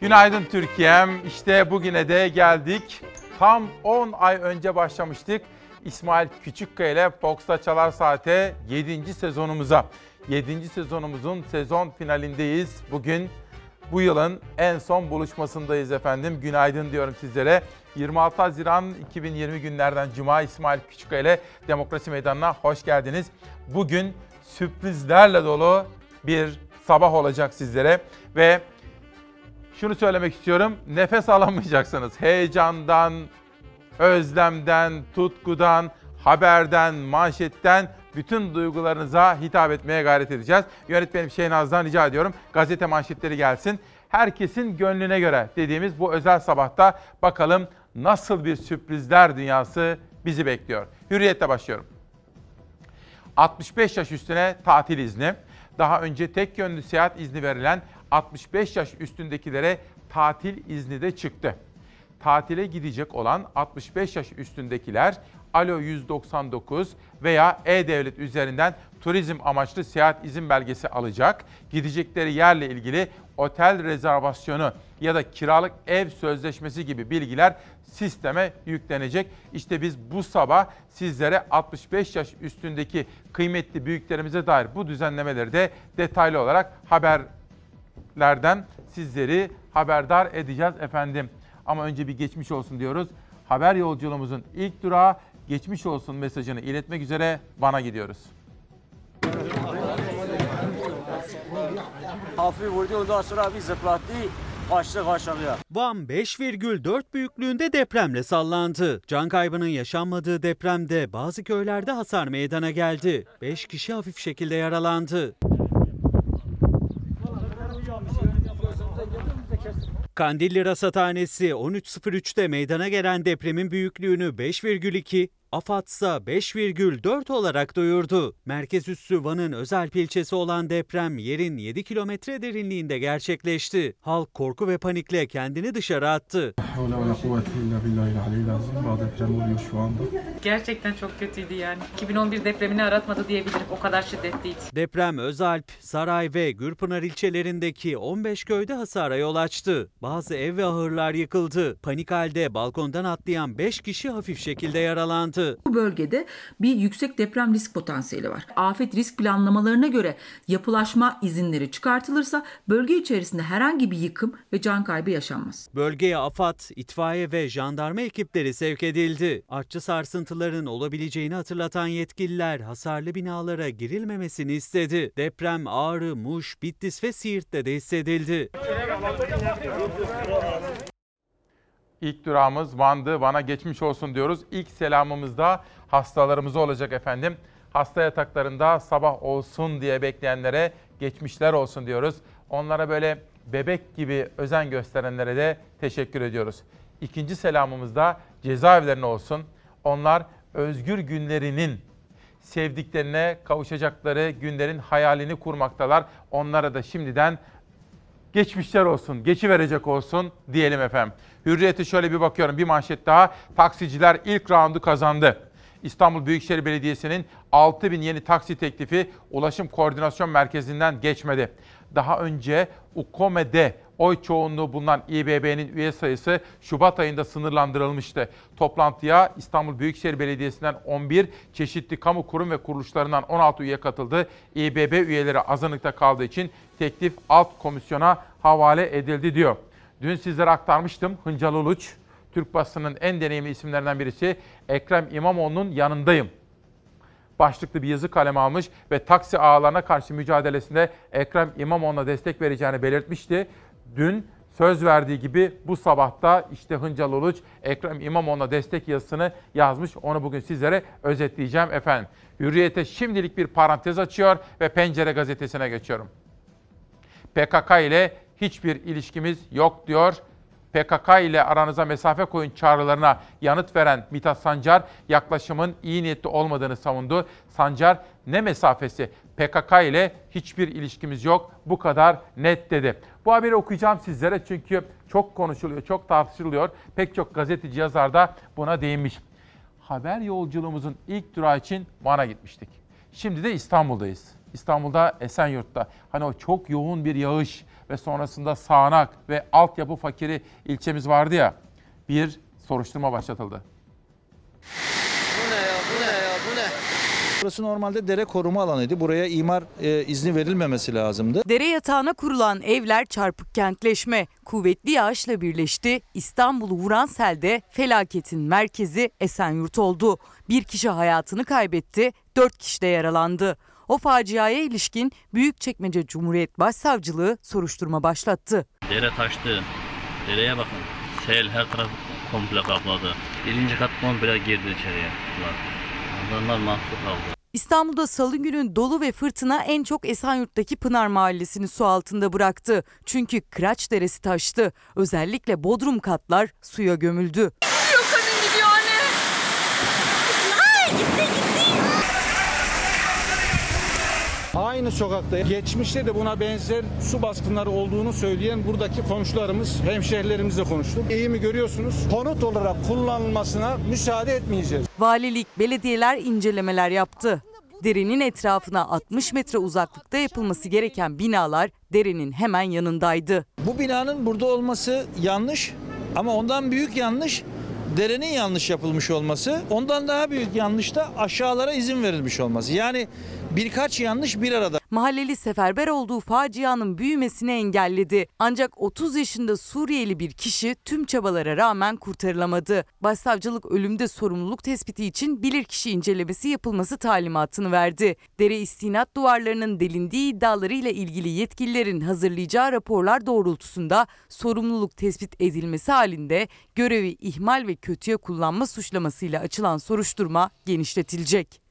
Günaydın Türkiye'm. İşte bugüne de geldik. Tam 10 ay önce başlamıştık. İsmail Küçükkaya ile Fox'ta Çalar Saat'e 7. sezonumuza. 7. sezonumuzun sezon finalindeyiz. Bugün bu yılın en son buluşmasındayız efendim. Günaydın diyorum sizlere. 26 Haziran 2020 günlerden Cuma İsmail Küçükkaya ile Demokrasi Meydanı'na hoş geldiniz. Bugün sürprizlerle dolu bir sabah olacak sizlere ve şunu söylemek istiyorum. Nefes alamayacaksınız. Heyecandan, özlemden, tutkudan, haberden, manşetten bütün duygularınıza hitap etmeye gayret edeceğiz. Yönetmenim Şeynaz'dan rica ediyorum gazete manşetleri gelsin. Herkesin gönlüne göre dediğimiz bu özel sabahta bakalım nasıl bir sürprizler dünyası bizi bekliyor. Hürriyet'te başlıyorum. 65 yaş üstüne tatil izni. Daha önce tek yönlü seyahat izni verilen 65 yaş üstündekilere tatil izni de çıktı. Tatile gidecek olan 65 yaş üstündekiler Alo 199 veya E-Devlet üzerinden turizm amaçlı seyahat izin belgesi alacak. Gidecekleri yerle ilgili otel rezervasyonu ya da kiralık ev sözleşmesi gibi bilgiler sisteme yüklenecek. İşte biz bu sabah sizlere 65 yaş üstündeki kıymetli büyüklerimize dair bu düzenlemeleri de detaylı olarak haberlerden sizleri haberdar edeceğiz efendim. Ama önce bir geçmiş olsun diyoruz. Haber yolculuğumuzun ilk durağı geçmiş olsun mesajını iletmek üzere Van'a gidiyoruz. Hafif vurdu ondan sonra bir zıplattı. Kaçtı aşağıya. Van 5,4 büyüklüğünde depremle sallandı. Can kaybının yaşanmadığı depremde bazı köylerde hasar meydana geldi. 5 kişi hafif şekilde yaralandı. Kandilli Rasathanesi 13.03'te meydana gelen depremin büyüklüğünü 5,2, AFAD'sa 5,4 olarak duyurdu. Merkez üssü Van'ın özel ilçesi olan deprem yerin 7 kilometre derinliğinde gerçekleşti. Halk korku ve panikle kendini dışarı attı. Gerçekten çok kötüydü yani. 2011 depremini aratmadı diyebilirim. O kadar şiddetliydi. Deprem Özalp, Saray ve Gürpınar ilçelerindeki 15 köyde hasara yol açtı. Bazı ev ve ahırlar yıkıldı. Panik halde balkondan atlayan 5 kişi hafif şekilde yaralandı. Bu bölgede bir yüksek deprem risk potansiyeli var. Afet risk planlamalarına göre yapılaşma izinleri çıkartılırsa bölge içerisinde herhangi bir yıkım ve can kaybı yaşanmaz. Bölgeye AFAD, itfaiye ve jandarma ekipleri sevk edildi. Artçı sarsıntıların olabileceğini hatırlatan yetkililer hasarlı binalara girilmemesini istedi. Deprem Ağrı, Muş, Bitlis ve Siirt'te de hissedildi. İlk durağımız Van'dı. Van'a geçmiş olsun diyoruz. İlk selamımız da hastalarımız olacak efendim. Hasta yataklarında sabah olsun diye bekleyenlere geçmişler olsun diyoruz. Onlara böyle bebek gibi özen gösterenlere de teşekkür ediyoruz. İkinci selamımız da cezaevlerine olsun. Onlar özgür günlerinin sevdiklerine kavuşacakları günlerin hayalini kurmaktalar. Onlara da şimdiden geçmişler olsun, geçi verecek olsun diyelim efendim. Hürriyete şöyle bir bakıyorum bir manşet daha. Taksiciler ilk raundu kazandı. İstanbul Büyükşehir Belediyesi'nin 6 bin yeni taksi teklifi Ulaşım Koordinasyon Merkezi'nden geçmedi. Daha önce UKOME'de oy çoğunluğu bulunan İBB'nin üye sayısı Şubat ayında sınırlandırılmıştı. Toplantıya İstanbul Büyükşehir Belediyesi'nden 11, çeşitli kamu kurum ve kuruluşlarından 16 üye katıldı. İBB üyeleri azınlıkta kaldığı için teklif alt komisyona havale edildi diyor. Dün sizlere aktarmıştım Hıncal Uluç, Türk basının en deneyimli isimlerinden birisi Ekrem İmamoğlu'nun yanındayım başlıklı bir yazı kaleme almış ve taksi ağlarına karşı mücadelesinde Ekrem İmamoğlu'na destek vereceğini belirtmişti. Dün söz verdiği gibi bu sabahta işte Hıncal Uluç Ekrem İmamoğlu'na destek yazısını yazmış. Onu bugün sizlere özetleyeceğim efendim. Hürriyete şimdilik bir parantez açıyor ve Pencere gazetesine geçiyorum. PKK ile hiçbir ilişkimiz yok diyor. PKK ile aranıza mesafe koyun çağrılarına yanıt veren Mithat Sancar yaklaşımın iyi niyetli olmadığını savundu. Sancar ne mesafesi PKK ile hiçbir ilişkimiz yok bu kadar net dedi. Bu haberi okuyacağım sizlere çünkü çok konuşuluyor, çok tartışılıyor. Pek çok gazeteci yazar da buna değinmiş. Haber yolculuğumuzun ilk durağı için Van'a gitmiştik. Şimdi de İstanbul'dayız. İstanbul'da Esenyurt'ta. Hani o çok yoğun bir yağış, ve sonrasında sağanak ve altyapı fakiri ilçemiz vardı ya. Bir soruşturma başlatıldı. Burası normalde dere koruma alanıydı. Buraya imar e, izni verilmemesi lazımdı. Dere yatağına kurulan evler çarpık kentleşme. Kuvvetli yağışla birleşti. İstanbul'u vuran selde felaketin merkezi Esenyurt oldu. Bir kişi hayatını kaybetti, dört kişi de yaralandı. O faciaya ilişkin Büyükçekmece Cumhuriyet Başsavcılığı soruşturma başlattı. Dere taştı. Dereye bakın. Sel her tarafı komple kapladı. Birinci kat komple girdi içeriye. Adamlar mahsur kaldı. İstanbul'da salı günü dolu ve fırtına en çok Esenyurt'taki Pınar Mahallesi'ni su altında bıraktı. Çünkü Kıraç Deresi taştı. Özellikle bodrum katlar suya gömüldü. Aynı sokakta geçmişte de buna benzer su baskınları olduğunu söyleyen buradaki komşularımız, hemşehrilerimizle konuştuk. İyi mi görüyorsunuz? Konut olarak kullanılmasına müsaade etmeyeceğiz. Valilik, belediyeler incelemeler yaptı. Derenin etrafına 60 metre uzaklıkta yapılması gereken binalar derenin hemen yanındaydı. Bu binanın burada olması yanlış ama ondan büyük yanlış derenin yanlış yapılmış olması. Ondan daha büyük yanlış da aşağılara izin verilmiş olması. Yani birkaç yanlış bir arada. Mahalleli seferber olduğu facianın büyümesini engelledi. Ancak 30 yaşında Suriyeli bir kişi tüm çabalara rağmen kurtarılamadı. Başsavcılık ölümde sorumluluk tespiti için bilirkişi incelemesi yapılması talimatını verdi. Dere istinat duvarlarının delindiği iddialarıyla ilgili yetkililerin hazırlayacağı raporlar doğrultusunda sorumluluk tespit edilmesi halinde görevi ihmal ve kötüye kullanma suçlamasıyla açılan soruşturma genişletilecek.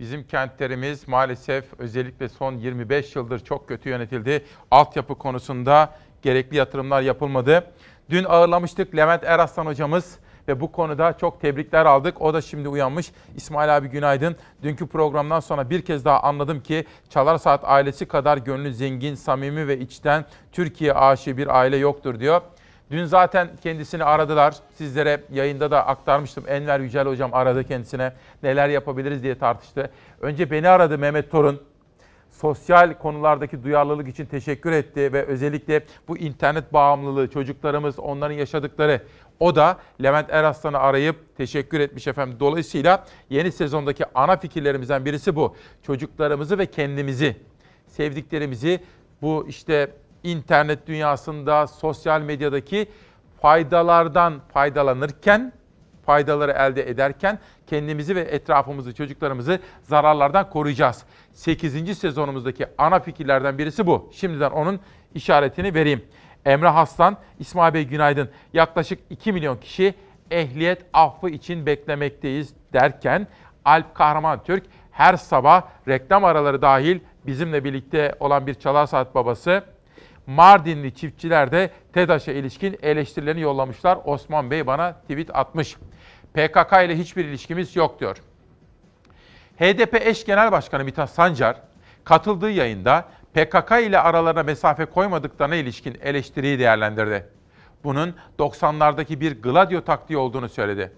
Bizim kentlerimiz maalesef özellikle son 25 yıldır çok kötü yönetildi. Altyapı konusunda gerekli yatırımlar yapılmadı. Dün ağırlamıştık Levent Eraslan hocamız ve bu konuda çok tebrikler aldık. O da şimdi uyanmış. İsmail abi günaydın. Dünkü programdan sonra bir kez daha anladım ki Çalar Saat ailesi kadar gönlü zengin, samimi ve içten Türkiye aşığı bir aile yoktur diyor. Dün zaten kendisini aradılar. Sizlere yayında da aktarmıştım. Enver Yücel hocam aradı kendisine. Neler yapabiliriz diye tartıştı. Önce beni aradı Mehmet Torun. Sosyal konulardaki duyarlılık için teşekkür etti ve özellikle bu internet bağımlılığı, çocuklarımız, onların yaşadıkları o da Levent Eraslan'ı arayıp teşekkür etmiş efendim. Dolayısıyla yeni sezondaki ana fikirlerimizden birisi bu. Çocuklarımızı ve kendimizi, sevdiklerimizi bu işte internet dünyasında, sosyal medyadaki faydalardan faydalanırken, faydaları elde ederken kendimizi ve etrafımızı, çocuklarımızı zararlardan koruyacağız. 8. sezonumuzdaki ana fikirlerden birisi bu. Şimdiden onun işaretini vereyim. Emre Haslan, İsmail Bey günaydın. Yaklaşık 2 milyon kişi ehliyet affı için beklemekteyiz derken Alp Kahraman Türk her sabah reklam araları dahil bizimle birlikte olan bir çalar saat babası Mardinli çiftçiler de TEDAŞ'a ilişkin eleştirilerini yollamışlar. Osman Bey bana tweet atmış. PKK ile hiçbir ilişkimiz yok diyor. HDP eş genel başkanı Mithat Sancar katıldığı yayında PKK ile aralarına mesafe koymadıklarına ilişkin eleştiriyi değerlendirdi. Bunun 90'lardaki bir gladio taktiği olduğunu söyledi.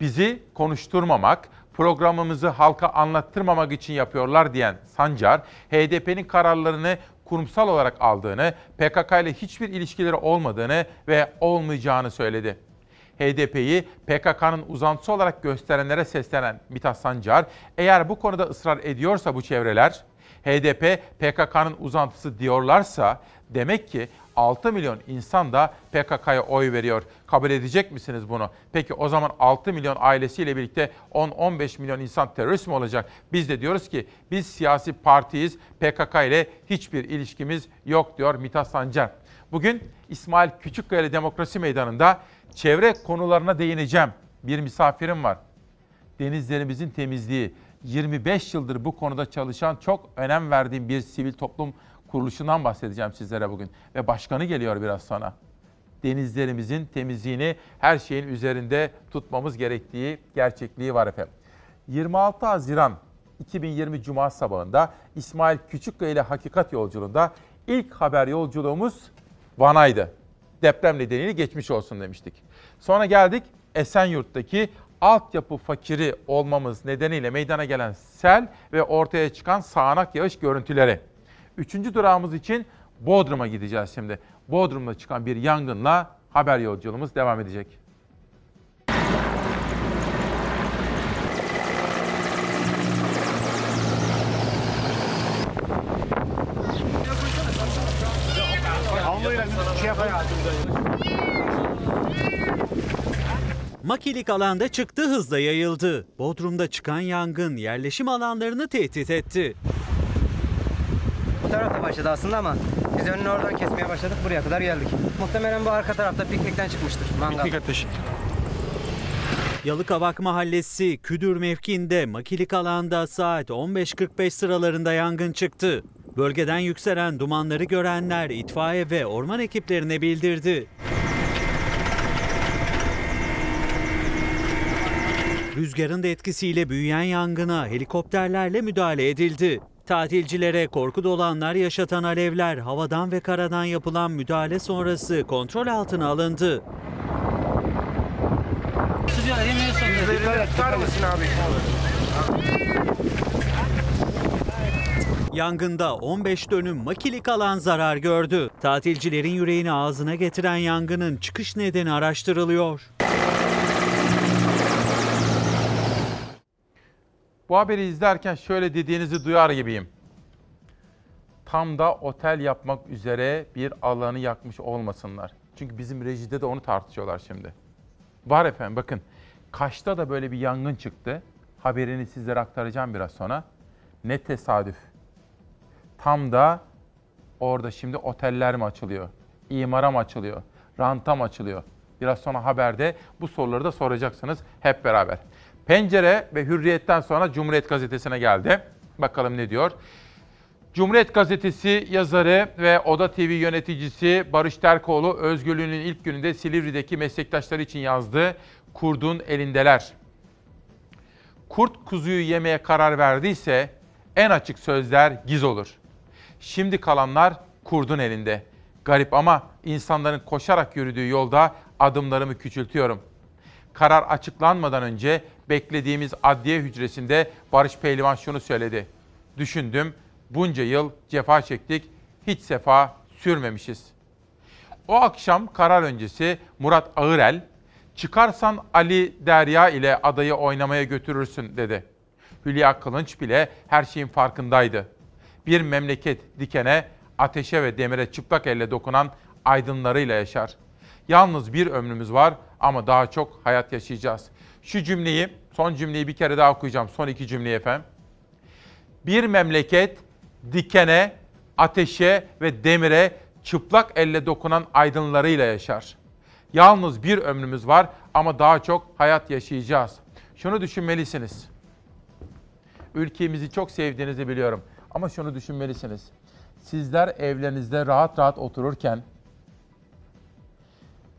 Bizi konuşturmamak, programımızı halka anlattırmamak için yapıyorlar diyen Sancar, HDP'nin kararlarını kurumsal olarak aldığını, PKK ile hiçbir ilişkileri olmadığını ve olmayacağını söyledi. HDP'yi PKK'nın uzantısı olarak gösterenlere seslenen Mithat Sancar, eğer bu konuda ısrar ediyorsa bu çevreler, HDP PKK'nın uzantısı diyorlarsa demek ki 6 milyon insan da PKK'ya oy veriyor. Kabul edecek misiniz bunu? Peki o zaman 6 milyon ailesiyle birlikte 10-15 milyon insan terörist mi olacak? Biz de diyoruz ki biz siyasi partiyiz. PKK ile hiçbir ilişkimiz yok diyor Mithat Sancar. Bugün İsmail Küçükkaya Demokrasi Meydanı'nda çevre konularına değineceğim. Bir misafirim var. Denizlerimizin temizliği. 25 yıldır bu konuda çalışan çok önem verdiğim bir sivil toplum kuruluşundan bahsedeceğim sizlere bugün. Ve başkanı geliyor biraz sonra. Denizlerimizin temizliğini her şeyin üzerinde tutmamız gerektiği gerçekliği var efendim. 26 Haziran 2020 Cuma sabahında İsmail Küçükkaya ile Hakikat Yolculuğunda ilk haber yolculuğumuz Van'aydı. Deprem nedeniyle geçmiş olsun demiştik. Sonra geldik Esenyurt'taki altyapı fakiri olmamız nedeniyle meydana gelen sel ve ortaya çıkan sağanak yağış görüntüleri. Üçüncü durağımız için Bodrum'a gideceğiz şimdi. Bodrum'da çıkan bir yangınla haber yolculuğumuz devam edecek. Makilik alanda çıktı hızla yayıldı. Bodrum'da çıkan yangın yerleşim alanlarını tehdit etti. Bu tarafta başladı aslında ama biz önünü oradan kesmeye başladık buraya kadar geldik. Muhtemelen bu arka tarafta piknikten çıkmıştır mangal. ateşi. Yalıkavak Mahallesi Küdür mevkiinde makilik alanda saat 15.45 sıralarında yangın çıktı. Bölgeden yükselen dumanları görenler itfaiye ve orman ekiplerine bildirdi. Rüzgarın da etkisiyle büyüyen yangına helikopterlerle müdahale edildi. Tatilcilere korku dolu anlar yaşatan alevler havadan ve karadan yapılan müdahale sonrası kontrol altına alındı. Yangında 15 dönüm makilik alan zarar gördü. Tatilcilerin yüreğini ağzına getiren yangının çıkış nedeni araştırılıyor. Bu haberi izlerken şöyle dediğinizi duyar gibiyim. Tam da otel yapmak üzere bir alanı yakmış olmasınlar. Çünkü bizim rejide de onu tartışıyorlar şimdi. Var efendim bakın. Kaş'ta da böyle bir yangın çıktı. Haberini sizlere aktaracağım biraz sonra. Ne tesadüf. Tam da orada şimdi oteller mi açılıyor? İmara mı açılıyor? Ranta mı açılıyor? Biraz sonra haberde bu soruları da soracaksınız hep beraber. Pencere ve Hürriyet'ten sonra Cumhuriyet Gazetesi'ne geldi. Bakalım ne diyor? Cumhuriyet Gazetesi yazarı ve Oda TV yöneticisi Barış Terkoğlu özgürlüğünün ilk gününde Silivri'deki meslektaşları için yazdı. Kurdun elindeler. Kurt kuzuyu yemeye karar verdiyse en açık sözler giz olur. Şimdi kalanlar kurdun elinde. Garip ama insanların koşarak yürüdüğü yolda adımlarımı küçültüyorum. Karar açıklanmadan önce beklediğimiz adliye hücresinde Barış Pehlivan şunu söyledi. Düşündüm, bunca yıl cefa çektik, hiç sefa sürmemişiz. O akşam karar öncesi Murat Ağırel, çıkarsan Ali Derya ile adayı oynamaya götürürsün dedi. Hülya Kılınç bile her şeyin farkındaydı. Bir memleket dikene, ateşe ve demire çıplak elle dokunan aydınlarıyla yaşar. Yalnız bir ömrümüz var ama daha çok hayat yaşayacağız. Şu cümleyi, son cümleyi bir kere daha okuyacağım. Son iki cümleyi efendim. Bir memleket dikene, ateşe ve demire çıplak elle dokunan aydınlarıyla yaşar. Yalnız bir ömrümüz var ama daha çok hayat yaşayacağız. Şunu düşünmelisiniz. Ülkemizi çok sevdiğinizi biliyorum ama şunu düşünmelisiniz. Sizler evlerinizde rahat rahat otururken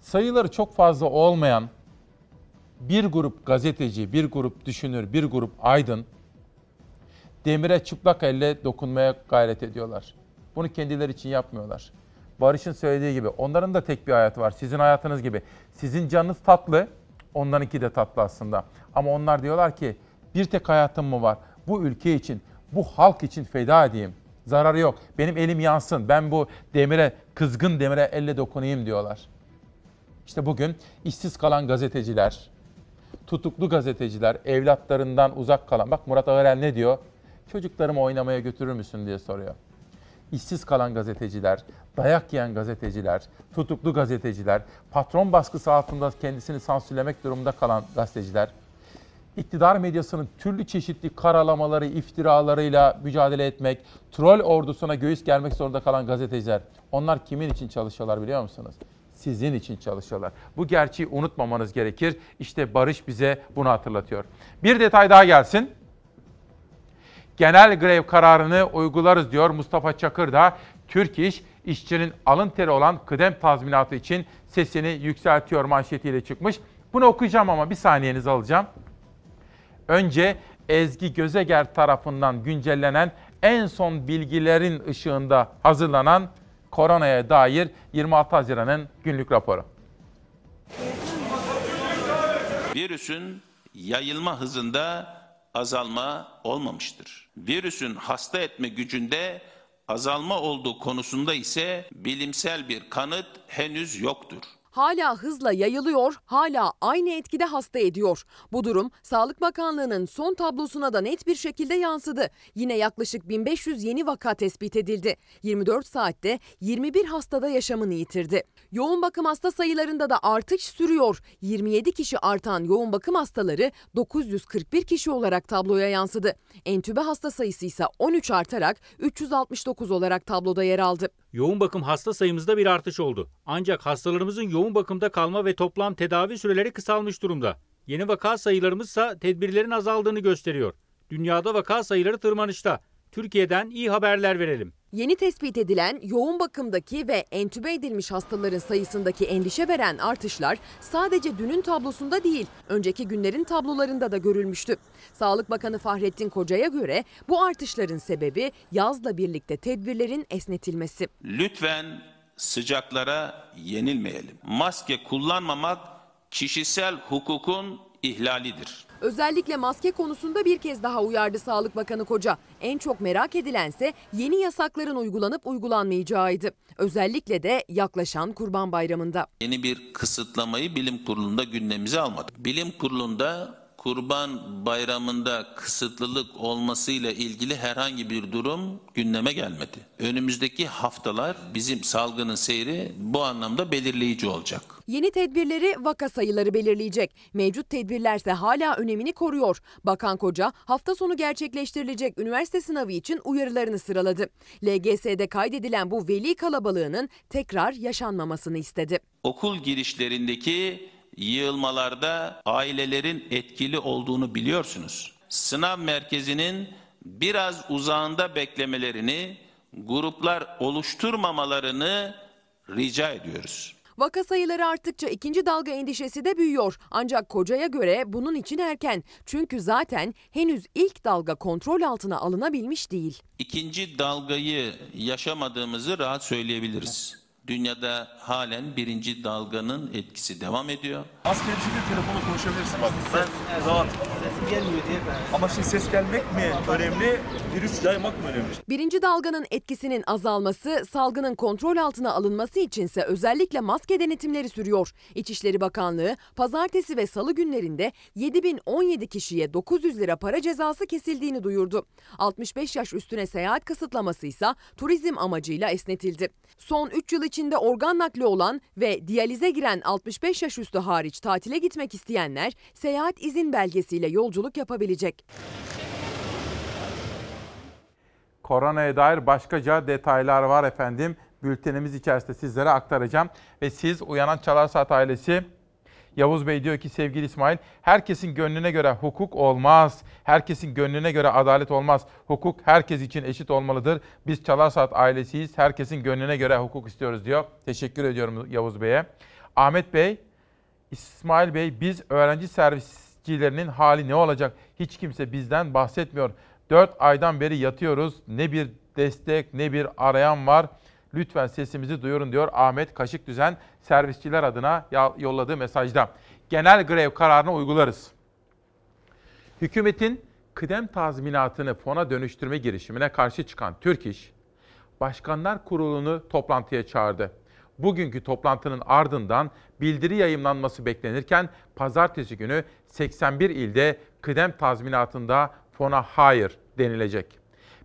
sayıları çok fazla olmayan bir grup gazeteci, bir grup düşünür, bir grup aydın demire çıplak elle dokunmaya gayret ediyorlar. Bunu kendileri için yapmıyorlar. Barış'ın söylediği gibi onların da tek bir hayatı var. Sizin hayatınız gibi. Sizin canınız tatlı, onlarınki de tatlı aslında. Ama onlar diyorlar ki bir tek hayatım mı var? Bu ülke için, bu halk için feda edeyim. Zararı yok. Benim elim yansın. Ben bu demire, kızgın demire elle dokunayım diyorlar. İşte bugün işsiz kalan gazeteciler, tutuklu gazeteciler, evlatlarından uzak kalan, bak Murat Ağırel ne diyor? Çocuklarımı oynamaya götürür müsün diye soruyor. İşsiz kalan gazeteciler, dayak yiyen gazeteciler, tutuklu gazeteciler, patron baskısı altında kendisini sansürlemek durumunda kalan gazeteciler, iktidar medyasının türlü çeşitli karalamaları, iftiralarıyla mücadele etmek, troll ordusuna göğüs germek zorunda kalan gazeteciler. Onlar kimin için çalışıyorlar biliyor musunuz? Sizin için çalışıyorlar. Bu gerçeği unutmamanız gerekir. İşte Barış bize bunu hatırlatıyor. Bir detay daha gelsin. Genel grev kararını uygularız diyor Mustafa Çakır da. Türk İş, işçinin alın teri olan kıdem tazminatı için sesini yükseltiyor manşetiyle çıkmış. Bunu okuyacağım ama bir saniyenizi alacağım. Önce Ezgi Gözeger tarafından güncellenen en son bilgilerin ışığında hazırlanan koronaya dair 26 Haziran'ın günlük raporu. Virüsün yayılma hızında azalma olmamıştır. Virüsün hasta etme gücünde azalma olduğu konusunda ise bilimsel bir kanıt henüz yoktur. Hala hızla yayılıyor, hala aynı etkide hasta ediyor. Bu durum Sağlık Bakanlığı'nın son tablosuna da net bir şekilde yansıdı. Yine yaklaşık 1500 yeni vaka tespit edildi. 24 saatte 21 hastada yaşamını yitirdi. Yoğun bakım hasta sayılarında da artış sürüyor. 27 kişi artan yoğun bakım hastaları 941 kişi olarak tabloya yansıdı. Entübe hasta sayısı ise 13 artarak 369 olarak tabloda yer aldı. Yoğun bakım hasta sayımızda bir artış oldu. Ancak hastalarımızın yoğun bakımda kalma ve toplam tedavi süreleri kısalmış durumda. Yeni vaka sayılarımız ise tedbirlerin azaldığını gösteriyor. Dünyada vaka sayıları tırmanışta. Türkiye'den iyi haberler verelim. Yeni tespit edilen yoğun bakımdaki ve entübe edilmiş hastaların sayısındaki endişe veren artışlar sadece dünün tablosunda değil, önceki günlerin tablolarında da görülmüştü. Sağlık Bakanı Fahrettin Koca'ya göre bu artışların sebebi yazla birlikte tedbirlerin esnetilmesi. Lütfen sıcaklara yenilmeyelim. Maske kullanmamak kişisel hukukun ihlalidir. Özellikle maske konusunda bir kez daha uyardı Sağlık Bakanı Koca. En çok merak edilense yeni yasakların uygulanıp uygulanmayacağıydı. Özellikle de yaklaşan Kurban Bayramı'nda. Yeni bir kısıtlamayı bilim kurulunda gündemimize almadık. Bilim kurulunda Kurban Bayramı'nda kısıtlılık olmasıyla ilgili herhangi bir durum gündeme gelmedi. Önümüzdeki haftalar bizim salgının seyri bu anlamda belirleyici olacak. Yeni tedbirleri vaka sayıları belirleyecek. Mevcut tedbirlerse hala önemini koruyor. Bakan Koca hafta sonu gerçekleştirilecek üniversite sınavı için uyarılarını sıraladı. LGS'de kaydedilen bu veli kalabalığının tekrar yaşanmamasını istedi. Okul girişlerindeki yığılmalarda ailelerin etkili olduğunu biliyorsunuz. Sınav merkezinin biraz uzağında beklemelerini, gruplar oluşturmamalarını rica ediyoruz. Vaka sayıları arttıkça ikinci dalga endişesi de büyüyor. Ancak kocaya göre bunun için erken. Çünkü zaten henüz ilk dalga kontrol altına alınabilmiş değil. İkinci dalgayı yaşamadığımızı rahat söyleyebiliriz. Dünyada halen birinci dalganın etkisi devam ediyor. Bir şekilde telefonla konuşabilirsin bak. Sen rahat. Sesim gelmiyor diye ben. Ama şimdi ses gelmek mi önemli, virüs yaymak mı önemli? Birinci dalganın etkisinin azalması, salgının kontrol altına alınması içinse özellikle maske denetimleri sürüyor. İçişleri Bakanlığı pazartesi ve salı günlerinde 7017 kişiye 900 lira para cezası kesildiğini duyurdu. 65 yaş üstüne seyahat kısıtlaması ise turizm amacıyla esnetildi. Son 3 yıl içinde organ nakli olan ve diyalize giren 65 yaş üstü hariç tatile gitmek isteyenler seyahat izin belgesiyle yolculuk yapabilecek. Koronaya dair başkaca detaylar var efendim. Bültenimiz içerisinde sizlere aktaracağım. Ve siz Uyanan Çalar Saat ailesi Yavuz Bey diyor ki sevgili İsmail, herkesin gönlüne göre hukuk olmaz. Herkesin gönlüne göre adalet olmaz. Hukuk herkes için eşit olmalıdır. Biz Çalar Saat ailesiyiz. Herkesin gönlüne göre hukuk istiyoruz diyor. Teşekkür ediyorum Yavuz Bey'e. Ahmet Bey, İsmail Bey biz öğrenci servisçilerinin hali ne olacak? Hiç kimse bizden bahsetmiyor. 4 aydan beri yatıyoruz. Ne bir destek ne bir arayan var. Lütfen sesimizi duyurun diyor Ahmet Kaşık Düzen servisçiler adına yolladığı mesajda. Genel grev kararını uygularız. Hükümetin kıdem tazminatını fona dönüştürme girişimine karşı çıkan Türk İş, Başkanlar Kurulu'nu toplantıya çağırdı. Bugünkü toplantının ardından bildiri yayımlanması beklenirken pazartesi günü 81 ilde kıdem tazminatında fona hayır denilecek.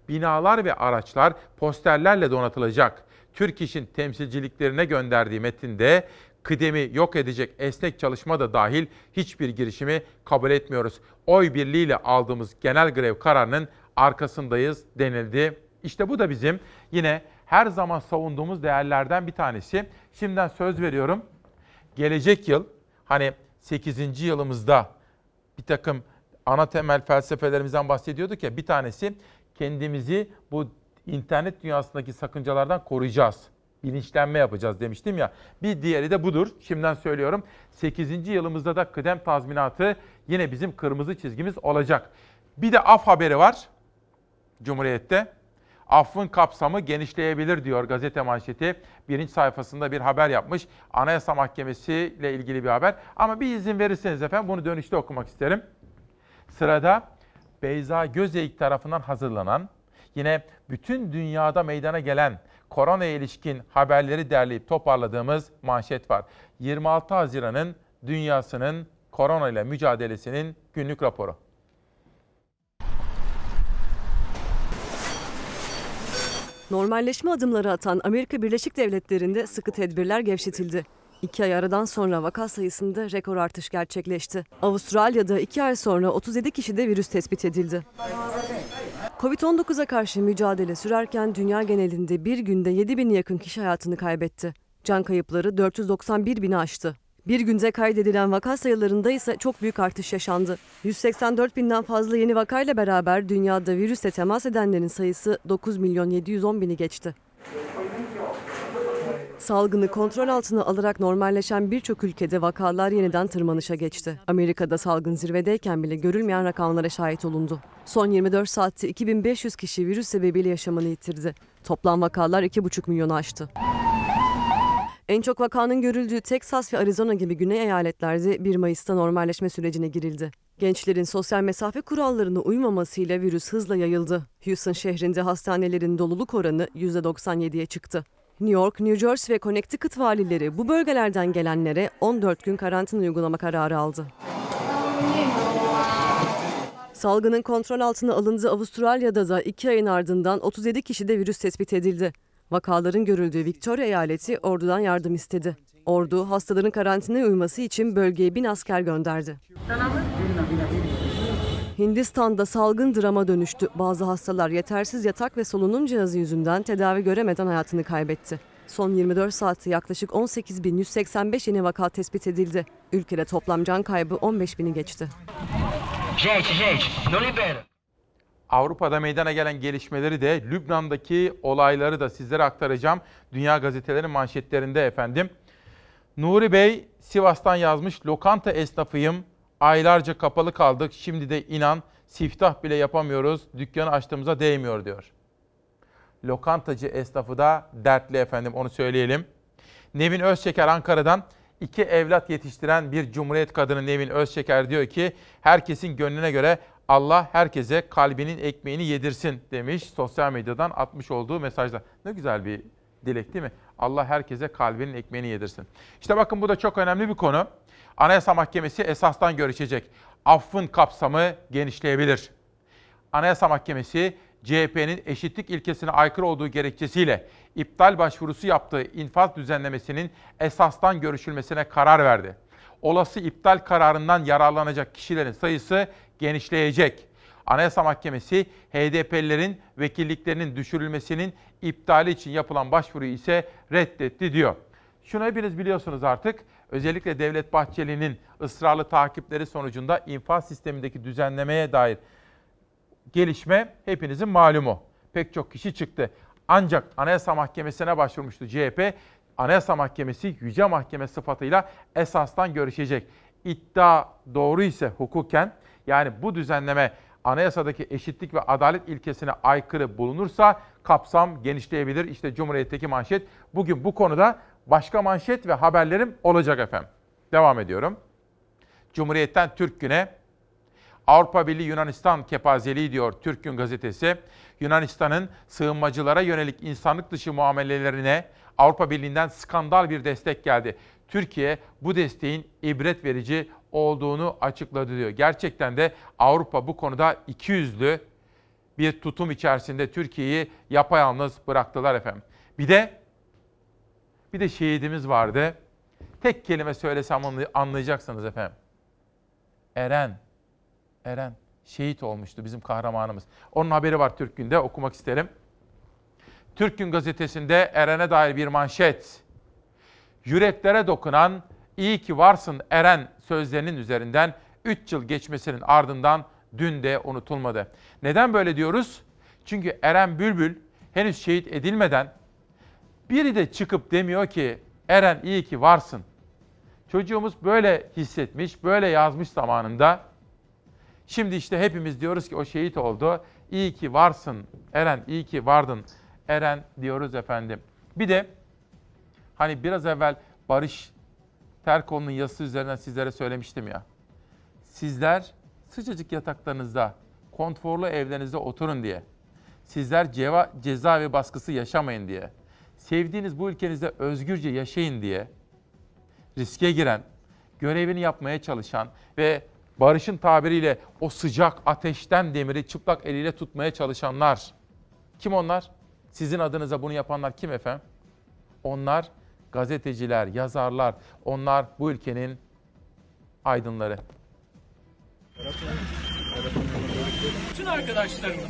Binalar ve araçlar posterlerle donatılacak. Türk İş'in temsilciliklerine gönderdiği metinde kıdemi yok edecek esnek çalışma da dahil hiçbir girişimi kabul etmiyoruz. Oy birliğiyle aldığımız genel grev kararının arkasındayız denildi. İşte bu da bizim yine her zaman savunduğumuz değerlerden bir tanesi. Şimdiden söz veriyorum. Gelecek yıl hani 8. yılımızda bir takım ana temel felsefelerimizden bahsediyorduk ya bir tanesi kendimizi bu internet dünyasındaki sakıncalardan koruyacağız. Bilinçlenme yapacağız demiştim ya. Bir diğeri de budur. Şimdiden söylüyorum. 8. yılımızda da kıdem tazminatı yine bizim kırmızı çizgimiz olacak. Bir de af haberi var Cumhuriyet'te. Affın kapsamı genişleyebilir diyor gazete manşeti. Birinci sayfasında bir haber yapmış. Anayasa Mahkemesi ile ilgili bir haber. Ama bir izin verirseniz efendim bunu dönüşte okumak isterim. Sırada Beyza Gözeyik tarafından hazırlanan Yine bütün dünyada meydana gelen korona ilişkin haberleri derleyip toparladığımız manşet var. 26 Haziran'ın dünyasının korona ile mücadelesinin günlük raporu. Normalleşme adımları atan Amerika Birleşik Devletleri'nde sıkı tedbirler gevşetildi. İki ay aradan sonra vaka sayısında rekor artış gerçekleşti. Avustralya'da iki ay sonra 37 kişide virüs tespit edildi. Covid-19'a karşı mücadele sürerken dünya genelinde bir günde 7 bin yakın kişi hayatını kaybetti. Can kayıpları 491 bini aştı. Bir günde kaydedilen vaka sayılarında ise çok büyük artış yaşandı. 184 binden fazla yeni vakayla beraber dünyada virüsle temas edenlerin sayısı 9 milyon 710 bini geçti. Salgını kontrol altına alarak normalleşen birçok ülkede vakalar yeniden tırmanışa geçti. Amerika'da salgın zirvedeyken bile görülmeyen rakamlara şahit olundu. Son 24 saatte 2500 kişi virüs sebebiyle yaşamını yitirdi. Toplam vakalar 2,5 milyonu aştı. En çok vakanın görüldüğü Teksas ve Arizona gibi güney eyaletlerde 1 Mayıs'ta normalleşme sürecine girildi. Gençlerin sosyal mesafe kurallarına uymamasıyla virüs hızla yayıldı. Houston şehrinde hastanelerin doluluk oranı %97'ye çıktı. New York, New Jersey ve Connecticut valileri bu bölgelerden gelenlere 14 gün karantina uygulama kararı aldı. Salgının kontrol altına alındığı Avustralya'da da 2 ayın ardından 37 kişide virüs tespit edildi. Vakaların görüldüğü Victoria eyaleti ordudan yardım istedi. Ordu hastaların karantinaya uyması için bölgeye bin asker gönderdi. Hindistan'da salgın drama dönüştü. Bazı hastalar yetersiz yatak ve solunum cihazı yüzünden tedavi göremeden hayatını kaybetti. Son 24 saatte yaklaşık 18.185 yeni vaka tespit edildi. Ülkede toplam can kaybı 15 bini geçti. Avrupa'da meydana gelen gelişmeleri de Lübnan'daki olayları da sizlere aktaracağım. Dünya gazetelerinin manşetlerinde efendim. Nuri Bey Sivas'tan yazmış. Lokanta esnafıyım. Aylarca kapalı kaldık. Şimdi de inan siftah bile yapamıyoruz. Dükkanı açtığımıza değmiyor diyor. Lokantacı esnafı da dertli efendim onu söyleyelim. Nevin Özçeker Ankara'dan iki evlat yetiştiren bir cumhuriyet kadını Nevin Özçeker diyor ki herkesin gönlüne göre Allah herkese kalbinin ekmeğini yedirsin demiş sosyal medyadan atmış olduğu mesajda. Ne güzel bir dilek değil mi? Allah herkese kalbinin ekmeğini yedirsin. İşte bakın bu da çok önemli bir konu. Anayasa Mahkemesi esastan görüşecek. Affın kapsamı genişleyebilir. Anayasa Mahkemesi CHP'nin eşitlik ilkesine aykırı olduğu gerekçesiyle iptal başvurusu yaptığı infaz düzenlemesinin esastan görüşülmesine karar verdi. Olası iptal kararından yararlanacak kişilerin sayısı genişleyecek. Anayasa Mahkemesi HDP'lilerin vekilliklerinin düşürülmesinin iptali için yapılan başvuruyu ise reddetti diyor. Şunu hepiniz biliyorsunuz artık. Özellikle Devlet Bahçeli'nin ısrarlı takipleri sonucunda infaz sistemindeki düzenlemeye dair gelişme hepinizin malumu. Pek çok kişi çıktı. Ancak Anayasa Mahkemesi'ne başvurmuştu CHP. Anayasa Mahkemesi Yüce Mahkeme sıfatıyla esastan görüşecek. İddia doğru ise hukuken yani bu düzenleme anayasadaki eşitlik ve adalet ilkesine aykırı bulunursa kapsam genişleyebilir. İşte Cumhuriyet'teki manşet. Bugün bu konuda başka manşet ve haberlerim olacak efendim. Devam ediyorum. Cumhuriyet'ten Türk Gün'e Avrupa Birliği Yunanistan kepazeliği diyor Türk Gün gazetesi. Yunanistan'ın sığınmacılara yönelik insanlık dışı muamelelerine Avrupa Birliği'nden skandal bir destek geldi. Türkiye bu desteğin ibret verici olduğunu açıkladı diyor. Gerçekten de Avrupa bu konuda ikiyüzlü bir tutum içerisinde Türkiye'yi yapayalnız bıraktılar efendim. Bir de bir de şehidimiz vardı. Tek kelime söylesem anlayacaksınız efendim. Eren. Eren şehit olmuştu bizim kahramanımız. Onun haberi var Türk Gün'de okumak isterim. Türk Gün gazetesinde Eren'e dair bir manşet. Yüreklere dokunan iyi ki varsın Eren sözlerinin üzerinden 3 yıl geçmesinin ardından dün de unutulmadı. Neden böyle diyoruz? Çünkü Eren Bülbül henüz şehit edilmeden biri de çıkıp demiyor ki Eren iyi ki varsın. Çocuğumuz böyle hissetmiş, böyle yazmış zamanında. Şimdi işte hepimiz diyoruz ki o şehit oldu. İyi ki varsın Eren, iyi ki vardın Eren diyoruz efendim. Bir de hani biraz evvel Barış Terkoğlu'nun yazısı üzerinden sizlere söylemiştim ya. Sizler sıcacık yataklarınızda, konforlu evlerinizde oturun diye. Sizler ceva, cezaevi baskısı yaşamayın diye, sevdiğiniz bu ülkenizde özgürce yaşayın diye riske giren, görevini yapmaya çalışan ve barışın tabiriyle o sıcak ateşten demiri çıplak eliyle tutmaya çalışanlar. Kim onlar? Sizin adınıza bunu yapanlar kim efendim? Onlar gazeteciler, yazarlar. Onlar bu ülkenin aydınları. Bütün arkadaşlarımın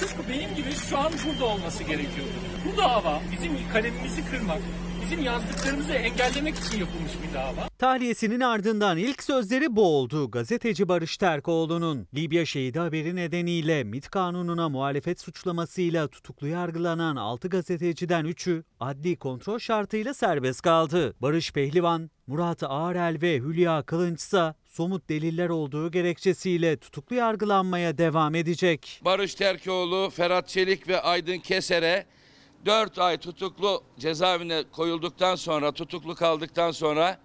tıpkı benim gibi şu an burada olması gerekiyordu. Bu dava bizim kalemimizi kırmak, bizim yazdıklarımızı engellemek için yapılmış bir dava. Tahliyesinin ardından ilk sözleri bu oldu. Gazeteci Barış Terkoğlu'nun Libya şehidi haberi nedeniyle MİT kanununa muhalefet suçlamasıyla tutuklu yargılanan 6 gazeteciden 3'ü adli kontrol şartıyla serbest kaldı. Barış Pehlivan, Murat Ağrel ve Hülya Kılınç ise somut deliller olduğu gerekçesiyle tutuklu yargılanmaya devam edecek. Barış Terkoğlu, Ferhat Çelik ve Aydın Keser'e 4 ay tutuklu cezaevine koyulduktan sonra, tutuklu kaldıktan sonra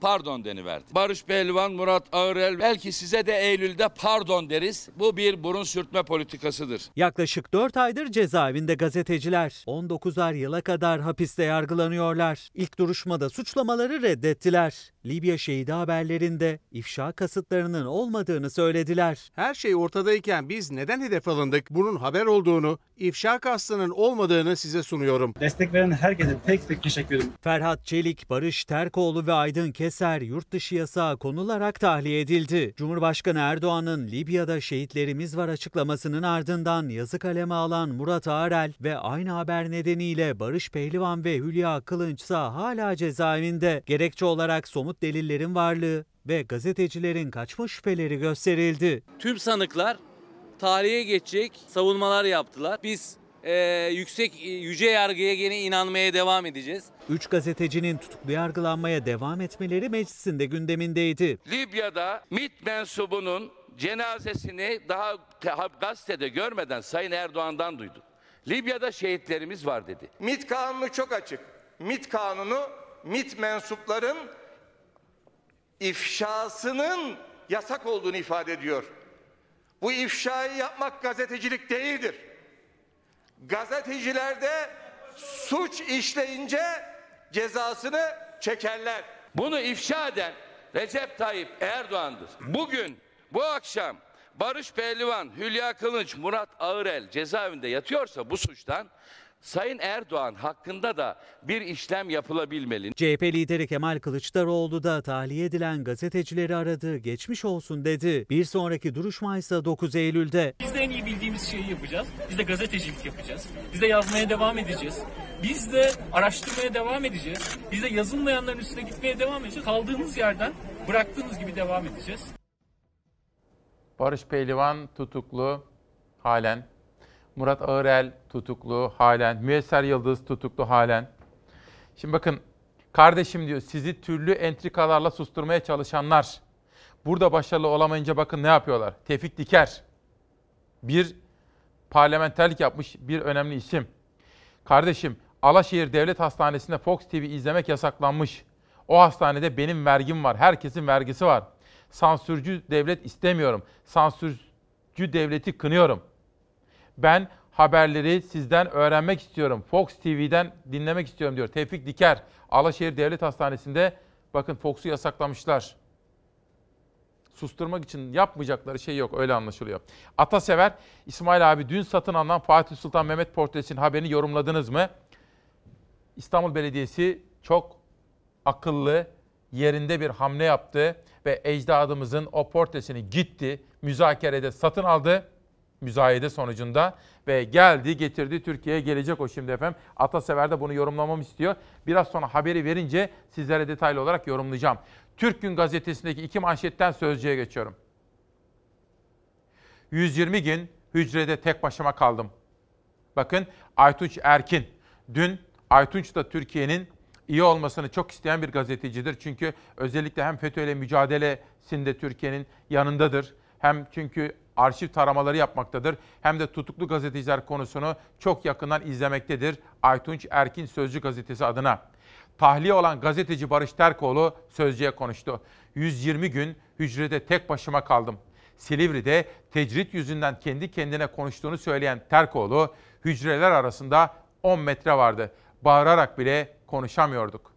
pardon deniverdi. Barış Pehlivan, Murat Ağırel belki size de Eylül'de pardon deriz. Bu bir burun sürtme politikasıdır. Yaklaşık 4 aydır cezaevinde gazeteciler 19'ar yıla kadar hapiste yargılanıyorlar. İlk duruşmada suçlamaları reddettiler. Libya şehidi haberlerinde ifşa kasıtlarının olmadığını söylediler. Her şey ortadayken biz neden hedef alındık? Bunun haber olduğunu, ifşa kastının olmadığını size sunuyorum. Destek veren herkese tek tek teşekkür ederim. Ferhat Çelik, Barış Terkoğlu ve Aydın Keser yurt dışı yasağı konularak tahliye edildi. Cumhurbaşkanı Erdoğan'ın Libya'da şehitlerimiz var açıklamasının ardından yazı kaleme alan Murat Ağrel ve aynı haber nedeniyle Barış Pehlivan ve Hülya Kılınç ise hala cezaevinde. Gerekçe olarak somut delillerin varlığı ve gazetecilerin kaçma şüpheleri gösterildi. Tüm sanıklar tarihe geçecek savunmalar yaptılar. Biz e, yüksek yüce yargıya gene inanmaya devam edeceğiz. Üç gazetecinin tutuklu yargılanmaya devam etmeleri meclisinde gündemindeydi. Libya'da MİT mensubunun cenazesini daha gazetede görmeden Sayın Erdoğan'dan duyduk. Libya'da şehitlerimiz var dedi. MİT kanunu çok açık. MİT kanunu MİT mensupların ifşasının yasak olduğunu ifade ediyor. Bu ifşayı yapmak gazetecilik değildir. Gazeteciler de suç işleyince cezasını çekerler. Bunu ifşa eden Recep Tayyip Erdoğan'dır. Bugün, bu akşam Barış Pehlivan, Hülya Kılınç, Murat Ağırel cezaevinde yatıyorsa bu suçtan Sayın Erdoğan hakkında da bir işlem yapılabilmeli. CHP lideri Kemal Kılıçdaroğlu da tahliye edilen gazetecileri aradı, geçmiş olsun dedi. Bir sonraki duruşma ise 9 Eylül'de. Biz de en iyi bildiğimiz şeyi yapacağız. Biz de gazetecilik yapacağız. Biz de yazmaya devam edeceğiz. Biz de araştırmaya devam edeceğiz. Biz de yazılmayanların üstüne gitmeye devam edeceğiz. Kaldığımız yerden bıraktığımız gibi devam edeceğiz. Barış Pehlivan tutuklu halen. Murat Ağırel tutuklu halen. Müyesser Yıldız tutuklu halen. Şimdi bakın kardeşim diyor sizi türlü entrikalarla susturmaya çalışanlar. Burada başarılı olamayınca bakın ne yapıyorlar. Tevfik Diker bir parlamenterlik yapmış bir önemli isim. Kardeşim Alaşehir Devlet Hastanesi'nde Fox TV izlemek yasaklanmış. O hastanede benim vergim var. Herkesin vergisi var. Sansürcü devlet istemiyorum. Sansürcü devleti kınıyorum. Ben haberleri sizden öğrenmek istiyorum. Fox TV'den dinlemek istiyorum diyor. Tevfik Diker, Alaşehir Devlet Hastanesi'nde bakın Fox'u yasaklamışlar. Susturmak için yapmayacakları şey yok öyle anlaşılıyor. Atasever, İsmail abi dün satın alınan Fatih Sultan Mehmet portresinin haberini yorumladınız mı? İstanbul Belediyesi çok akıllı, yerinde bir hamle yaptı ve ecdadımızın o portresini gitti, müzakerede satın aldı müzayede sonucunda ve geldi getirdi Türkiye'ye gelecek o şimdi efendim. Atasever de bunu yorumlamamı istiyor. Biraz sonra haberi verince sizlere detaylı olarak yorumlayacağım. Türk Gün Gazetesi'ndeki iki manşetten sözcüye geçiyorum. 120 gün hücrede tek başıma kaldım. Bakın Aytunç Erkin. Dün Aytunç da Türkiye'nin iyi olmasını çok isteyen bir gazetecidir. Çünkü özellikle hem FETÖ ile mücadelesinde Türkiye'nin yanındadır. Hem çünkü arşiv taramaları yapmaktadır. Hem de tutuklu gazeteciler konusunu çok yakından izlemektedir. Aytunç Erkin Sözcü gazetesi adına. Tahliye olan gazeteci Barış Terkoğlu Sözcü'ye konuştu. 120 gün hücrede tek başıma kaldım. Silivri'de tecrit yüzünden kendi kendine konuştuğunu söyleyen Terkoğlu, hücreler arasında 10 metre vardı. Bağırarak bile konuşamıyorduk.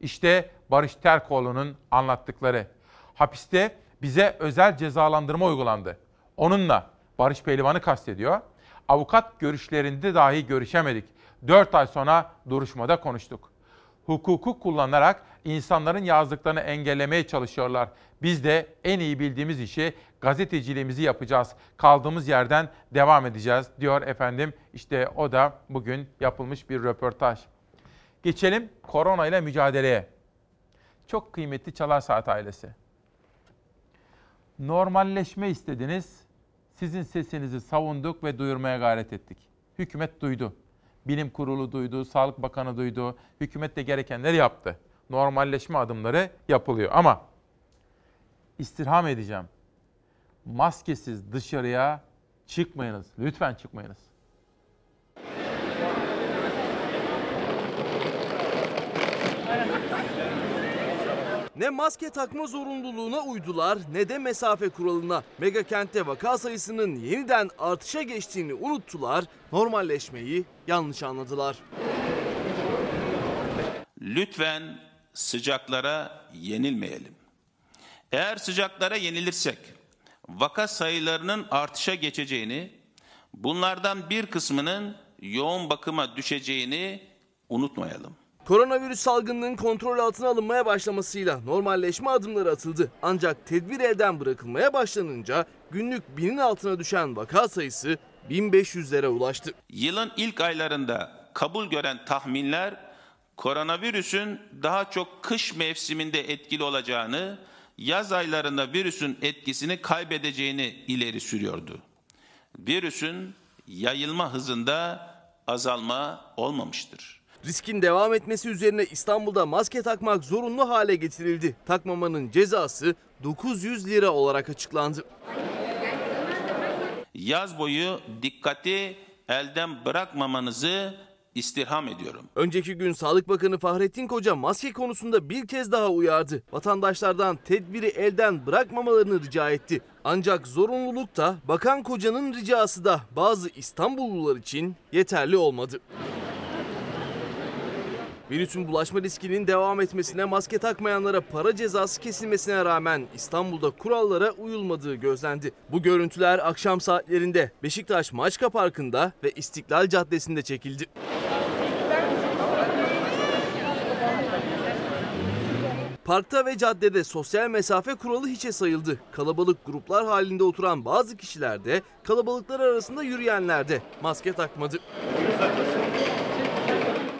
İşte Barış Terkoğlu'nun anlattıkları. Hapiste bize özel cezalandırma uygulandı. Onunla Barış Pehlivan'ı kastediyor. Avukat görüşlerinde dahi görüşemedik. 4 ay sonra duruşmada konuştuk. Hukuku kullanarak insanların yazdıklarını engellemeye çalışıyorlar. Biz de en iyi bildiğimiz işi gazeteciliğimizi yapacağız. Kaldığımız yerden devam edeceğiz diyor efendim. İşte o da bugün yapılmış bir röportaj. Geçelim korona ile mücadeleye. Çok kıymetli Çalar Saat ailesi. Normalleşme istediniz. Sizin sesinizi savunduk ve duyurmaya gayret ettik. Hükümet duydu. Bilim Kurulu duydu, Sağlık Bakanı duydu. Hükümet de gerekenleri yaptı. Normalleşme adımları yapılıyor ama istirham edeceğim. Maskesiz dışarıya çıkmayınız. Lütfen çıkmayınız. Ne maske takma zorunluluğuna uydular ne de mesafe kuralına. Mega kentte vaka sayısının yeniden artışa geçtiğini unuttular, normalleşmeyi yanlış anladılar. Lütfen sıcaklara yenilmeyelim. Eğer sıcaklara yenilirsek vaka sayılarının artışa geçeceğini, bunlardan bir kısmının yoğun bakıma düşeceğini unutmayalım. Koronavirüs salgınının kontrol altına alınmaya başlamasıyla normalleşme adımları atıldı. Ancak tedbir elden bırakılmaya başlanınca günlük binin altına düşen vaka sayısı 1500'lere ulaştı. Yılın ilk aylarında kabul gören tahminler koronavirüsün daha çok kış mevsiminde etkili olacağını, yaz aylarında virüsün etkisini kaybedeceğini ileri sürüyordu. Virüsün yayılma hızında azalma olmamıştır. Riskin devam etmesi üzerine İstanbul'da maske takmak zorunlu hale getirildi. Takmamanın cezası 900 lira olarak açıklandı. Yaz boyu dikkati elden bırakmamanızı istirham ediyorum. Önceki gün Sağlık Bakanı Fahrettin Koca maske konusunda bir kez daha uyardı. Vatandaşlardan tedbiri elden bırakmamalarını rica etti. Ancak zorunluluk da Bakan Koca'nın ricası da bazı İstanbullular için yeterli olmadı. Virüsün bulaşma riskinin devam etmesine maske takmayanlara para cezası kesilmesine rağmen İstanbul'da kurallara uyulmadığı gözlendi. Bu görüntüler akşam saatlerinde Beşiktaş Maçka Parkı'nda ve İstiklal Caddesi'nde çekildi. Parkta ve caddede sosyal mesafe kuralı hiçe sayıldı. Kalabalık gruplar halinde oturan bazı kişiler de kalabalıklar arasında yürüyenler de maske takmadı.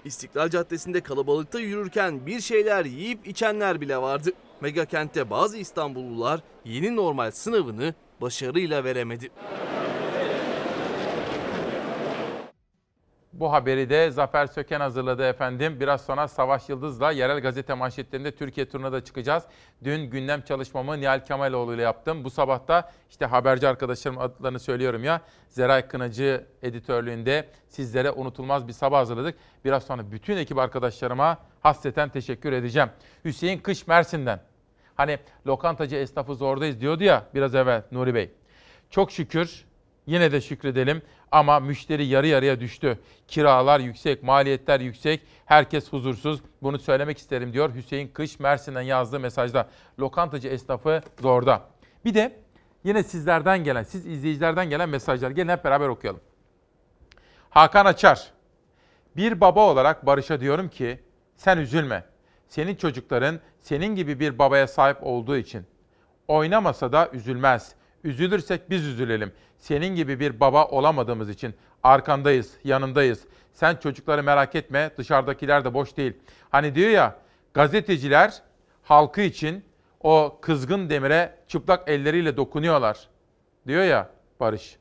İstiklal Caddesi'nde kalabalıkta yürürken bir şeyler yiyip içenler bile vardı. Mega kentte bazı İstanbullular yeni normal sınavını başarıyla veremedi. Bu haberi de Zafer Söken hazırladı efendim. Biraz sonra Savaş Yıldız'la yerel gazete manşetlerinde Türkiye turuna da çıkacağız. Dün gündem çalışmamı Nihal Kemaloğlu ile yaptım. Bu sabah da işte haberci arkadaşlarım adlarını söylüyorum ya. Zeray Kınacı editörlüğünde sizlere unutulmaz bir sabah hazırladık. Biraz sonra bütün ekip arkadaşlarıma hasreten teşekkür edeceğim. Hüseyin Kış Mersin'den. Hani lokantacı esnafı zordayız diyordu ya biraz evvel Nuri Bey. Çok şükür yine de şükredelim ama müşteri yarı yarıya düştü. Kiralar yüksek, maliyetler yüksek, herkes huzursuz. Bunu söylemek isterim diyor Hüseyin Kış Mersin'den yazdığı mesajda. Lokantacı esnafı zorda. Bir de yine sizlerden gelen, siz izleyicilerden gelen mesajlar. Gelin hep beraber okuyalım. Hakan Açar. Bir baba olarak Barış'a diyorum ki sen üzülme. Senin çocukların senin gibi bir babaya sahip olduğu için. Oynamasa da üzülmez. Üzülürsek biz üzülelim. Senin gibi bir baba olamadığımız için arkandayız, yanındayız. Sen çocukları merak etme, dışarıdakiler de boş değil. Hani diyor ya, gazeteciler halkı için o kızgın demire çıplak elleriyle dokunuyorlar. Diyor ya Barış.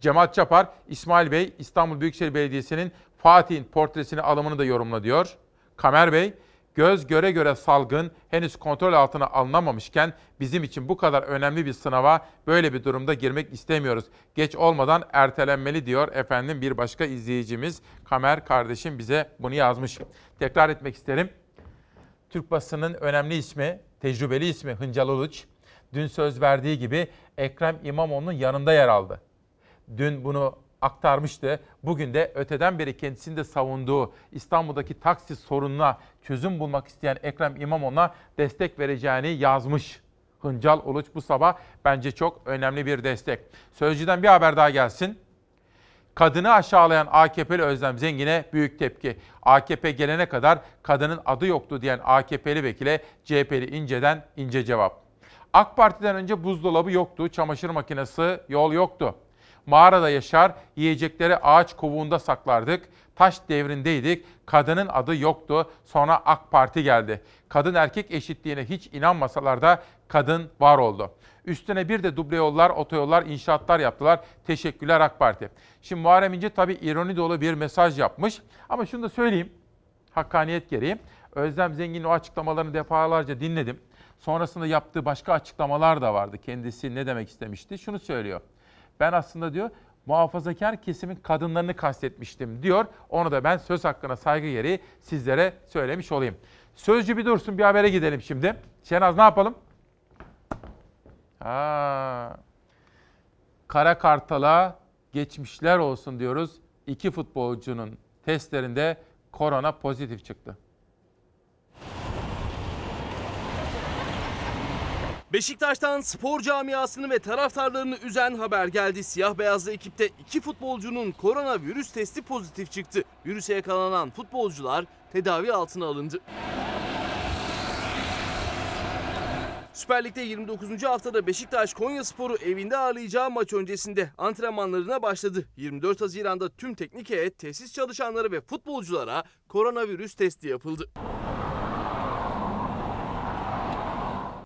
Cemal Çapar, İsmail Bey İstanbul Büyükşehir Belediyesi'nin Fatih'in portresini alımını da yorumla diyor. Kamer Bey, göz göre göre salgın henüz kontrol altına alınamamışken bizim için bu kadar önemli bir sınava böyle bir durumda girmek istemiyoruz. Geç olmadan ertelenmeli diyor efendim bir başka izleyicimiz. Kamer kardeşim bize bunu yazmış. Tekrar etmek isterim. Türk basının önemli ismi, tecrübeli ismi Hıncal Uluç. Dün söz verdiği gibi Ekrem İmamoğlu'nun yanında yer aldı. Dün bunu aktarmıştı. Bugün de öteden beri kendisinin de savunduğu İstanbul'daki taksi sorununa çözüm bulmak isteyen Ekrem İmamoğlu'na destek vereceğini yazmış. Hıncal Uluç bu sabah bence çok önemli bir destek. Sözcüden bir haber daha gelsin. Kadını aşağılayan AKP'li Özlem Zengin'e büyük tepki. AKP gelene kadar kadının adı yoktu diyen AKP'li vekile CHP'li İnce'den ince cevap. AK Parti'den önce buzdolabı yoktu, çamaşır makinesi, yol yoktu. Mağarada yaşar, yiyecekleri ağaç kovuğunda saklardık. Taş devrindeydik, kadının adı yoktu. Sonra AK Parti geldi. Kadın erkek eşitliğine hiç inanmasalar da kadın var oldu. Üstüne bir de duble yollar, otoyollar, inşaatlar yaptılar. Teşekkürler AK Parti. Şimdi Muharrem İnce tabii ironi dolu bir mesaj yapmış. Ama şunu da söyleyeyim, hakkaniyet gereği. Özlem Zengin'in o açıklamalarını defalarca dinledim. Sonrasında yaptığı başka açıklamalar da vardı. Kendisi ne demek istemişti? Şunu söylüyor. Ben aslında diyor muhafazakar kesimin kadınlarını kastetmiştim diyor. Onu da ben söz hakkına saygı gereği sizlere söylemiş olayım. Sözcü bir dursun bir habere gidelim şimdi. Şenaz ne yapalım? Ha. Kara Kartal'a geçmişler olsun diyoruz. İki futbolcunun testlerinde korona pozitif çıktı. Beşiktaş'tan spor camiasını ve taraftarlarını üzen haber geldi. Siyah beyazlı ekipte iki futbolcunun koronavirüs testi pozitif çıktı. Virüse yakalanan futbolcular tedavi altına alındı. Süper Lig'de 29. haftada Beşiktaş Konya Sporu evinde ağırlayacağı maç öncesinde antrenmanlarına başladı. 24 Haziran'da tüm teknik heyet, tesis çalışanları ve futbolculara koronavirüs testi yapıldı.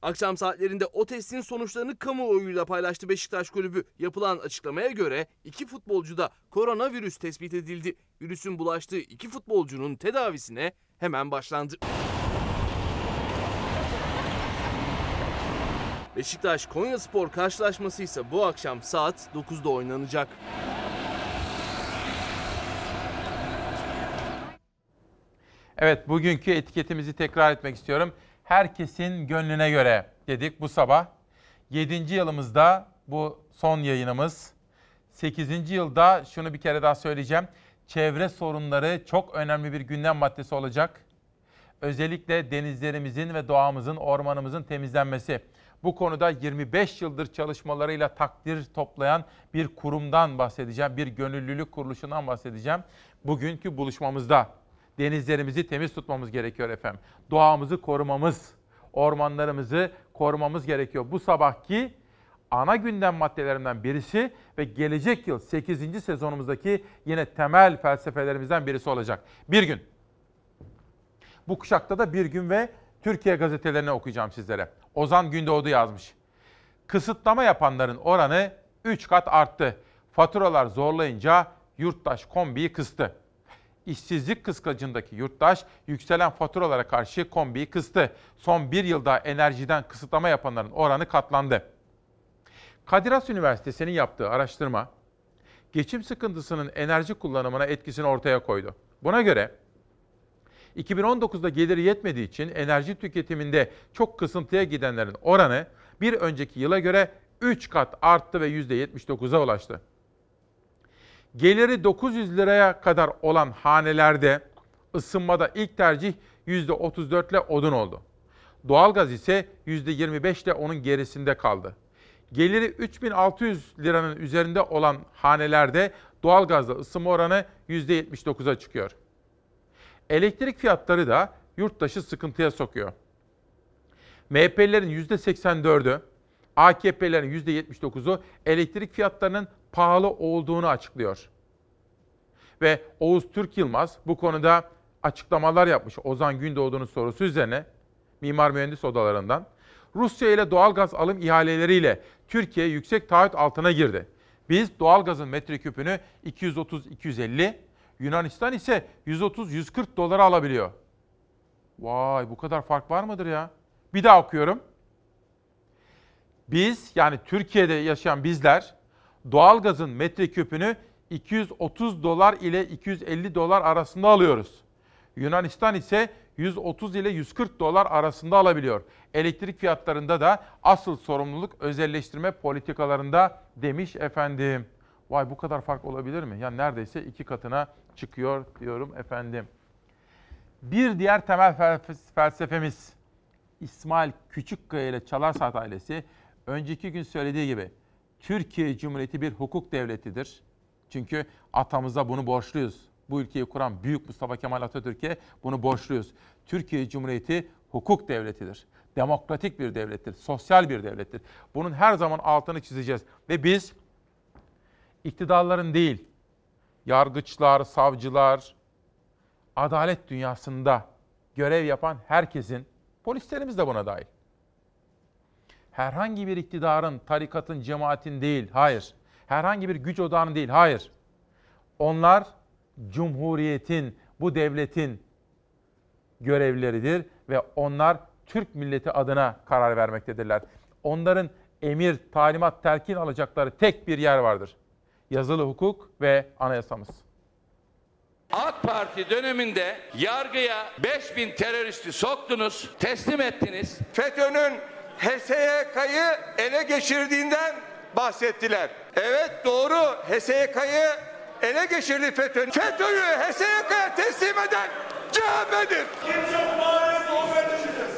Akşam saatlerinde o testin sonuçlarını kamuoyuyla paylaştı Beşiktaş Kulübü. Yapılan açıklamaya göre iki futbolcuda koronavirüs tespit edildi. Virüsün bulaştığı iki futbolcunun tedavisine hemen başlandı. Beşiktaş Konya Spor karşılaşması ise bu akşam saat 9'da oynanacak. Evet bugünkü etiketimizi tekrar etmek istiyorum. Herkesin gönlüne göre dedik bu sabah. 7. yılımızda bu son yayınımız. 8. yılda şunu bir kere daha söyleyeceğim. Çevre sorunları çok önemli bir gündem maddesi olacak. Özellikle denizlerimizin ve doğamızın, ormanımızın temizlenmesi. Bu konuda 25 yıldır çalışmalarıyla takdir toplayan bir kurumdan bahsedeceğim. Bir gönüllülük kuruluşundan bahsedeceğim. Bugünkü buluşmamızda denizlerimizi temiz tutmamız gerekiyor efendim. Doğamızı korumamız, ormanlarımızı korumamız gerekiyor. Bu sabahki ana gündem maddelerinden birisi ve gelecek yıl 8. sezonumuzdaki yine temel felsefelerimizden birisi olacak. Bir gün. Bu kuşakta da bir gün ve Türkiye gazetelerini okuyacağım sizlere. Ozan Gündoğdu yazmış. Kısıtlama yapanların oranı 3 kat arttı. Faturalar zorlayınca yurttaş kombiyi kıstı. İşsizlik kıskacındaki yurttaş yükselen faturalara karşı kombiyi kıstı. Son bir yılda enerjiden kısıtlama yapanların oranı katlandı. Kadir Has Üniversitesi'nin yaptığı araştırma geçim sıkıntısının enerji kullanımına etkisini ortaya koydu. Buna göre 2019'da geliri yetmediği için enerji tüketiminde çok kısıntıya gidenlerin oranı bir önceki yıla göre 3 kat arttı ve %79'a ulaştı. Geliri 900 liraya kadar olan hanelerde ısınmada ilk tercih %34 ile odun oldu. Doğalgaz ise %25 ile onun gerisinde kaldı. Geliri 3600 liranın üzerinde olan hanelerde doğalgazda ısınma oranı %79'a çıkıyor. Elektrik fiyatları da yurttaşı sıkıntıya sokuyor. MHP'lilerin %84'ü, AKP'lerin %79'u elektrik fiyatlarının pahalı olduğunu açıklıyor. Ve Oğuz Türk Yılmaz bu konuda açıklamalar yapmış Ozan Gündoğdu'nun sorusu üzerine mimar mühendis odalarından. Rusya ile doğalgaz alım ihaleleriyle Türkiye yüksek taahhüt altına girdi. Biz doğalgazın metreküpünü 230-250, Yunanistan ise 130-140 dolara alabiliyor. Vay bu kadar fark var mıdır ya? Bir daha okuyorum. Biz yani Türkiye'de yaşayan bizler doğalgazın metreküpünü 230 dolar ile 250 dolar arasında alıyoruz. Yunanistan ise 130 ile 140 dolar arasında alabiliyor. Elektrik fiyatlarında da asıl sorumluluk özelleştirme politikalarında demiş efendim. Vay bu kadar fark olabilir mi? Yani neredeyse iki katına çıkıyor diyorum efendim. Bir diğer temel felsefemiz İsmail Küçükkaya ile Çalar Saat ailesi önceki gün söylediği gibi Türkiye Cumhuriyeti bir hukuk devletidir. Çünkü atamıza bunu borçluyuz. Bu ülkeyi kuran Büyük Mustafa Kemal Atatürk'e bunu borçluyuz. Türkiye Cumhuriyeti hukuk devletidir. Demokratik bir devlettir, sosyal bir devlettir. Bunun her zaman altını çizeceğiz. Ve biz iktidarların değil, yargıçlar, savcılar, adalet dünyasında görev yapan herkesin, polislerimiz de buna dahil. Herhangi bir iktidarın, tarikatın, cemaatin değil, hayır. Herhangi bir güç odağının değil, hayır. Onlar cumhuriyetin, bu devletin görevlileridir ve onlar Türk milleti adına karar vermektedirler. Onların emir, talimat, telkin alacakları tek bir yer vardır. Yazılı hukuk ve anayasamız. AK Parti döneminde yargıya 5000 teröristi soktunuz, teslim ettiniz. FETÖ'nün HSYK'yı ele geçirdiğinden bahsettiler. Evet doğru HSYK'yı ele geçirdi FETÖ. FETÖ'yü HSYK'ya teslim eden CHP'dir.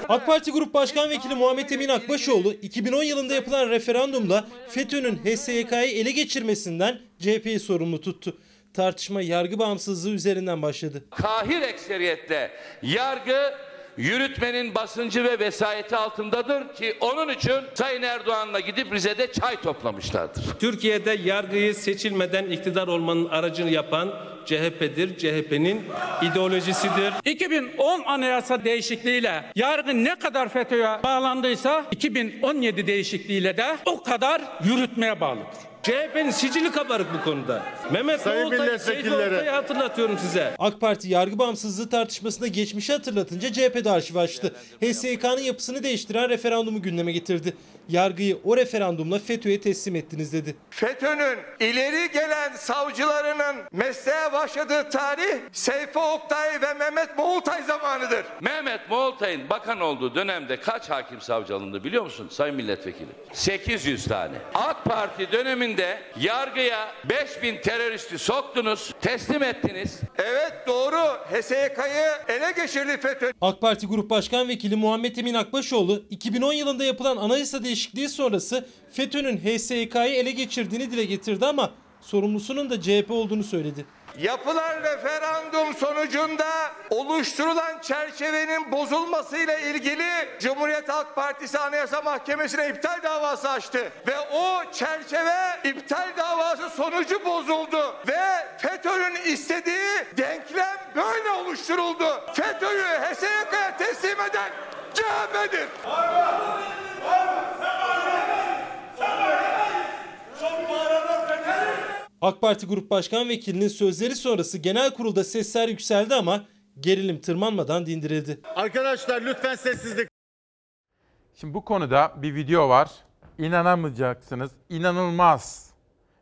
AK Parti Grup Başkan Vekili Muhammed Emin Akbaşoğlu 2010 yılında yapılan referandumda FETÖ'nün HSYK'yı ele geçirmesinden CHP'yi sorumlu tuttu. Tartışma yargı bağımsızlığı üzerinden başladı. Kahir ekseriyetle yargı yürütmenin basıncı ve vesayeti altındadır ki onun için Sayın Erdoğan'la gidip Rize'de çay toplamışlardır. Türkiye'de yargıyı seçilmeden iktidar olmanın aracını yapan CHP'dir. CHP'nin ideolojisidir. 2010 anayasa değişikliğiyle yargı ne kadar FETÖ'ye bağlandıysa 2017 değişikliğiyle de o kadar yürütmeye bağlıdır. CHP'nin sicili kabarık bu konuda. Mehmet Sayın Oğultay, Seyfi Oğultay'ı hatırlatıyorum size. AK Parti yargı bağımsızlığı tartışmasında geçmişi hatırlatınca CHP de arşiv açtı. HSYK'nın yapısını değiştiren referandumu gündeme getirdi. Yargıyı o referandumla FETÖ'ye teslim ettiniz dedi. FETÖ'nün ileri gelen savcılarının mesleğe başladığı tarih Seyfi Oktay ve Mehmet Moğultay zamanıdır. Mehmet Moğoltay'ın bakan olduğu dönemde kaç hakim savcı alındı biliyor musun Sayın Milletvekili? 800 tane. AK Parti döneminde yargıya 5000 teröristi soktunuz, teslim ettiniz. Evet doğru HSYK'yı ele geçirdi FETÖ. AK Parti Grup Başkan Vekili Muhammed Emin Akbaşoğlu 2010 yılında yapılan anayasa değişikliği sonrası FETÖ'nün HSYK'yı ele geçirdiğini dile getirdi ama sorumlusunun da CHP olduğunu söyledi. Yapılan referandum sonucunda oluşturulan çerçevenin bozulmasıyla ilgili Cumhuriyet Halk Partisi Anayasa Mahkemesi'ne iptal davası açtı. Ve o çerçeve iptal davası sonucu bozuldu. Ve FETÖ'nün istediği denklem böyle oluşturuldu. FETÖ'yü HSYK'ya teslim eden CHP'dir. AK Parti Grup Başkan Vekilinin sözleri sonrası genel kurulda sesler yükseldi ama gerilim tırmanmadan dindirildi. Arkadaşlar lütfen sessizlik. Şimdi bu konuda bir video var. İnanamayacaksınız. İnanılmaz.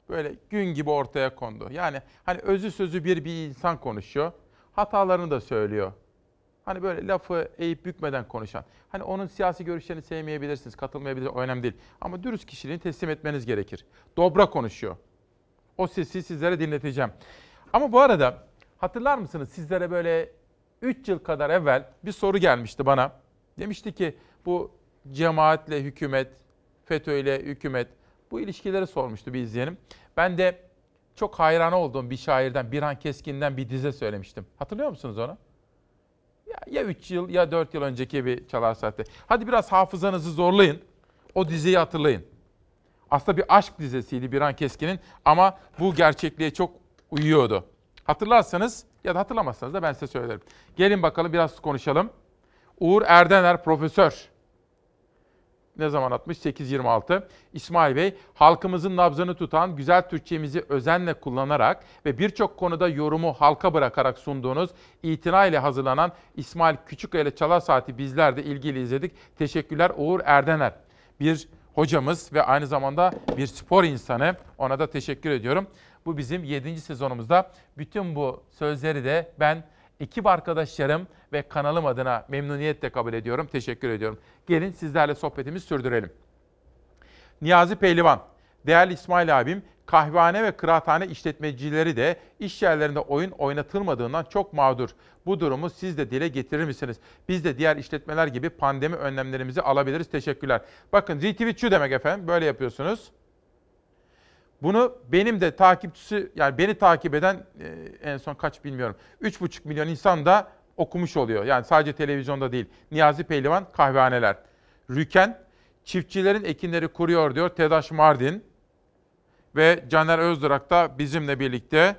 Böyle gün gibi ortaya kondu. Yani hani özü sözü bir bir insan konuşuyor. Hatalarını da söylüyor. Hani böyle lafı eğip bükmeden konuşan. Hani onun siyasi görüşlerini sevmeyebilirsiniz, katılmayabilirsiniz. O önemli değil. Ama dürüst kişiliğini teslim etmeniz gerekir. Dobra konuşuyor. O sesi sizlere dinleteceğim. Ama bu arada hatırlar mısınız sizlere böyle 3 yıl kadar evvel bir soru gelmişti bana. Demişti ki bu cemaatle hükümet, FETÖ ile hükümet bu ilişkileri sormuştu bir izleyenim. Ben de çok hayran olduğum bir şairden, Birhan Keskin'den bir dize söylemiştim. Hatırlıyor musunuz onu? Ya 3 yıl ya 4 yıl önceki bir çalar saatte. Hadi biraz hafızanızı zorlayın. O diziyi hatırlayın. Aslında bir aşk dizesiydi Birhan Keskin'in ama bu gerçekliğe çok uyuyordu. Hatırlarsanız ya da hatırlamazsanız da ben size söylerim. Gelin bakalım biraz konuşalım. Uğur Erdener profesör. Ne zaman atmış? 8.26. İsmail Bey, halkımızın nabzını tutan güzel Türkçemizi özenle kullanarak ve birçok konuda yorumu halka bırakarak sunduğunuz itina ile hazırlanan İsmail Küçükkaya ile Çalar Saati bizler de ilgili izledik. Teşekkürler Uğur Erdener. Bir hocamız ve aynı zamanda bir spor insanı. Ona da teşekkür ediyorum. Bu bizim 7. sezonumuzda. Bütün bu sözleri de ben Ekip arkadaşlarım ve kanalım adına memnuniyetle kabul ediyorum. Teşekkür ediyorum. Gelin sizlerle sohbetimizi sürdürelim. Niyazi Pehlivan, değerli İsmail abim, kahvehane ve kıraathane işletmecileri de iş yerlerinde oyun oynatılmadığından çok mağdur. Bu durumu siz de dile getirir misiniz? Biz de diğer işletmeler gibi pandemi önlemlerimizi alabiliriz. Teşekkürler. Bakın retweet şu demek efendim. Böyle yapıyorsunuz. Bunu benim de takipçisi yani beni takip eden e, en son kaç bilmiyorum. 3,5 milyon insan da okumuş oluyor. Yani sadece televizyonda değil. Niyazi Pehlivan kahvehaneler. Rüken çiftçilerin ekinleri kuruyor diyor Tedaş Mardin. Ve Caner Özdurak da bizimle birlikte.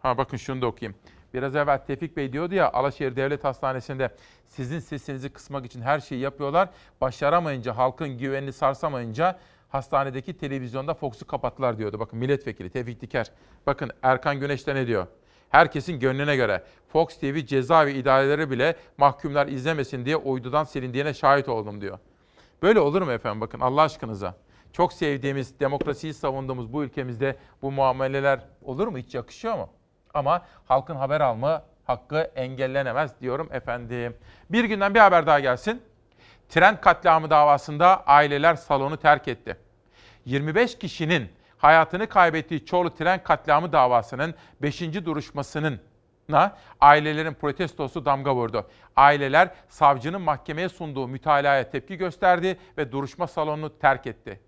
Ha bakın şunu da okuyayım. Biraz evvel Tevfik Bey diyordu ya Alaşehir Devlet Hastanesi'nde sizin sesinizi kısmak için her şeyi yapıyorlar. Başaramayınca, halkın güvenini sarsamayınca hastanedeki televizyonda Fox'u kapattılar diyordu. Bakın milletvekili Tevfik Diker. Bakın Erkan Güneş de ne diyor? Herkesin gönlüne göre Fox TV cezaevi idareleri bile mahkumlar izlemesin diye uydudan silindiğine şahit oldum diyor. Böyle olur mu efendim bakın Allah aşkınıza. Çok sevdiğimiz, demokrasiyi savunduğumuz bu ülkemizde bu muameleler olur mu? Hiç yakışıyor mu? Ama halkın haber alma hakkı engellenemez diyorum efendim. Bir günden bir haber daha gelsin. Tren katliamı davasında aileler salonu terk etti. 25 kişinin hayatını kaybettiği Çorlu tren katliamı davasının 5. duruşmasının ailelerin protestosu damga vurdu. Aileler savcının mahkemeye sunduğu mütalaya tepki gösterdi ve duruşma salonunu terk etti.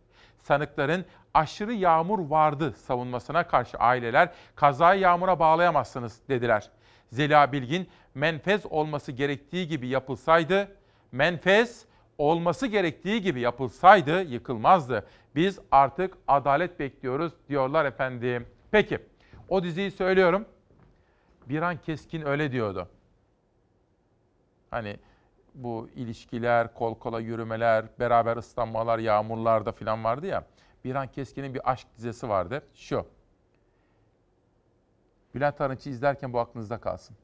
Sanıkların aşırı yağmur vardı savunmasına karşı aileler kazayı yağmura bağlayamazsınız dediler. Zeliha Bilgin menfez olması gerektiği gibi yapılsaydı, menfez olması gerektiği gibi yapılsaydı yıkılmazdı. Biz artık adalet bekliyoruz diyorlar efendim. Peki o diziyi söylüyorum. Biran Keskin öyle diyordu. Hani bu ilişkiler, kol kola yürümeler, beraber ıslanmalar, yağmurlarda falan vardı ya. Biran Keskin'in bir aşk dizesi vardı. Şu. Bülent Arınç'ı izlerken bu aklınızda kalsın.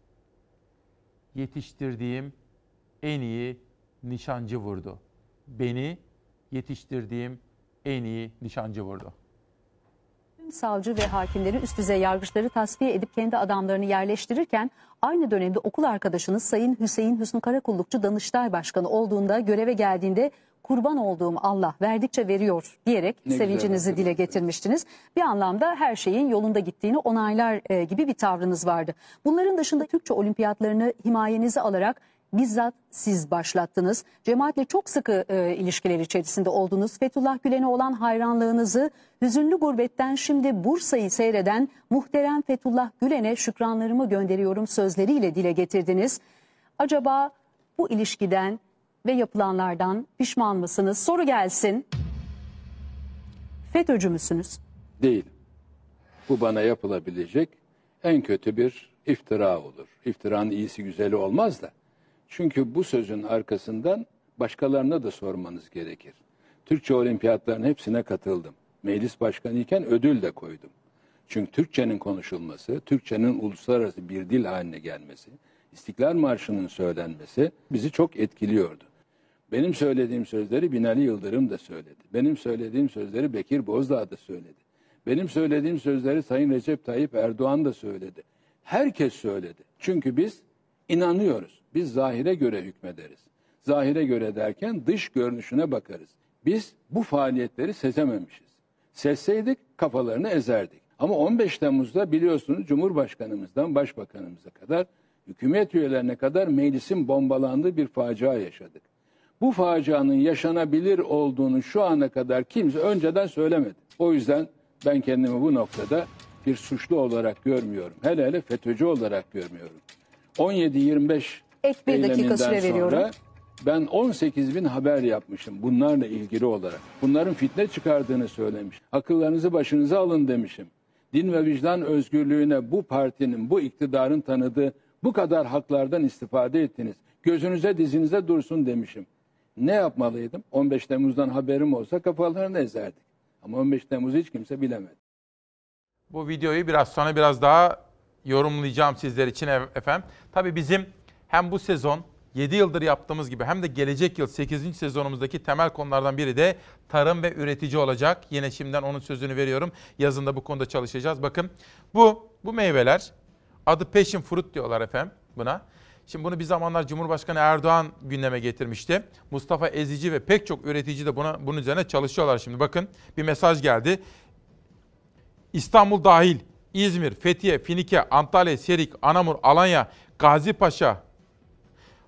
Yetiştirdiğim en iyi nişancı vurdu. Beni yetiştirdiğim en iyi nişancı vurdu. Savcı ve hakimleri üst düzey yargıçları tasfiye edip kendi adamlarını yerleştirirken aynı dönemde okul arkadaşınız Sayın Hüseyin Hüsnü Karakullukçu Danıştay Başkanı olduğunda göreve geldiğinde kurban olduğum Allah verdikçe veriyor diyerek Ne güzel sevincinizi dile getirmiştiniz. Bir anlamda her şeyin yolunda gittiğini onaylar e, gibi bir tavrınız vardı. Bunların dışında Türkçe olimpiyatlarını himayenize alarak bizzat siz başlattınız. Cemaatle çok sıkı e, ilişkiler içerisinde oldunuz. Fethullah Gülen'e olan hayranlığınızı hüzünlü gurbetten şimdi Bursa'yı seyreden muhterem Fethullah Gülen'e şükranlarımı gönderiyorum sözleriyle dile getirdiniz. Acaba bu ilişkiden ve yapılanlardan pişman mısınız? Soru gelsin. FETÖ'cü müsünüz? Değil. Bu bana yapılabilecek en kötü bir iftira olur. İftiranın iyisi güzeli olmaz da. Çünkü bu sözün arkasından başkalarına da sormanız gerekir. Türkçe olimpiyatların hepsine katıldım. Meclis başkanı iken ödül de koydum. Çünkü Türkçenin konuşulması, Türkçenin uluslararası bir dil haline gelmesi, İstiklal Marşı'nın söylenmesi bizi çok etkiliyordu. Benim söylediğim sözleri Binali Yıldırım da söyledi. Benim söylediğim sözleri Bekir Bozdağ da söyledi. Benim söylediğim sözleri Sayın Recep Tayyip Erdoğan da söyledi. Herkes söyledi. Çünkü biz inanıyoruz. Biz zahire göre hükmederiz. Zahire göre derken dış görünüşüne bakarız. Biz bu faaliyetleri sezememişiz. Sezseydik kafalarını ezerdik. Ama 15 Temmuz'da biliyorsunuz Cumhurbaşkanımızdan Başbakanımıza kadar hükümet üyelerine kadar meclisin bombalandığı bir facia yaşadık. Bu facianın yaşanabilir olduğunu şu ana kadar kimse önceden söylemedi. O yüzden ben kendimi bu noktada bir suçlu olarak görmüyorum. Hele hele FETÖ'cü olarak görmüyorum. 17-25 Ek bir dakika süre veriyorum. sonra ben 18 bin haber yapmışım bunlarla ilgili olarak. Bunların fitne çıkardığını söylemiş. Akıllarınızı başınıza alın demişim. Din ve vicdan özgürlüğüne bu partinin, bu iktidarın tanıdığı bu kadar haklardan istifade ettiniz. Gözünüze dizinize dursun demişim. Ne yapmalıydım? 15 Temmuz'dan haberim olsa kafalarını ezerdik. Ama 15 Temmuz'u hiç kimse bilemedi. Bu videoyu biraz sonra biraz daha yorumlayacağım sizler için ef- efendim. Tabii bizim hem bu sezon 7 yıldır yaptığımız gibi hem de gelecek yıl 8. sezonumuzdaki temel konulardan biri de tarım ve üretici olacak. Yine şimdiden onun sözünü veriyorum. Yazında bu konuda çalışacağız. Bakın bu bu meyveler Adı passion fruit diyorlar efendim buna. Şimdi bunu bir zamanlar Cumhurbaşkanı Erdoğan gündeme getirmişti. Mustafa Ezici ve pek çok üretici de buna bunun üzerine çalışıyorlar şimdi. Bakın bir mesaj geldi. İstanbul dahil İzmir, Fethiye, Finike, Antalya, Serik, Anamur, Alanya, Gazipaşa,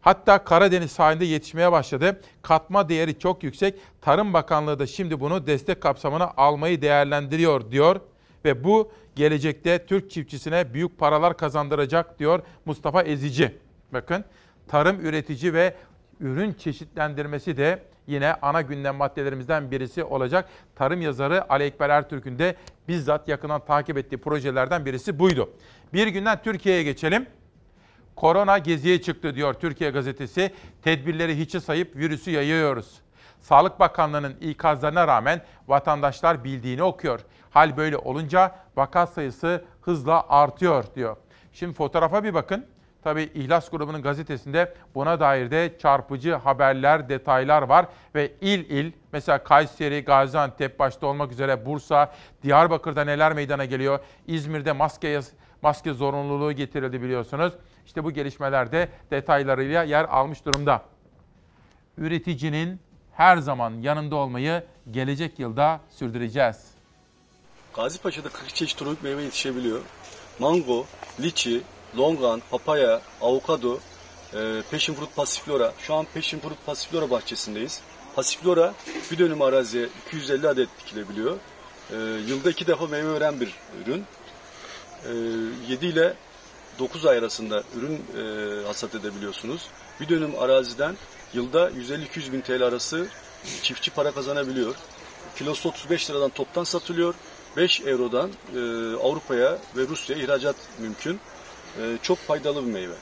hatta Karadeniz sahilinde yetişmeye başladı. Katma değeri çok yüksek. Tarım Bakanlığı da şimdi bunu destek kapsamına almayı değerlendiriyor diyor. Ve bu gelecekte Türk çiftçisine büyük paralar kazandıracak diyor Mustafa Ezici. Bakın tarım üretici ve ürün çeşitlendirmesi de yine ana gündem maddelerimizden birisi olacak. Tarım yazarı Ali Ekber Ertürk'ün de bizzat yakından takip ettiği projelerden birisi buydu. Bir günden Türkiye'ye geçelim. Korona geziye çıktı diyor Türkiye gazetesi. Tedbirleri hiçe sayıp virüsü yayıyoruz. Sağlık Bakanlığı'nın ikazlarına rağmen vatandaşlar bildiğini okuyor. Hal böyle olunca vaka sayısı hızla artıyor diyor. Şimdi fotoğrafa bir bakın. Tabi İhlas grubunun gazetesinde buna dair de çarpıcı haberler, detaylar var ve il il mesela Kayseri, Gaziantep başta olmak üzere Bursa, Diyarbakır'da neler meydana geliyor? İzmir'de maske maske zorunluluğu getirildi biliyorsunuz. İşte bu gelişmelerde detaylarıyla yer almış durumda. Üreticinin her zaman yanında olmayı gelecek yılda sürdüreceğiz. Gazipaşa'da 40 çeşit tropik meyve yetişebiliyor. Mango, liçi, longan, papaya, avokado, e, passion fruit passiflora. Şu an passion fruit passiflora bahçesindeyiz. Passiflora bir dönüm araziye 250 adet dikilebiliyor. E, yılda iki defa meyve veren bir ürün. E, 7 ile 9 ay arasında ürün e, hasat edebiliyorsunuz. Bir dönüm araziden yılda 150-200 bin TL arası çiftçi para kazanabiliyor. Kilosu 35 liradan toptan satılıyor. 5 eurodan e, Avrupa'ya ve Rusya'ya ihracat mümkün. E, çok faydalı bir meyve.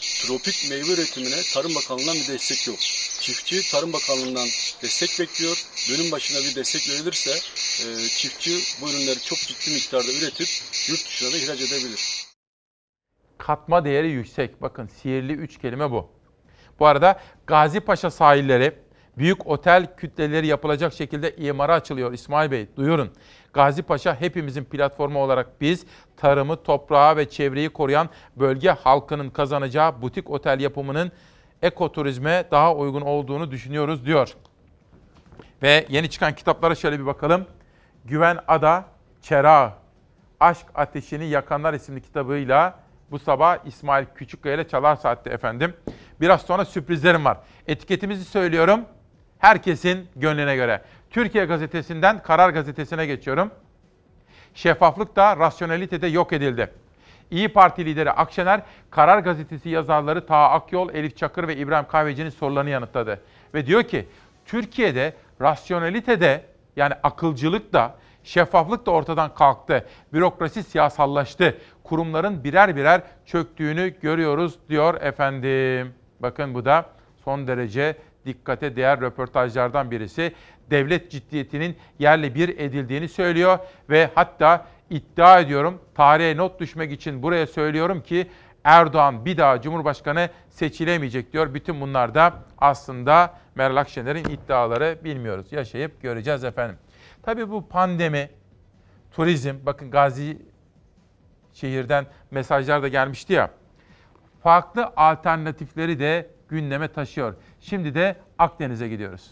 Tropik meyve üretimine Tarım Bakanlığı'ndan bir destek yok. Çiftçi Tarım Bakanlığı'ndan destek bekliyor. Dönüm başına bir destek verilirse e, çiftçi bu ürünleri çok ciddi miktarda üretip yurt dışına da ihraç edebilir. Katma değeri yüksek. Bakın sihirli üç kelime bu. Bu arada Gazi Paşa sahilleri büyük otel kütleleri yapılacak şekilde imara açılıyor İsmail Bey. Duyurun. Gazi Paşa hepimizin platformu olarak biz tarımı, toprağı ve çevreyi koruyan bölge halkının kazanacağı butik otel yapımının ekoturizme daha uygun olduğunu düşünüyoruz diyor. Ve yeni çıkan kitaplara şöyle bir bakalım. Güven Ada, Çerağı, Aşk Ateşini Yakanlar isimli kitabıyla bu sabah İsmail Küçükkaya ile Çalar Saat'te efendim. Biraz sonra sürprizlerim var. Etiketimizi söylüyorum. Herkesin gönlüne göre. Türkiye Gazetesi'nden Karar Gazetesi'ne geçiyorum. Şeffaflık da rasyonelite de yok edildi. İyi Parti lideri Akşener, Karar Gazetesi yazarları Taha Akyol, Elif Çakır ve İbrahim Kahveci'nin sorularını yanıtladı. Ve diyor ki, Türkiye'de rasyonelite de yani akılcılık da şeffaflık da ortadan kalktı. Bürokrasi siyasallaştı. Kurumların birer birer çöktüğünü görüyoruz diyor efendim. Bakın bu da son derece dikkate değer röportajlardan birisi. Devlet ciddiyetinin yerle bir edildiğini söylüyor ve hatta iddia ediyorum tarihe not düşmek için buraya söylüyorum ki Erdoğan bir daha Cumhurbaşkanı seçilemeyecek diyor. Bütün bunlar da aslında Meral Akşener'in iddiaları bilmiyoruz. Yaşayıp göreceğiz efendim. Tabii bu pandemi, turizm, bakın Gazi şehirden mesajlar da gelmişti ya. Farklı alternatifleri de gündeme taşıyor. Şimdi de Akdeniz'e gidiyoruz.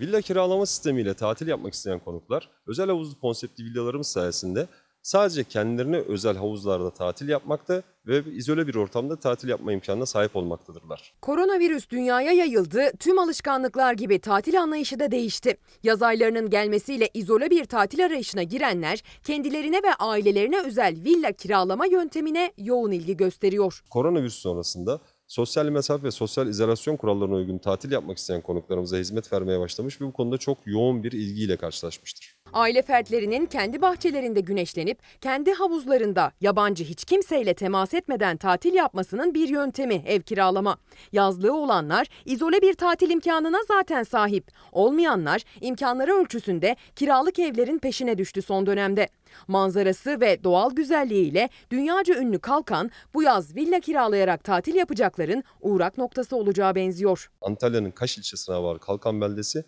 Villa kiralama sistemiyle tatil yapmak isteyen konuklar özel havuzlu konseptli villalarımız sayesinde sadece kendilerine özel havuzlarda tatil yapmakta ve izole bir ortamda tatil yapma imkanına sahip olmaktadırlar. Koronavirüs dünyaya yayıldı, tüm alışkanlıklar gibi tatil anlayışı da değişti. Yaz aylarının gelmesiyle izole bir tatil arayışına girenler kendilerine ve ailelerine özel villa kiralama yöntemine yoğun ilgi gösteriyor. Koronavirüs sonrasında sosyal mesafe ve sosyal izolasyon kurallarına uygun tatil yapmak isteyen konuklarımıza hizmet vermeye başlamış ve bu konuda çok yoğun bir ilgiyle karşılaşmıştır. Aile fertlerinin kendi bahçelerinde güneşlenip kendi havuzlarında yabancı hiç kimseyle temas etmeden tatil yapmasının bir yöntemi ev kiralama. Yazlığı olanlar izole bir tatil imkanına zaten sahip. Olmayanlar imkanları ölçüsünde kiralık evlerin peşine düştü son dönemde. Manzarası ve doğal güzelliğiyle dünyaca ünlü Kalkan bu yaz villa kiralayarak tatil yapacakların uğrak noktası olacağı benziyor. Antalya'nın Kaş ilçesine bağlı Kalkan beldesi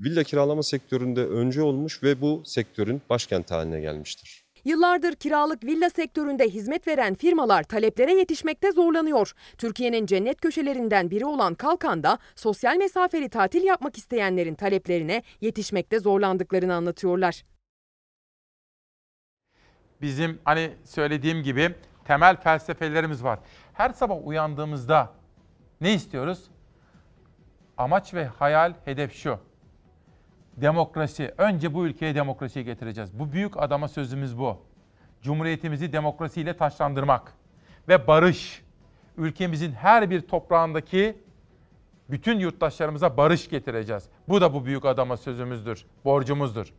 villa kiralama sektöründe önce olmuş ve bu sektörün başkenti haline gelmiştir. Yıllardır kiralık villa sektöründe hizmet veren firmalar taleplere yetişmekte zorlanıyor. Türkiye'nin cennet köşelerinden biri olan Kalkan'da sosyal mesafeli tatil yapmak isteyenlerin taleplerine yetişmekte zorlandıklarını anlatıyorlar. Bizim hani söylediğim gibi temel felsefelerimiz var. Her sabah uyandığımızda ne istiyoruz? Amaç ve hayal, hedef şu. Demokrasi. Önce bu ülkeye demokrasiyi getireceğiz. Bu büyük adama sözümüz bu. Cumhuriyetimizi demokrasiyle taşlandırmak ve barış. Ülkemizin her bir toprağındaki bütün yurttaşlarımıza barış getireceğiz. Bu da bu büyük adama sözümüzdür, borcumuzdur.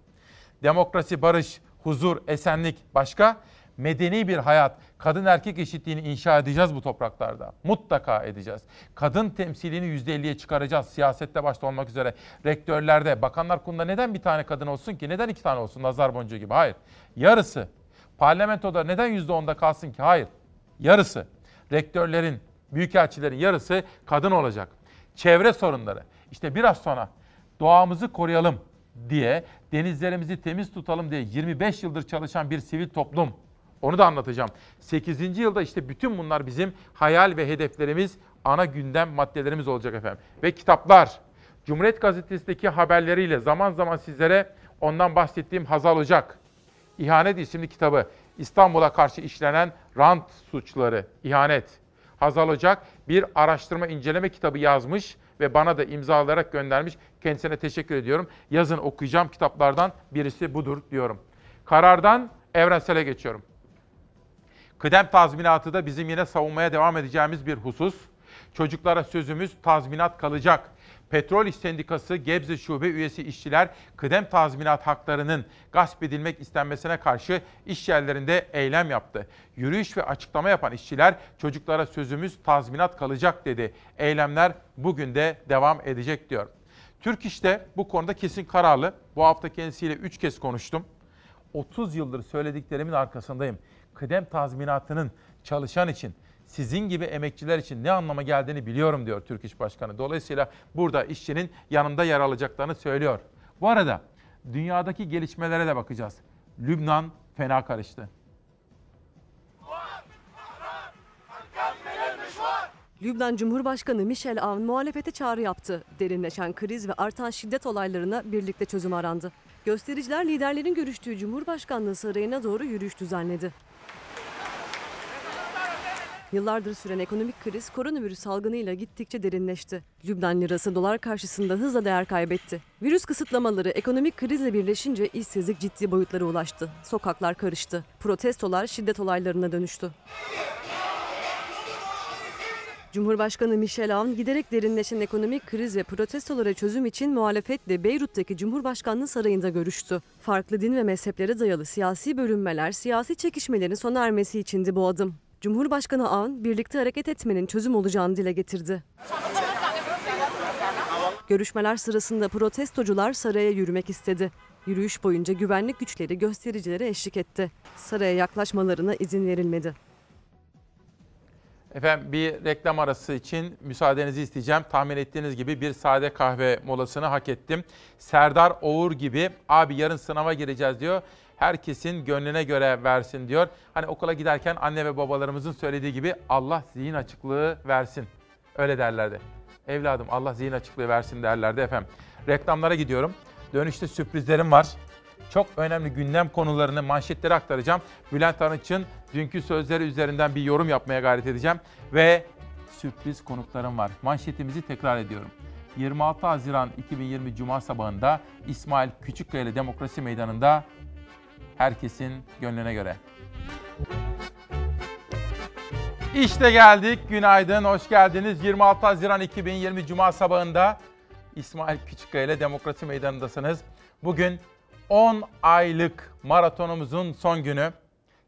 Demokrasi, barış, huzur, esenlik başka medeni bir hayat, kadın erkek eşitliğini inşa edeceğiz bu topraklarda. Mutlaka edeceğiz. Kadın temsilini %50'ye çıkaracağız. Siyasette başta olmak üzere rektörlerde, bakanlar kurulunda neden bir tane kadın olsun ki? Neden iki tane olsun nazar boncuğu gibi? Hayır. Yarısı. Parlamentoda neden %10'da kalsın ki? Hayır. Yarısı. Rektörlerin, büyükelçilerin yarısı kadın olacak. Çevre sorunları. İşte biraz sonra doğamızı koruyalım diye, denizlerimizi temiz tutalım diye 25 yıldır çalışan bir sivil toplum onu da anlatacağım. 8. yılda işte bütün bunlar bizim hayal ve hedeflerimiz, ana gündem maddelerimiz olacak efendim. Ve kitaplar. Cumhuriyet Gazetesi'ndeki haberleriyle zaman zaman sizlere ondan bahsettiğim Hazal Ocak. İhanet isimli kitabı. İstanbul'a karşı işlenen rant suçları, ihanet. Hazal Ocak bir araştırma inceleme kitabı yazmış ve bana da imzalayarak göndermiş. Kendisine teşekkür ediyorum. Yazın okuyacağım kitaplardan birisi budur diyorum. Karardan evrensele geçiyorum. Kıdem tazminatı da bizim yine savunmaya devam edeceğimiz bir husus. Çocuklara sözümüz tazminat kalacak. Petrol İş Sendikası Gebze Şube üyesi işçiler kıdem tazminat haklarının gasp edilmek istenmesine karşı iş yerlerinde eylem yaptı. Yürüyüş ve açıklama yapan işçiler çocuklara sözümüz tazminat kalacak dedi. Eylemler bugün de devam edecek diyor. Türk İş'te bu konuda kesin kararlı. Bu hafta kendisiyle 3 kez konuştum. 30 yıldır söylediklerimin arkasındayım kıdem tazminatının çalışan için, sizin gibi emekçiler için ne anlama geldiğini biliyorum diyor Türk İş Başkanı. Dolayısıyla burada işçinin yanında yer alacaklarını söylüyor. Bu arada dünyadaki gelişmelere de bakacağız. Lübnan fena karıştı. Lübnan Cumhurbaşkanı Michel Aoun muhalefete çağrı yaptı. Derinleşen kriz ve artan şiddet olaylarına birlikte çözüm arandı. Göstericiler liderlerin görüştüğü Cumhurbaşkanlığı sarayına doğru yürüyüş düzenledi. Yıllardır süren ekonomik kriz koronavirüs salgınıyla gittikçe derinleşti. Lübnan lirası dolar karşısında hızla değer kaybetti. Virüs kısıtlamaları ekonomik krizle birleşince işsizlik ciddi boyutlara ulaştı. Sokaklar karıştı. Protestolar şiddet olaylarına dönüştü. Cumhurbaşkanı Michel Aoun giderek derinleşen ekonomik kriz ve protestolara çözüm için muhalefetle Beyrut'taki Cumhurbaşkanlığı sarayında görüştü. Farklı din ve mezheplere dayalı siyasi bölünmeler, siyasi çekişmelerin sona ermesi içindi bu adım. Cumhurbaşkanı Ağın birlikte hareket etmenin çözüm olacağını dile getirdi. Görüşmeler sırasında protestocular saraya yürümek istedi. Yürüyüş boyunca güvenlik güçleri göstericilere eşlik etti. Saraya yaklaşmalarına izin verilmedi. Efendim bir reklam arası için müsaadenizi isteyeceğim. Tahmin ettiğiniz gibi bir sade kahve molasını hak ettim. Serdar Oğur gibi abi yarın sınava gireceğiz diyor herkesin gönlüne göre versin diyor. Hani okula giderken anne ve babalarımızın söylediği gibi Allah zihin açıklığı versin. Öyle derlerdi. Evladım Allah zihin açıklığı versin derlerdi efendim. Reklamlara gidiyorum. Dönüşte sürprizlerim var. Çok önemli gündem konularını, manşetleri aktaracağım. Bülent Arınç'ın dünkü sözleri üzerinden bir yorum yapmaya gayret edeceğim. Ve sürpriz konuklarım var. Manşetimizi tekrar ediyorum. 26 Haziran 2020 Cuma sabahında İsmail Küçükkaya Demokrasi Meydanı'nda herkesin gönlüne göre. İşte geldik. Günaydın, hoş geldiniz. 26 Haziran 2020 Cuma sabahında İsmail Küçükkaya ile Demokrasi Meydanı'ndasınız. Bugün 10 aylık maratonumuzun son günü.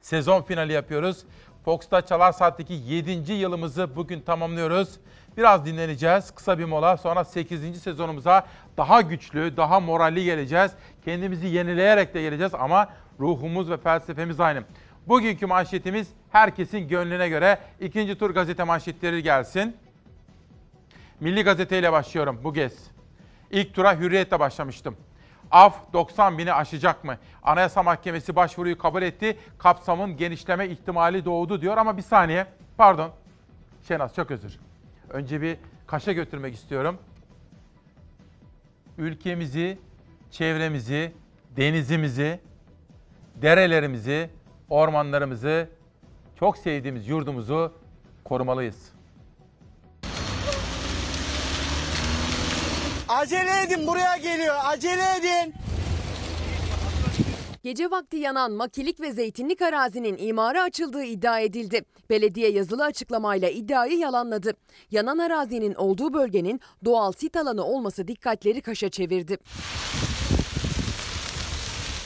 Sezon finali yapıyoruz. Fox'ta Çalar Saat'teki 7. yılımızı bugün tamamlıyoruz. Biraz dinleneceğiz. Kısa bir mola. Sonra 8. sezonumuza daha güçlü, daha moralli geleceğiz. Kendimizi yenileyerek de geleceğiz ama ruhumuz ve felsefemiz aynı. Bugünkü manşetimiz herkesin gönlüne göre ikinci tur gazete manşetleri gelsin. Milli Gazete ile başlıyorum bu kez. İlk tura Hürriyet'le başlamıştım. Af 90 bini aşacak mı? Anayasa Mahkemesi başvuruyu kabul etti. Kapsamın genişleme ihtimali doğdu diyor ama bir saniye. Pardon. Şenaz çok özür. Önce bir Kaş'a götürmek istiyorum. Ülkemizi, çevremizi, denizimizi, derelerimizi, ormanlarımızı, çok sevdiğimiz yurdumuzu korumalıyız. Acele edin buraya geliyor. Acele edin. Gece vakti yanan makilik ve zeytinlik arazinin imara açıldığı iddia edildi. Belediye yazılı açıklamayla iddiayı yalanladı. Yanan arazinin olduğu bölgenin doğal sit alanı olması dikkatleri kaşa çevirdi.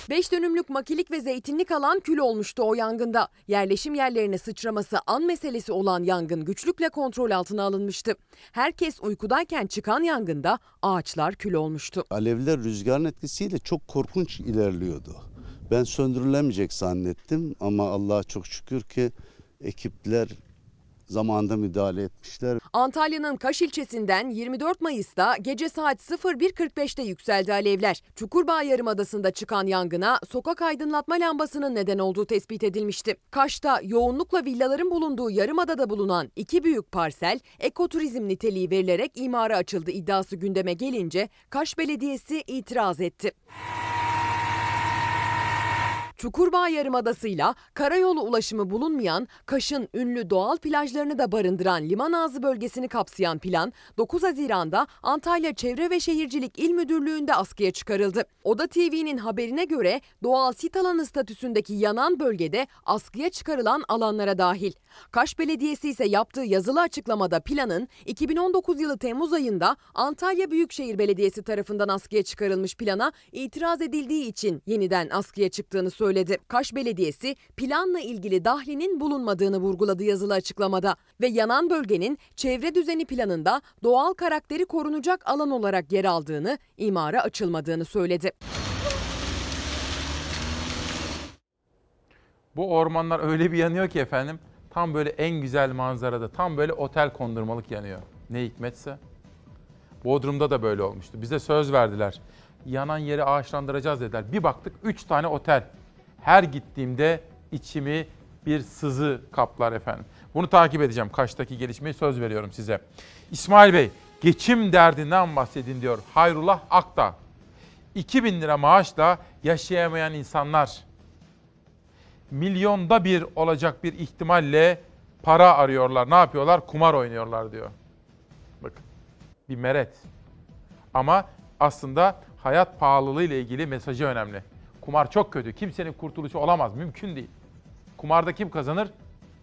5 dönümlük makilik ve zeytinlik alan kül olmuştu o yangında. Yerleşim yerlerine sıçraması an meselesi olan yangın güçlükle kontrol altına alınmıştı. Herkes uykudayken çıkan yangında ağaçlar kül olmuştu. Alevler rüzgarın etkisiyle çok korkunç ilerliyordu. Ben söndürülemeyecek zannettim ama Allah'a çok şükür ki ekipler zamanında müdahale etmişler. Antalya'nın Kaş ilçesinden 24 Mayıs'ta gece saat 01.45'te yükseldi alevler. Çukurbağ Yarımadası'nda çıkan yangına sokak aydınlatma lambasının neden olduğu tespit edilmişti. Kaş'ta yoğunlukla villaların bulunduğu Yarımada'da bulunan iki büyük parsel ekoturizm niteliği verilerek imara açıldı iddiası gündeme gelince Kaş Belediyesi itiraz etti. Çukurbağ Yarımadası'yla karayolu ulaşımı bulunmayan Kaş'ın ünlü doğal plajlarını da barındıran liman ağzı bölgesini kapsayan plan 9 Haziran'da Antalya Çevre ve Şehircilik İl Müdürlüğü'nde askıya çıkarıldı. Oda TV'nin haberine göre doğal sit alanı statüsündeki yanan bölgede askıya çıkarılan alanlara dahil. Kaş Belediyesi ise yaptığı yazılı açıklamada planın 2019 yılı Temmuz ayında Antalya Büyükşehir Belediyesi tarafından askıya çıkarılmış plana itiraz edildiği için yeniden askıya çıktığını söyledi. Kaş Belediyesi planla ilgili dahlinin bulunmadığını vurguladı yazılı açıklamada ve yanan bölgenin çevre düzeni planında doğal karakteri korunacak alan olarak yer aldığını, imara açılmadığını söyledi. Bu ormanlar öyle bir yanıyor ki efendim. Tam böyle en güzel manzarada, tam böyle otel kondurmalık yanıyor. Ne hikmetse. Bodrum'da da böyle olmuştu. Bize söz verdiler. Yanan yeri ağaçlandıracağız dediler. Bir baktık 3 tane otel. Her gittiğimde içimi bir sızı kaplar efendim. Bunu takip edeceğim. Kaş'taki gelişmeyi söz veriyorum size. İsmail Bey, geçim derdinden bahsedin diyor. Hayrullah Akta. 2000 lira maaşla yaşayamayan insanlar milyonda bir olacak bir ihtimalle para arıyorlar. Ne yapıyorlar? Kumar oynuyorlar diyor. Bakın bir meret. Ama aslında hayat pahalılığı ile ilgili mesajı önemli. Kumar çok kötü. Kimsenin kurtuluşu olamaz. Mümkün değil. Kumarda kim kazanır?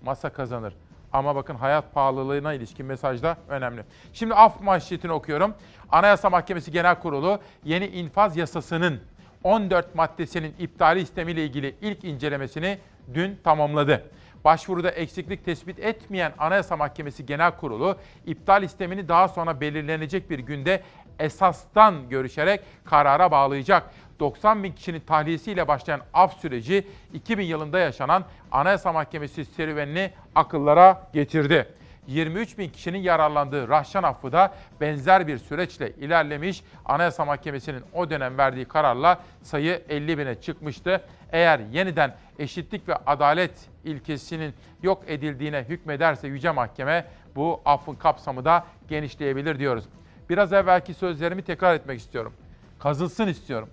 Masa kazanır. Ama bakın hayat pahalılığına ilişkin mesaj da önemli. Şimdi af manşetini okuyorum. Anayasa Mahkemesi Genel Kurulu yeni infaz yasasının 14 maddesinin iptali istemiyle ilgili ilk incelemesini dün tamamladı. Başvuruda eksiklik tespit etmeyen Anayasa Mahkemesi Genel Kurulu iptal istemini daha sonra belirlenecek bir günde esastan görüşerek karara bağlayacak. 90 bin kişinin tahliyesiyle başlayan af süreci 2000 yılında yaşanan Anayasa Mahkemesi serüvenini akıllara getirdi. 23 bin kişinin yararlandığı Rahşan affı da benzer bir süreçle ilerlemiş. Anayasa Mahkemesi'nin o dönem verdiği kararla sayı 50 bine çıkmıştı. Eğer yeniden eşitlik ve adalet ilkesinin yok edildiğine hükmederse Yüce Mahkeme bu affın kapsamı da genişleyebilir diyoruz. Biraz evvelki sözlerimi tekrar etmek istiyorum. Kazılsın istiyorum.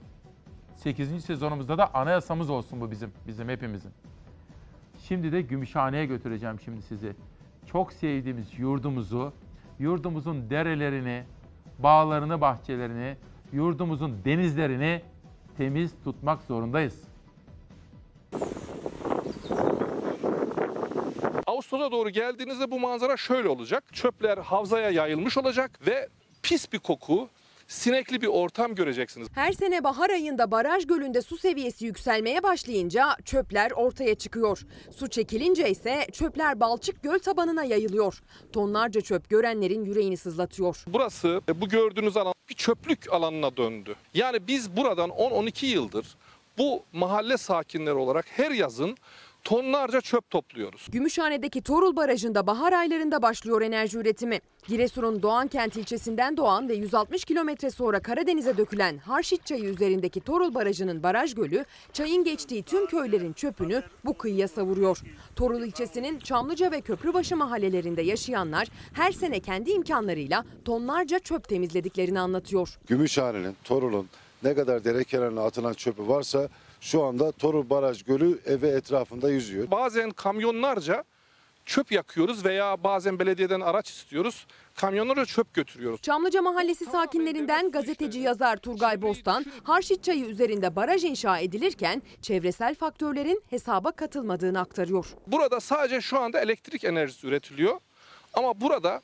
8. sezonumuzda da anayasamız olsun bu bizim, bizim hepimizin. Şimdi de Gümüşhane'ye götüreceğim şimdi sizi. Çok sevdiğimiz yurdumuzu, yurdumuzun derelerini, bağlarını, bahçelerini, yurdumuzun denizlerini temiz tutmak zorundayız. Ağustos'a doğru geldiğinizde bu manzara şöyle olacak. Çöpler havzaya yayılmış olacak ve pis bir koku, sinekli bir ortam göreceksiniz. Her sene bahar ayında baraj gölünde su seviyesi yükselmeye başlayınca çöpler ortaya çıkıyor. Su çekilince ise çöpler Balçık Göl tabanına yayılıyor. Tonlarca çöp görenlerin yüreğini sızlatıyor. Burası e, bu gördüğünüz alan bir çöplük alanına döndü. Yani biz buradan 10-12 yıldır bu mahalle sakinleri olarak her yazın tonlarca çöp topluyoruz. Gümüşhane'deki Torul Barajı'nda bahar aylarında başlıyor enerji üretimi. Giresun'un Doğankent ilçesinden doğan ve 160 kilometre sonra Karadeniz'e dökülen Harşit Çayı üzerindeki Torul Barajı'nın baraj gölü çayın geçtiği tüm köylerin çöpünü bu kıyıya savuruyor. Torul ilçesinin Çamlıca ve Köprübaşı mahallelerinde yaşayanlar her sene kendi imkanlarıyla tonlarca çöp temizlediklerini anlatıyor. Gümüşhane'nin, Torul'un ne kadar dere kenarına atılan çöpü varsa şu anda Torul Baraj Gölü evi etrafında yüzüyor. Bazen kamyonlarca çöp yakıyoruz veya bazen belediyeden araç istiyoruz. Kamyonlarca çöp götürüyoruz. Çamlıca Mahallesi sakinlerinden gazeteci yazar Turgay Bostan, Harşit Çayı üzerinde baraj inşa edilirken çevresel faktörlerin hesaba katılmadığını aktarıyor. Burada sadece şu anda elektrik enerjisi üretiliyor. Ama burada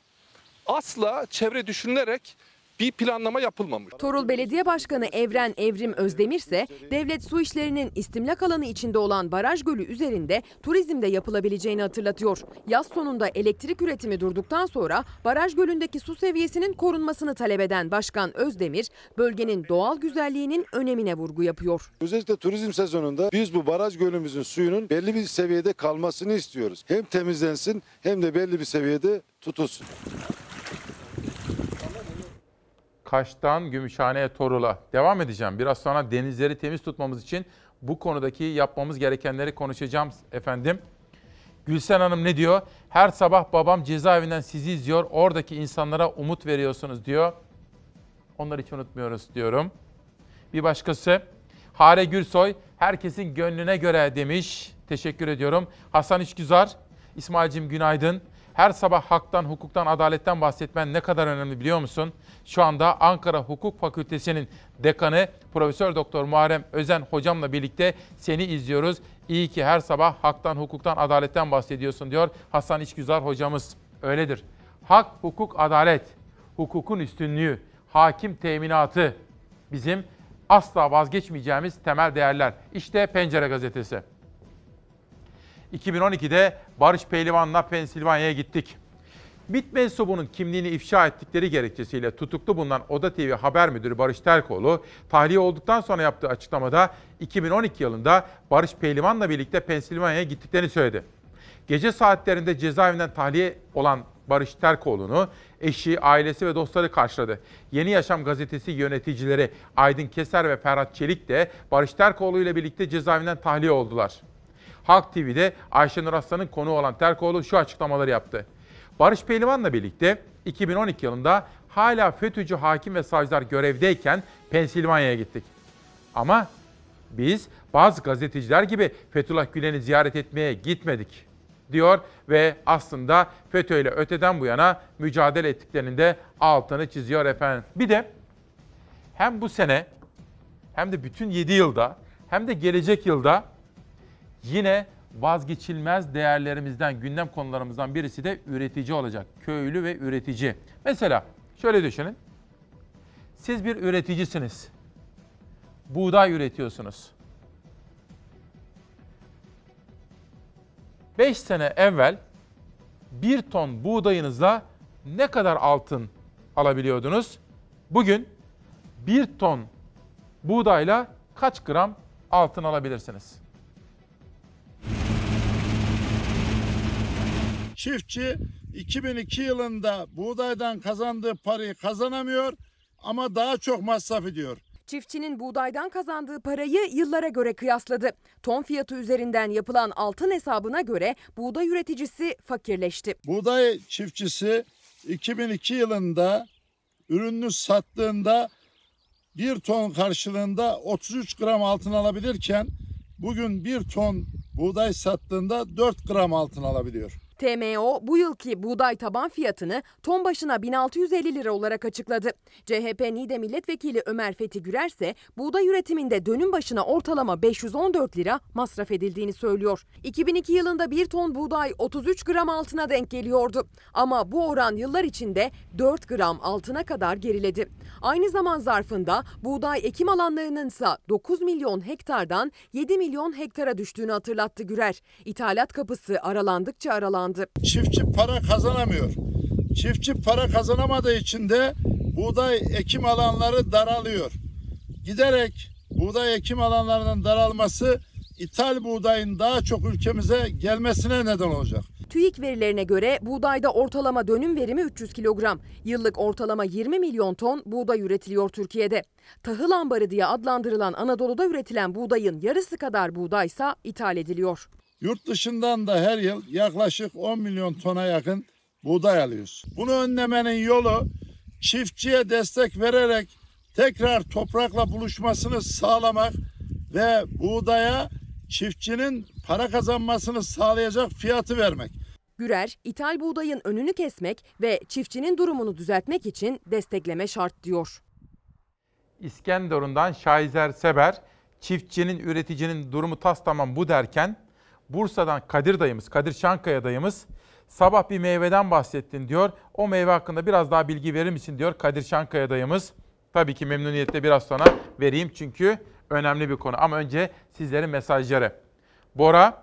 asla çevre düşünülerek bir planlama yapılmamış. Torul Belediye Başkanı Evren Evrim Özdemir ise devlet su işlerinin istimlak alanı içinde olan baraj gölü üzerinde turizmde yapılabileceğini hatırlatıyor. Yaz sonunda elektrik üretimi durduktan sonra baraj gölündeki su seviyesinin korunmasını talep eden Başkan Özdemir, bölgenin doğal güzelliğinin önemine vurgu yapıyor. Özellikle turizm sezonunda biz bu baraj gölümüzün suyunun belli bir seviyede kalmasını istiyoruz. Hem temizlensin hem de belli bir seviyede tutulsun. Kaş'tan Gümüşhane'ye Torul'a devam edeceğim. Biraz sonra denizleri temiz tutmamız için bu konudaki yapmamız gerekenleri konuşacağım efendim. Gülsen Hanım ne diyor? Her sabah babam cezaevinden sizi izliyor. Oradaki insanlara umut veriyorsunuz diyor. Onları hiç unutmuyoruz diyorum. Bir başkası Hare Gürsoy herkesin gönlüne göre demiş. Teşekkür ediyorum. Hasan İşgüzar, İsmail'cim günaydın. Her sabah haktan, hukuktan, adaletten bahsetmen ne kadar önemli biliyor musun? Şu anda Ankara Hukuk Fakültesi'nin dekanı Profesör Doktor Muharrem Özen hocamla birlikte seni izliyoruz. İyi ki her sabah haktan, hukuktan, adaletten bahsediyorsun diyor Hasan İşgüzar hocamız. Öyledir. Hak, hukuk, adalet, hukukun üstünlüğü, hakim teminatı bizim asla vazgeçmeyeceğimiz temel değerler. İşte Pencere Gazetesi. 2012'de Barış Pehlivan'la Pensilvanya'ya gittik. MİT mensubunun kimliğini ifşa ettikleri gerekçesiyle tutuklu bulunan Oda TV Haber Müdürü Barış Terkoğlu, tahliye olduktan sonra yaptığı açıklamada 2012 yılında Barış Pehlivan'la birlikte Pensilvanya'ya gittiklerini söyledi. Gece saatlerinde cezaevinden tahliye olan Barış Terkoğlu'nu eşi, ailesi ve dostları karşıladı. Yeni Yaşam gazetesi yöneticileri Aydın Keser ve Ferhat Çelik de Barış Terkoğlu ile birlikte cezaevinden tahliye oldular. Halk TV'de Ayşenur Aslan'ın konu olan Terkoğlu şu açıklamaları yaptı. Barış Pehlivan'la birlikte 2012 yılında hala FETÖ'cü hakim ve savcılar görevdeyken Pensilvanya'ya gittik. Ama biz bazı gazeteciler gibi Fethullah Gülen'i ziyaret etmeye gitmedik diyor ve aslında FETÖ ile öteden bu yana mücadele ettiklerinin de altını çiziyor efendim. Bir de hem bu sene hem de bütün 7 yılda hem de gelecek yılda yine vazgeçilmez değerlerimizden, gündem konularımızdan birisi de üretici olacak. Köylü ve üretici. Mesela şöyle düşünün. Siz bir üreticisiniz. Buğday üretiyorsunuz. 5 sene evvel bir ton buğdayınızla ne kadar altın alabiliyordunuz? Bugün bir ton buğdayla kaç gram altın alabilirsiniz? Çiftçi 2002 yılında buğdaydan kazandığı parayı kazanamıyor ama daha çok masraf ediyor. Çiftçinin buğdaydan kazandığı parayı yıllara göre kıyasladı. Ton fiyatı üzerinden yapılan altın hesabına göre buğday üreticisi fakirleşti. Buğday çiftçisi 2002 yılında ürününü sattığında bir ton karşılığında 33 gram altın alabilirken bugün bir ton buğday sattığında 4 gram altın alabiliyor. TMO bu yılki buğday taban fiyatını ton başına 1650 lira olarak açıkladı. CHP Niğde Milletvekili Ömer Fethi Gürer ise buğday üretiminde dönüm başına ortalama 514 lira masraf edildiğini söylüyor. 2002 yılında bir ton buğday 33 gram altına denk geliyordu. Ama bu oran yıllar içinde 4 gram altına kadar geriledi. Aynı zaman zarfında buğday ekim alanlarının ise 9 milyon hektardan 7 milyon hektara düştüğünü hatırlattı Gürer. İthalat kapısı aralandıkça aralandı. Çiftçi para kazanamıyor. Çiftçi para kazanamadığı için de buğday ekim alanları daralıyor. Giderek buğday ekim alanlarının daralması ithal buğdayın daha çok ülkemize gelmesine neden olacak. TÜİK verilerine göre buğdayda ortalama dönüm verimi 300 kilogram. Yıllık ortalama 20 milyon ton buğday üretiliyor Türkiye'de. Tahıl ambarı diye adlandırılan Anadolu'da üretilen buğdayın yarısı kadar buğdaysa ithal ediliyor. Yurt dışından da her yıl yaklaşık 10 milyon tona yakın buğday alıyoruz. Bunu önlemenin yolu çiftçiye destek vererek tekrar toprakla buluşmasını sağlamak ve buğdaya çiftçinin para kazanmasını sağlayacak fiyatı vermek. Gürer, ithal buğdayın önünü kesmek ve çiftçinin durumunu düzeltmek için destekleme şart diyor. İskenderun'dan Şahizer Seber, çiftçinin, üreticinin durumu tas tamam bu derken, Bursa'dan Kadir dayımız, Kadir Şankaya dayımız, sabah bir meyveden bahsettin diyor. O meyve hakkında biraz daha bilgi verir misin diyor Kadir Şankaya dayımız. Tabii ki memnuniyetle biraz sonra vereyim çünkü önemli bir konu. Ama önce sizlerin mesajları. Bora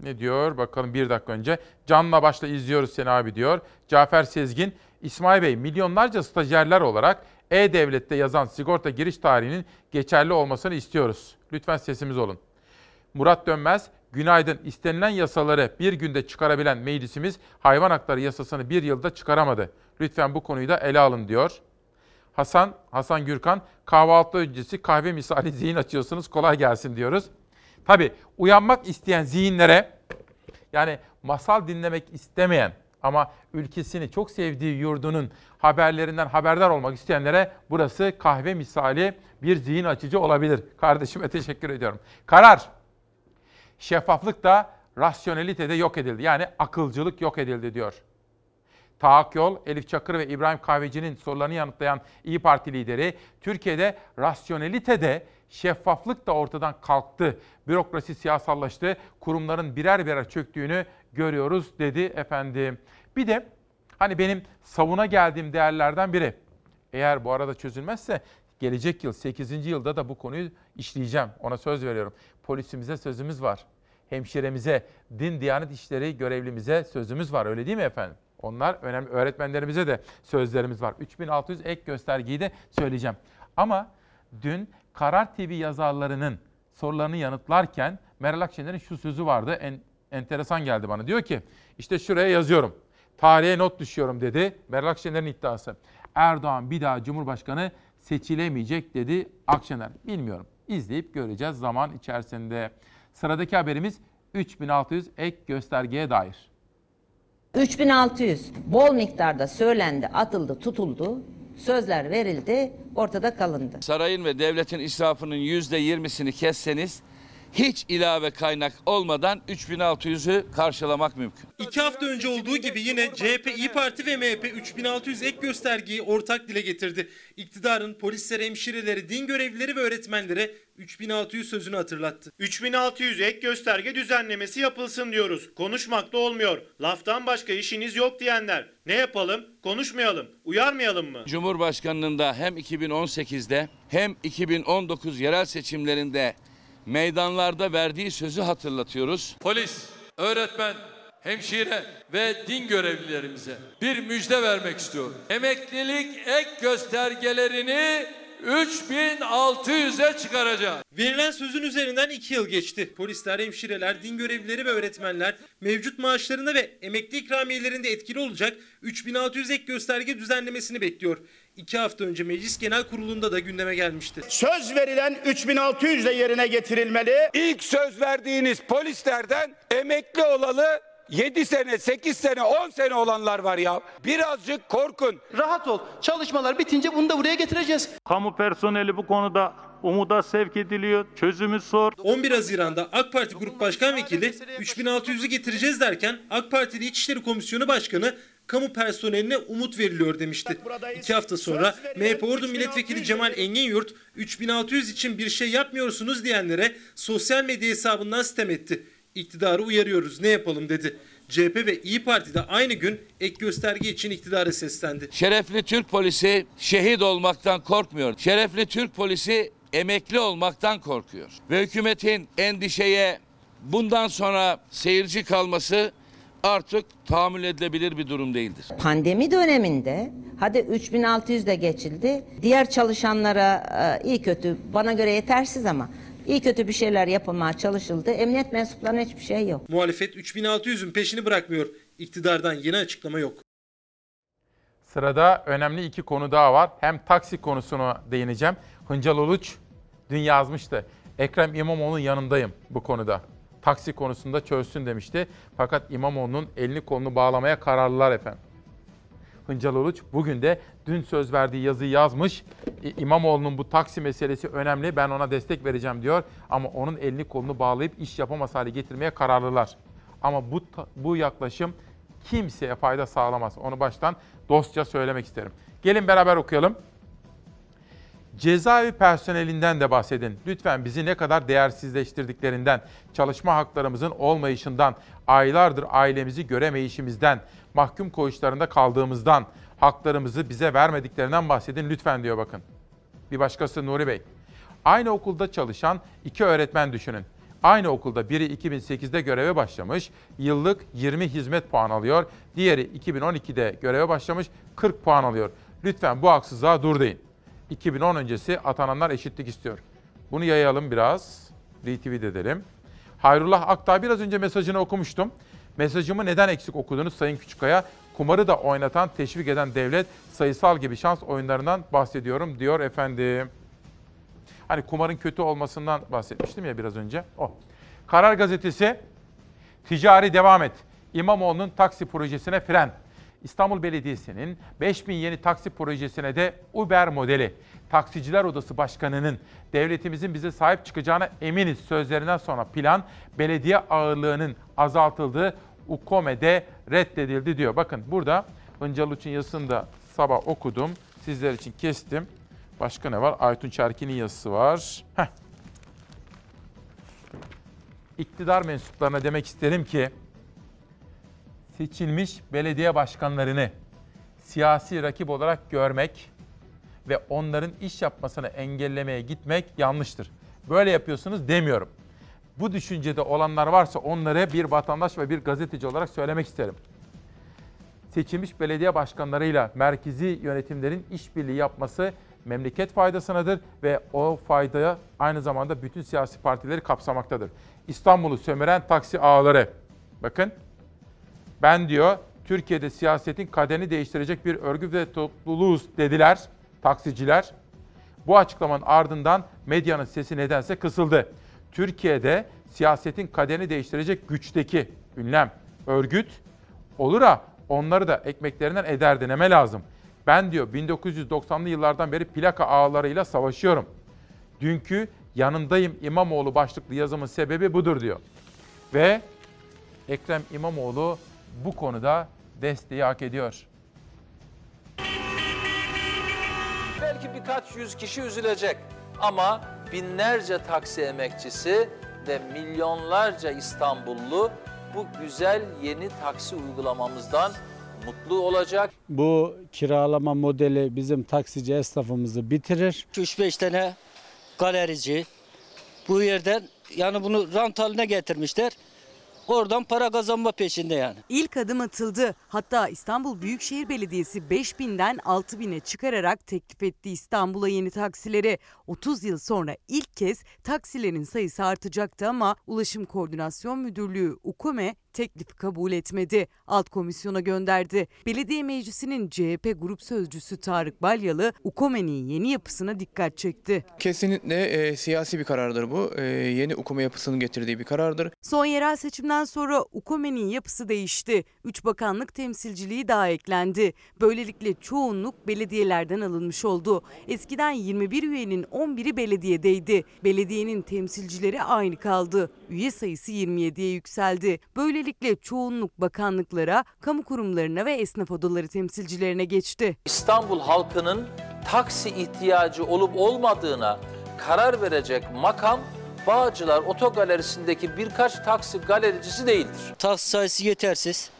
ne diyor bakalım bir dakika önce. Canla başla izliyoruz seni abi diyor. Cafer Sezgin, İsmail Bey milyonlarca stajyerler olarak E-Devlet'te yazan sigorta giriş tarihinin geçerli olmasını istiyoruz. Lütfen sesimiz olun. Murat Dönmez, günaydın. İstenilen yasaları bir günde çıkarabilen meclisimiz hayvan hakları yasasını bir yılda çıkaramadı. Lütfen bu konuyu da ele alın diyor. Hasan, Hasan Gürkan, kahvaltı öncesi kahve misali zihin açıyorsunuz kolay gelsin diyoruz. Tabi uyanmak isteyen zihinlere yani masal dinlemek istemeyen ama ülkesini çok sevdiği yurdunun haberlerinden haberdar olmak isteyenlere burası kahve misali bir zihin açıcı olabilir. Kardeşime teşekkür ediyorum. Karar. Şeffaflık da rasyonelite de yok edildi. Yani akılcılık yok edildi diyor. Taak Yol, Elif Çakır ve İbrahim Kahveci'nin sorularını yanıtlayan İyi Parti lideri, Türkiye'de rasyonelite de şeffaflık da ortadan kalktı. Bürokrasi siyasallaştı, kurumların birer birer çöktüğünü görüyoruz dedi efendim. Bir de hani benim savuna geldiğim değerlerden biri. Eğer bu arada çözülmezse gelecek yıl 8. yılda da bu konuyu işleyeceğim. Ona söz veriyorum. Polisimize sözümüz var. Hemşiremize, din diyanet işleri görevlimize sözümüz var. Öyle değil mi efendim? Onlar önemli. Öğretmenlerimize de sözlerimiz var. 3600 ek göstergeyi de söyleyeceğim. Ama dün Karar TV yazarlarının sorularını yanıtlarken Meral Akşener'in şu sözü vardı. En, enteresan geldi bana. Diyor ki işte şuraya yazıyorum. Tarihe not düşüyorum dedi. Meral Akşener'in iddiası. Erdoğan bir daha Cumhurbaşkanı seçilemeyecek dedi Akşener. Bilmiyorum. İzleyip göreceğiz zaman içerisinde. Sıradaki haberimiz 3600 ek göstergeye dair. 3600 bol miktarda söylendi, atıldı, tutuldu. Sözler verildi, ortada kalındı. Sarayın ve devletin israfının %20'sini kesseniz hiç ilave kaynak olmadan 3600'ü karşılamak mümkün. İki hafta önce olduğu gibi yine CHP, İyi Parti ve MHP 3600 ek göstergeyi ortak dile getirdi. İktidarın polislere, hemşireleri, din görevlileri ve öğretmenlere 3600 sözünü hatırlattı. 3600 ek gösterge düzenlemesi yapılsın diyoruz. Konuşmakla olmuyor. Laftan başka işiniz yok diyenler. Ne yapalım? Konuşmayalım. Uyarmayalım mı? Cumhurbaşkanının da hem 2018'de hem 2019 yerel seçimlerinde meydanlarda verdiği sözü hatırlatıyoruz. Polis, öğretmen, hemşire ve din görevlilerimize bir müjde vermek istiyorum. Emeklilik ek göstergelerini 3600'e çıkaracağız. Verilen sözün üzerinden 2 yıl geçti. Polisler, hemşireler, din görevlileri ve öğretmenler mevcut maaşlarında ve emekli ikramiyelerinde etkili olacak 3600 ek gösterge düzenlemesini bekliyor. 2 hafta önce Meclis Genel Kurulu'nda da gündeme gelmişti. Söz verilen 3600 de yerine getirilmeli. İlk söz verdiğiniz polislerden emekli olalı 7 sene, 8 sene, 10 sene olanlar var ya. Birazcık korkun. Rahat ol. Çalışmalar bitince bunu da buraya getireceğiz. Kamu personeli bu konuda umuda sevk ediliyor. Çözümü zor. 11 Haziran'da AK Parti Grup Başkan Vekili 3600'ü getireceğiz derken AK Partili İçişleri Komisyonu Başkanı kamu personeline umut veriliyor demişti. İki hafta sonra MHP Ordu Milletvekili Cemal Engin 3600 için bir şey yapmıyorsunuz diyenlere sosyal medya hesabından sitem etti. İktidarı uyarıyoruz ne yapalım dedi. CHP ve İyi Parti de aynı gün ek gösterge için iktidara seslendi. Şerefli Türk polisi şehit olmaktan korkmuyor. Şerefli Türk polisi emekli olmaktan korkuyor. Ve hükümetin endişeye bundan sonra seyirci kalması artık tahammül edilebilir bir durum değildir. Pandemi döneminde hadi 3600 de geçildi. Diğer çalışanlara e, iyi kötü bana göre yetersiz ama İyi kötü bir şeyler yapılmaya çalışıldı. Emniyet mensuplarına hiçbir şey yok. Muhalefet 3600'ün peşini bırakmıyor. İktidardan yeni açıklama yok. Sırada önemli iki konu daha var. Hem taksi konusuna değineceğim. Hıncal Uluç dün yazmıştı. Ekrem İmamoğlu'nun yanındayım bu konuda. Taksi konusunda çözsün demişti. Fakat İmamoğlu'nun elini kolunu bağlamaya kararlılar efendim. Hıncal Uluç bugün de dün söz verdiği yazıyı yazmış. İmamoğlu'nun bu taksi meselesi önemli. Ben ona destek vereceğim diyor. Ama onun elini kolunu bağlayıp iş yapamaz hale getirmeye kararlılar. Ama bu bu yaklaşım kimseye fayda sağlamaz. Onu baştan dostça söylemek isterim. Gelin beraber okuyalım. Cezaevi personelinden de bahsedin. Lütfen bizi ne kadar değersizleştirdiklerinden, çalışma haklarımızın olmayışından, aylardır ailemizi göremeyişimizden, mahkum koğuşlarında kaldığımızdan, haklarımızı bize vermediklerinden bahsedin lütfen diyor bakın. Bir başkası Nuri Bey. Aynı okulda çalışan iki öğretmen düşünün. Aynı okulda biri 2008'de göreve başlamış, yıllık 20 hizmet puan alıyor. Diğeri 2012'de göreve başlamış, 40 puan alıyor. Lütfen bu haksızlığa dur deyin. 2010 öncesi atananlar eşitlik istiyor. Bunu yayalım biraz. Retweet edelim. Hayrullah Aktağ biraz önce mesajını okumuştum. Mesajımı neden eksik okudunuz Sayın Küçükkaya? Kumarı da oynatan, teşvik eden devlet sayısal gibi şans oyunlarından bahsediyorum diyor efendim. Hani kumarın kötü olmasından bahsetmiştim ya biraz önce. O. Karar Gazetesi ticari devam et. İmamoğlu'nun taksi projesine fren. İstanbul Belediyesi'nin 5000 yeni taksi projesine de Uber modeli. Taksiciler Odası Başkanı'nın devletimizin bize sahip çıkacağına eminiz sözlerinden sonra plan belediye ağırlığının azaltıldığı UKOME'de reddedildi diyor. Bakın burada Hıncal Uç'un yazısını da sabah okudum. Sizler için kestim. Başka ne var? Aytun Çerkin'in yazısı var. Heh. İktidar mensuplarına demek isterim ki seçilmiş belediye başkanlarını siyasi rakip olarak görmek ve onların iş yapmasını engellemeye gitmek yanlıştır. Böyle yapıyorsunuz demiyorum. Bu düşüncede olanlar varsa onları bir vatandaş ve bir gazeteci olarak söylemek isterim. Seçilmiş belediye başkanlarıyla merkezi yönetimlerin işbirliği yapması memleket faydasınadır ve o faydaya aynı zamanda bütün siyasi partileri kapsamaktadır. İstanbul'u sömüren taksi ağları. Bakın ben diyor Türkiye'de siyasetin kaderini değiştirecek bir örgüt ve topluluğuz dediler taksiciler. Bu açıklamanın ardından medyanın sesi nedense kısıldı. Türkiye'de siyasetin kaderini değiştirecek güçteki ünlem, örgüt olur ha onları da ekmeklerinden eder deneme lazım. Ben diyor 1990'lı yıllardan beri plaka ağlarıyla savaşıyorum. Dünkü yanındayım İmamoğlu başlıklı yazımın sebebi budur diyor. Ve Ekrem İmamoğlu bu konuda desteği hak ediyor. Belki birkaç yüz kişi üzülecek ama binlerce taksi emekçisi ve milyonlarca İstanbullu bu güzel yeni taksi uygulamamızdan mutlu olacak. Bu kiralama modeli bizim taksici esnafımızı bitirir. 3-5 tane galerici bu yerden yani bunu rant haline getirmişler. Oradan para kazanma peşinde yani. İlk adım atıldı. Hatta İstanbul Büyükşehir Belediyesi 5000'den 6000'e çıkararak teklif etti İstanbul'a yeni taksileri. 30 yıl sonra ilk kez taksilerin sayısı artacaktı ama Ulaşım Koordinasyon Müdürlüğü UKOME teklifi kabul etmedi. Alt komisyona gönderdi. Belediye Meclisi'nin CHP Grup Sözcüsü Tarık Balyalı UKOME'nin yeni yapısına dikkat çekti. Kesinlikle e, siyasi bir karardır bu. E, yeni okuma yapısının getirdiği bir karardır. Son yerel seçimden sonra UKOME'nin yapısı değişti. 3 bakanlık temsilciliği daha eklendi. Böylelikle çoğunluk belediyelerden alınmış oldu. Eskiden 21 üyenin 11'i belediyedeydi. Belediyenin temsilcileri aynı kaldı. Üye sayısı 27'ye yükseldi. Böylelikle çoğunluk bakanlıklara, kamu kurumlarına ve esnaf odaları temsilcilerine geçti. İstanbul halkının taksi ihtiyacı olup olmadığına karar verecek makam Bağcılar Otogalerisindeki birkaç taksi galericisi değildir. Taksi sayısı yetersiz.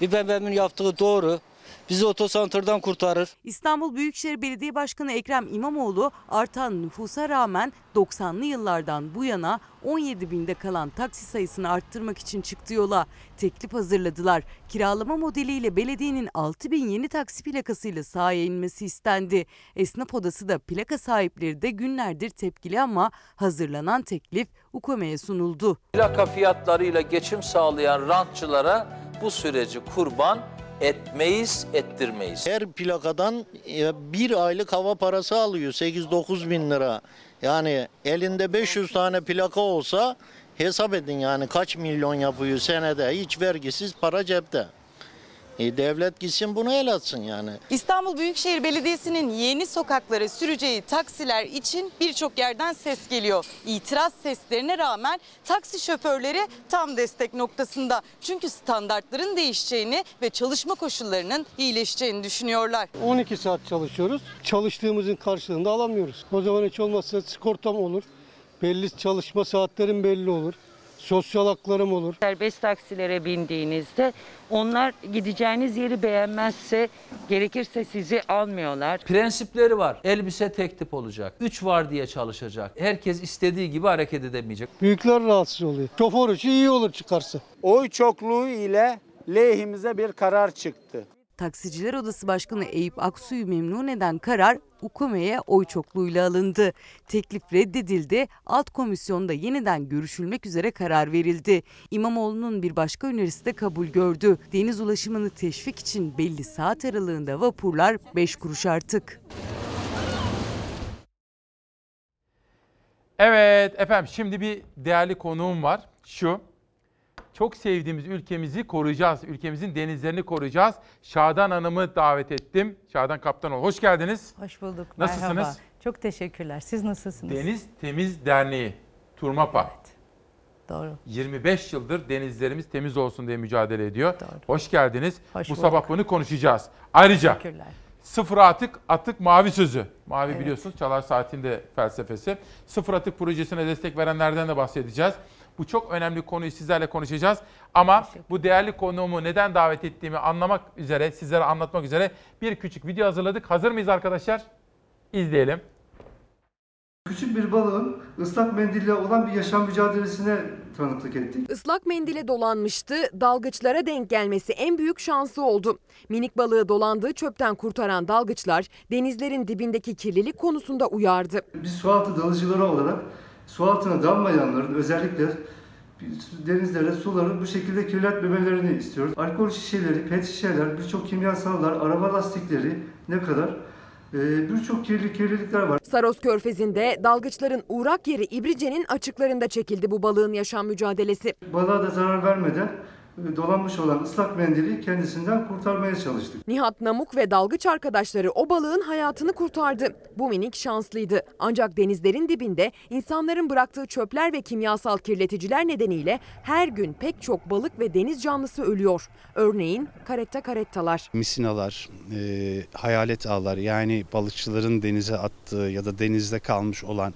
İBB'nin yaptığı doğru. Bizi otosantrdan kurtarır. İstanbul Büyükşehir Belediye Başkanı Ekrem İmamoğlu artan nüfusa rağmen 90'lı yıllardan bu yana 17 binde kalan taksi sayısını arttırmak için çıktı yola. Teklif hazırladılar. Kiralama modeliyle belediyenin 6 bin yeni taksi plakasıyla sahaya inmesi istendi. Esnaf odası da plaka sahipleri de günlerdir tepkili ama hazırlanan teklif UKOME'ye sunuldu. Plaka fiyatlarıyla geçim sağlayan rantçılara bu süreci kurban etmeyiz, ettirmeyiz. Her plakadan e, bir aylık hava parası alıyor 8-9 bin lira. Yani elinde 500 tane plaka olsa hesap edin yani kaç milyon yapıyor senede hiç vergisiz para cepte. E, devlet gitsin bunu el atsın yani. İstanbul Büyükşehir Belediyesi'nin yeni sokaklara süreceği taksiler için birçok yerden ses geliyor. İtiraz seslerine rağmen taksi şoförleri tam destek noktasında. Çünkü standartların değişeceğini ve çalışma koşullarının iyileşeceğini düşünüyorlar. 12 saat çalışıyoruz. Çalıştığımızın karşılığında alamıyoruz. O zaman hiç olmazsa sigortam olur. Belli çalışma saatlerim belli olur. Sosyal haklarım olur. Serbest taksilere bindiğinizde onlar gideceğiniz yeri beğenmezse gerekirse sizi almıyorlar. Prensipleri var. Elbise tek tip olacak. Üç var diye çalışacak. Herkes istediği gibi hareket edemeyecek. Büyükler rahatsız oluyor. Şoför için iyi olur çıkarsa. Oy çokluğu ile lehimize bir karar çıktı. Taksiciler Odası Başkanı Eyüp Aksu'yu memnun eden karar UKOME'ye oy çokluğuyla alındı. Teklif reddedildi. Alt komisyonda yeniden görüşülmek üzere karar verildi. İmamoğlu'nun bir başka önerisi de kabul gördü. Deniz ulaşımını teşvik için belli saat aralığında vapurlar 5 kuruş artık. Evet efendim şimdi bir değerli konuğum var. Şu. Çok sevdiğimiz ülkemizi koruyacağız. Ülkemizin denizlerini koruyacağız. Şadan Hanım'ı davet ettim. Şadan Kaptanoğlu. Hoş geldiniz. Hoş bulduk. Nasılsınız? Merhaba. Çok teşekkürler. Siz nasılsınız? Deniz Temiz Derneği. Turmapa. Doğru. 25 yıldır denizlerimiz temiz olsun diye mücadele ediyor. Hoş geldiniz. Hoş Bu bulduk. sabah bunu konuşacağız. Ayrıca Teşekkürler. sıfır atık atık mavi sözü. Mavi Evet. biliyorsunuz Çalar Saat'in de felsefesi. Sıfır atık projesine destek verenlerden de bahsedeceğiz. Bu çok önemli konuyu sizlerle konuşacağız. Ama bu değerli konuğumu neden davet ettiğimi anlamak üzere, sizlere anlatmak üzere bir küçük video hazırladık. Hazır mıyız arkadaşlar? İzleyelim. Küçük bir balığın ıslak mendille olan bir yaşam mücadelesine tanıklık ettik. Islak mendile dolanmıştı, dalgıçlara denk gelmesi en büyük şansı oldu. Minik balığı dolandığı çöpten kurtaran dalgıçlar denizlerin dibindeki kirlilik konusunda uyardı. Biz sualtı dalıcıları olarak su altına dalmayanların özellikle denizlere, suları bu şekilde kirletmemelerini istiyoruz. Alkol şişeleri, pet şişeler, birçok kimyasallar, araba lastikleri ne kadar e, birçok kirli kirlilikler var. Saros Körfezi'nde dalgıçların uğrak yeri İbrice'nin açıklarında çekildi bu balığın yaşam mücadelesi. Balığa da zarar vermeden dolanmış olan ıslak mendili kendisinden kurtarmaya çalıştık. Nihat Namuk ve dalgıç arkadaşları o balığın hayatını kurtardı. Bu minik şanslıydı. Ancak denizlerin dibinde insanların bıraktığı çöpler ve kimyasal kirleticiler nedeniyle her gün pek çok balık ve deniz canlısı ölüyor. Örneğin karetta karettalar. misinalar, e, hayalet ağlar yani balıkçıların denize attığı ya da denizde kalmış olan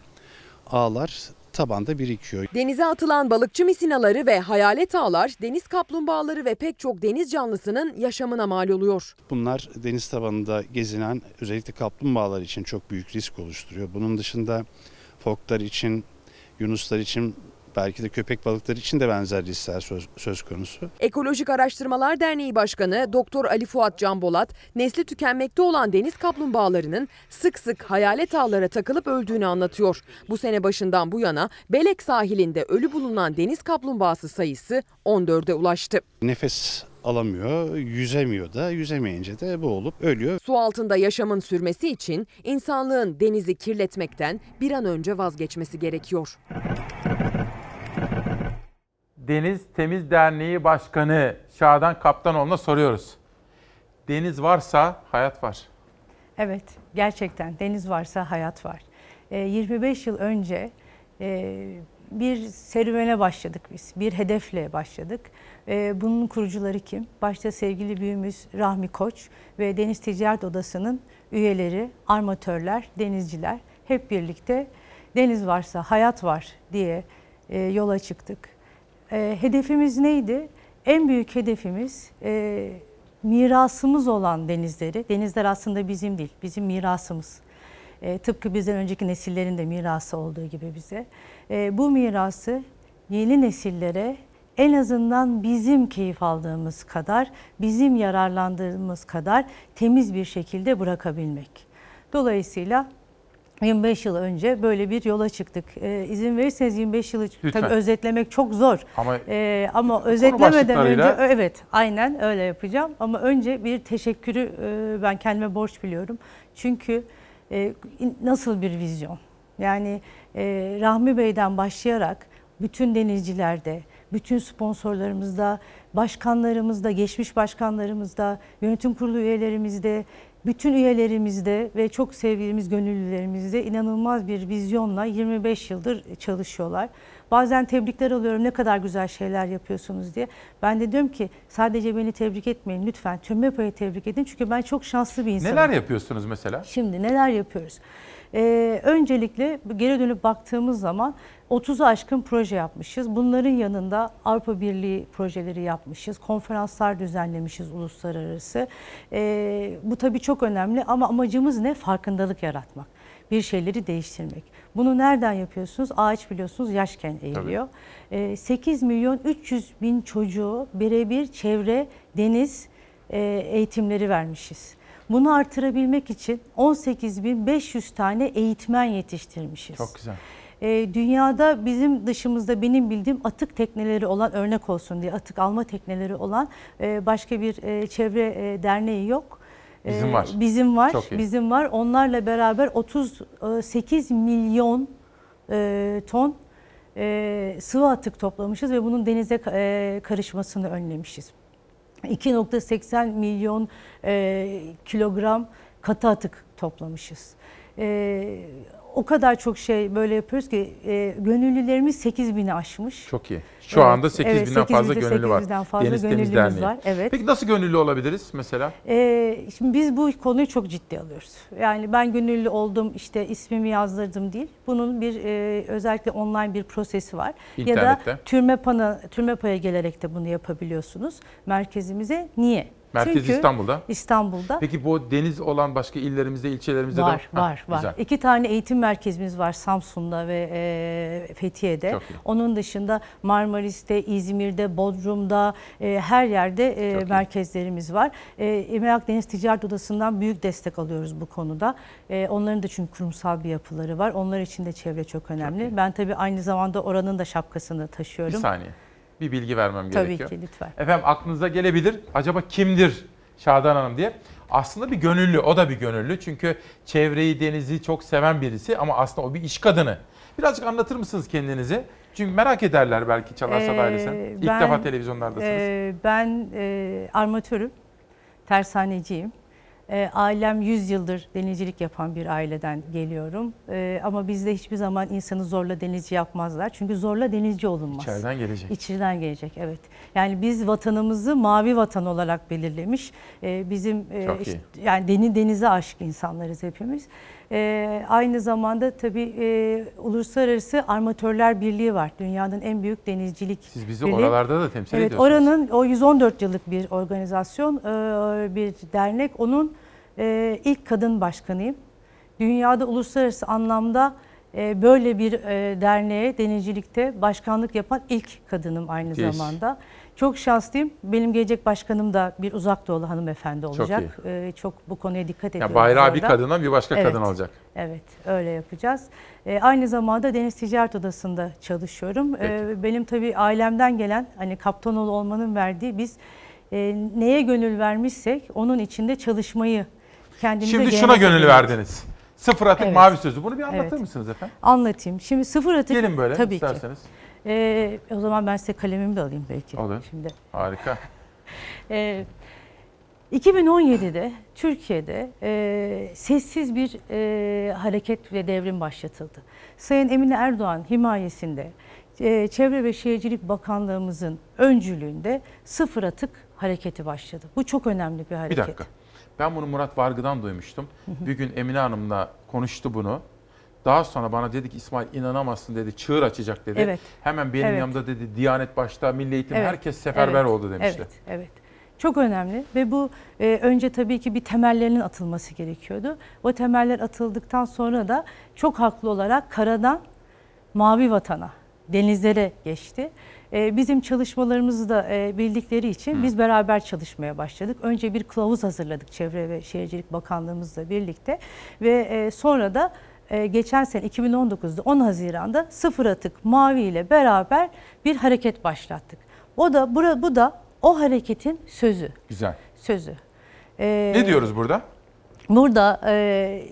ağlar tabanda birikiyor. Denize atılan balıkçı misinaları ve hayalet ağlar deniz kaplumbağaları ve pek çok deniz canlısının yaşamına mal oluyor. Bunlar deniz tabanında gezinen özellikle kaplumbağalar için çok büyük risk oluşturuyor. Bunun dışında foklar için, yunuslar için belki de köpek balıkları için de benzer riskler söz, söz konusu. Ekolojik Araştırmalar Derneği Başkanı Doktor Ali Fuat Canbolat, nesli tükenmekte olan deniz kaplumbağalarının sık sık hayalet ağlara takılıp öldüğünü anlatıyor. Bu sene başından bu yana Belek sahilinde ölü bulunan deniz kaplumbağası sayısı 14'e ulaştı. Nefes alamıyor, yüzemiyor da, yüzemeyince de bu olup ölüyor. Su altında yaşamın sürmesi için insanlığın denizi kirletmekten bir an önce vazgeçmesi gerekiyor. Deniz Temiz Derneği Başkanı Şadan Kaptanoğlu'na soruyoruz. Deniz varsa hayat var. Evet, gerçekten deniz varsa hayat var. Ee, 25 yıl önce e, bir serüvene başladık biz, bir hedefle başladık. Ee, bunun kurucuları kim? Başta sevgili büyüğümüz Rahmi Koç ve Deniz Ticaret Odası'nın üyeleri, armatörler, denizciler hep birlikte deniz varsa hayat var diye e, yola çıktık. E, hedefimiz neydi? En büyük hedefimiz e, mirasımız olan denizleri, denizler aslında bizim değil, bizim mirasımız. E, tıpkı bizden önceki nesillerin de mirası olduğu gibi bize. E, bu mirası yeni nesillere en azından bizim keyif aldığımız kadar, bizim yararlandığımız kadar temiz bir şekilde bırakabilmek. Dolayısıyla 25 yıl önce böyle bir yola çıktık. Ee, izin verirseniz 25 yılı Lütfen. tabii özetlemek çok zor. Ama Ee, ama özetlemeden önce başlıklarıyla- evet aynen öyle yapacağım. Ama önce bir teşekkürü e, ben kendime borç biliyorum. Çünkü e, nasıl bir vizyon? Yani e, Rahmi Bey'den başlayarak bütün denizcilerde, bütün sponsorlarımızda, başkanlarımızda, geçmiş başkanlarımızda, yönetim kurulu üyelerimizde, bütün üyelerimizde ve çok sevdiğimiz gönüllülerimizde inanılmaz bir vizyonla 25 yıldır çalışıyorlar. Bazen tebrikler alıyorum ne kadar güzel şeyler yapıyorsunuz diye. Ben de diyorum ki sadece beni tebrik etmeyin lütfen tüm MEPA'yı tebrik edin. Çünkü ben çok şanslı bir insanım. Neler yapıyorsunuz mesela? Şimdi neler yapıyoruz? Ee, öncelikle geri dönüp baktığımız zaman 30'u aşkın proje yapmışız. Bunların yanında Avrupa Birliği projeleri yapmışız. Konferanslar düzenlemişiz uluslararası. Ee, bu tabii çok önemli ama amacımız ne? Farkındalık yaratmak. Bir şeyleri değiştirmek. Bunu nereden yapıyorsunuz? Ağaç biliyorsunuz yaşken eğiliyor. Ee, 8 milyon 300 bin çocuğu birebir çevre, deniz e, eğitimleri vermişiz. Bunu artırabilmek için 18.500 tane eğitmen yetiştirmişiz. Çok güzel. E, dünyada bizim dışımızda benim bildiğim atık tekneleri olan örnek olsun diye atık alma tekneleri olan e, başka bir e, çevre e, derneği yok. E, Bizim var. Bizim var. Bizim var. Onlarla beraber 38 milyon e, ton e, sıvı atık toplamışız ve bunun denize e, karışmasını önlemişiz. 2.80 milyon e, kilogram katı atık toplamışız. E, o kadar çok şey böyle yapıyoruz ki e, gönüllülerimiz 8 bini aşmış. Çok iyi. Şu Evet, anda 8 evet, binden fazla 8 gönüllü var. 800'den fazla Deniz gönüllümüz Derneği. var. Evet. Peki nasıl gönüllü olabiliriz mesela? Ee, şimdi biz bu konuyu çok ciddi alıyoruz. Yani ben gönüllü oldum, işte ismimi yazdırdım değil. Bunun bir e, özellikle online bir prosesi var. İnternette. Ya da TÜRMEPA'ya gelerek de bunu yapabiliyorsunuz merkezimize. Niye? Merkez Çünkü İstanbul'da. İstanbul'da. Peki bu deniz olan başka illerimizde, ilçelerimizde de Var, Ha, var, var. Güzel. İki tane eğitim merkezimiz var Samsun'da ve e, Fethiye'de. Çok. Onun dışında Marmaris'te, İzmir'de, Bodrum'da e, her yerde e, merkezlerimiz var. E, Emlak Deniz Ticaret Odası'ndan büyük destek alıyoruz bu konuda. E, onların da çünkü kurumsal bir yapıları var. Onlar için de çevre çok önemli. ben tabii aynı zamanda oranın da şapkasını taşıyorum. Bir saniye. Bir bilgi vermem Tabii gerekiyor. ki, lütfen. Efendim aklınıza gelebilir. Acaba kimdir Şadan Hanım diye. Aslında bir gönüllü. O da bir gönüllü. Çünkü çevreyi, denizi çok seven birisi ama aslında o bir iş kadını. Birazcık anlatır mısınız kendinizi? Çünkü merak ederler belki Çalarsa Ee, Dairesi'nin. İlk ben- defa televizyonlardasınız. e, ben e, armatörüm, tersaneciyim. E, ailem 100 yıldır denizcilik yapan bir aileden geliyorum. E, ama bizde hiçbir zaman insanı zorla denizci yapmazlar. Çünkü zorla denizci olunmaz. İçeriden gelecek. İçeriden gelecek, evet. Yani biz vatanımızı mavi vatan olarak belirlemiş. E, bizim e, Çok iyi. işte- yani deni denize aşık insanlarız hepimiz. E, aynı zamanda tabii e, Uluslararası Armatörler Birliği var. Dünyanın en büyük denizcilik Siz bizi birliği. oralarda da temsil evet, ediyorsunuz. Oranın o 114 yıllık bir organizasyon, e, bir dernek. Onun e, ilk kadın başkanıyım. Dünyada uluslararası anlamda e, böyle bir e, derneğe denizcilikte başkanlık yapan ilk kadınım aynı Geç. zamanda. Çok şanslıyım. Benim gelecek başkanım da bir uzak doğulu hanımefendi Çok olacak. E, çok bu konuya dikkat ediyoruz. Yani bayrağı bir orada. kadına bir başka Evet. kadın olacak. Evet, öyle yapacağız. Ee, aynı zamanda Deniz Ticaret Odası'nda çalışıyorum. Ee, benim tabii ailemden gelen hani kaptanoğlu olmanın verdiği biz e, neye gönül vermişsek onun içinde çalışmayı kendimize Şimdi şuna gönül edindik. verdiniz. Sıfır atık Evet. mavi sözü. Bunu bir anlatır Evet. mısınız efendim? Anlatayım. Şimdi sıfır atık Gelin böyle tabii isterseniz. ki. Ee, o zaman ben size kalemimi de alayım belki. Olur. Şimdi. Harika. Ee, 2017'de Türkiye'de e, sessiz bir e, hareket ve devrim başlatıldı. Sayın Emine Erdoğan himayesinde e, Çevre ve Şehircilik Bakanlığımızın öncülüğünde sıfır atık hareketi başladı. Bu çok önemli bir Bir hareket. dakika. Ben bunu Murat Vargı'dan duymuştum. Bir gün Emine Hanım'la konuştu bunu. Daha sonra bana dedi ki İsmail inanamazsın dedi. Çığır açacak dedi. Evet. Hemen benim Evet. yanımda dedi Diyanet başta, Milli Eğitim Evet, herkes seferber evet, oldu demişti. Evet, evet. Çok önemli ve bu e, önce tabii ki bir temellerinin atılması gerekiyordu. O temeller atıldıktan sonra da çok haklı olarak karadan mavi vatana, denizlere geçti. E, bizim çalışmalarımızı da e, bildikleri için biz beraber çalışmaya başladık. Önce bir kılavuz hazırladık Çevre ve Şehircilik Bakanlığımızla birlikte ve e, sonra da e, geçen sene 2019'da 10 Haziran'da sıfır atık mavi ile beraber bir hareket başlattık. O da bura, bu da o hareketin sözü. Güzel. Sözü. E, Ne diyoruz burada? Burada e,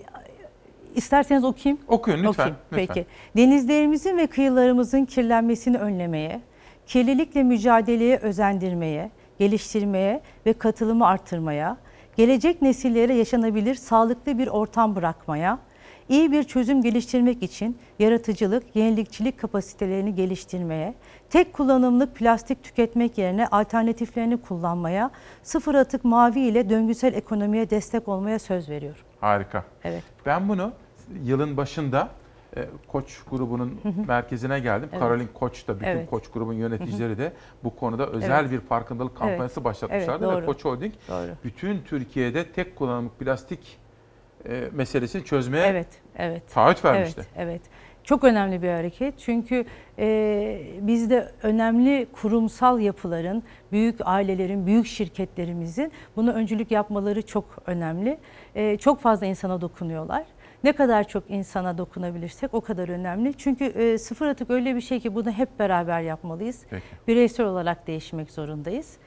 isterseniz okuyayım. Okuyun lütfen. Okuyayım, lütfen. Peki. Denizlerimizin ve kıyılarımızın kirlenmesini önlemeye, kirlilikle mücadeleye özendirmeye, geliştirmeye ve katılımı artırmaya, gelecek nesillere yaşanabilir sağlıklı bir ortam bırakmaya, iyi bir çözüm geliştirmek için yaratıcılık, yenilikçilik kapasitelerini geliştirmeye, tek kullanımlık plastik tüketmek yerine alternatiflerini kullanmaya, sıfır atık mavi ile döngüsel ekonomiye destek olmaya söz veriyorum. Harika. Evet. Ben bunu yılın başında e, Koç grubunun Hı hı. merkezine geldim. Evet. Caroline Koç da bütün Evet. Koç grubun yöneticileri de bu konuda özel Evet. bir farkındalık Evet. kampanyası başlatmışlardı Evet, ve doğru. Koç Holding Doğru. bütün Türkiye'de tek kullanımlık plastik e, meselesini çözmeye Evet, evet. taahhüt vermişti. Evet, evet. Çok önemli bir hareket çünkü e, bizde önemli kurumsal yapıların, büyük ailelerin, büyük şirketlerimizin buna öncülük yapmaları çok önemli. E, çok fazla insana dokunuyorlar. Ne kadar çok insana dokunabilirsek o kadar önemli. Çünkü e, sıfır atık öyle bir şey ki bunu hep beraber yapmalıyız. Peki. Bireysel olarak değişmek zorundayız.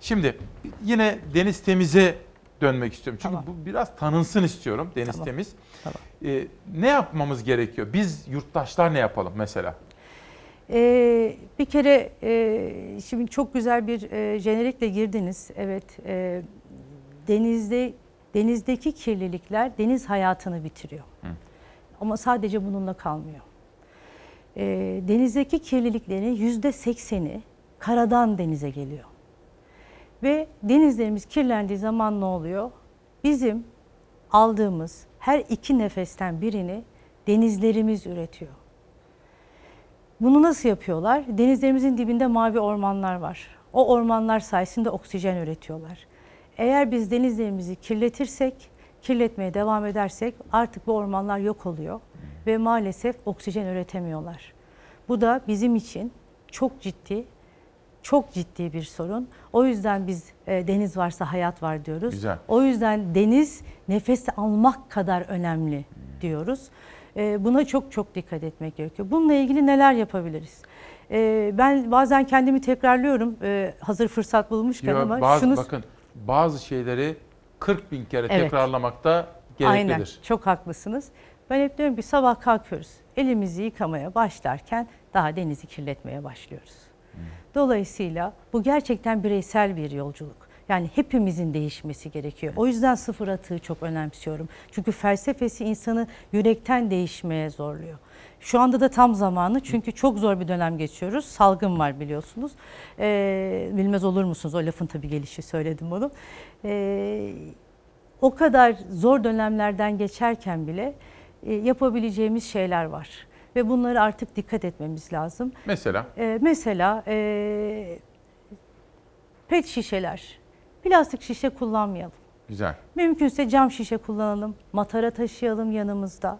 Şimdi yine Deniz Temiz'e dönmek istiyorum. Çünkü bu biraz tanınsın istiyorum Deniz Tamam. Temiz. E, ne yapmamız gerekiyor? Biz yurttaşlar ne yapalım mesela? Ee, bir kere e, şimdi çok güzel bir e, jenerikle girdiniz. Evet, e, denizde denizdeki kirlilikler deniz hayatını bitiriyor. Ama sadece bununla kalmıyor. E, denizdeki kirliliklerin yüzde sekseni karadan denize geliyor. Ve denizlerimiz kirlendiği zaman ne oluyor? Bizim aldığımız her iki nefesten birini denizlerimiz üretiyor. Bunu nasıl yapıyorlar? Denizlerimizin dibinde mavi ormanlar var. O ormanlar sayesinde oksijen üretiyorlar. Eğer biz denizlerimizi kirletirsek, kirletmeye devam edersek artık bu ormanlar yok oluyor ve maalesef oksijen üretemiyorlar. Bu da bizim için çok ciddi, çok ciddi bir sorun. O yüzden biz e, deniz varsa hayat var diyoruz. Güzel. O yüzden deniz nefes almak kadar önemli diyoruz. E, Buna çok çok dikkat etmek gerekiyor. Bununla ilgili neler yapabiliriz? E, Ben bazen kendimi tekrarlıyorum e, hazır fırsat bulmuşken Yo, ama bazı, şunu bakın bazı şeyleri 40 bin kere Evet. tekrarlamak da Aynen gereklidir. çok haklısınız. Ben hep diyorum ki sabah kalkıyoruz elimizi yıkamaya başlarken daha denizi kirletmeye başlıyoruz. Dolayısıyla bu gerçekten bireysel bir yolculuk. Yani hepimizin değişmesi gerekiyor. O yüzden sıfır atığı çok önemsiyorum. Çünkü felsefesi insanı yürekten değişmeye zorluyor. Şu anda da tam zamanı çünkü çok zor bir dönem geçiyoruz. Salgın var biliyorsunuz. Ee, bilmez olur musunuz? O lafın tabii gelişi söyledim onu. Ee, o kadar zor dönemlerden geçerken bile e, yapabileceğimiz şeyler var. Ve bunları artık dikkat etmemiz lazım. Mesela Ee, mesela e, pet şişeler, plastik şişe kullanmayalım. güzel. Mümkünse cam şişe kullanalım, matara taşıyalım yanımızda.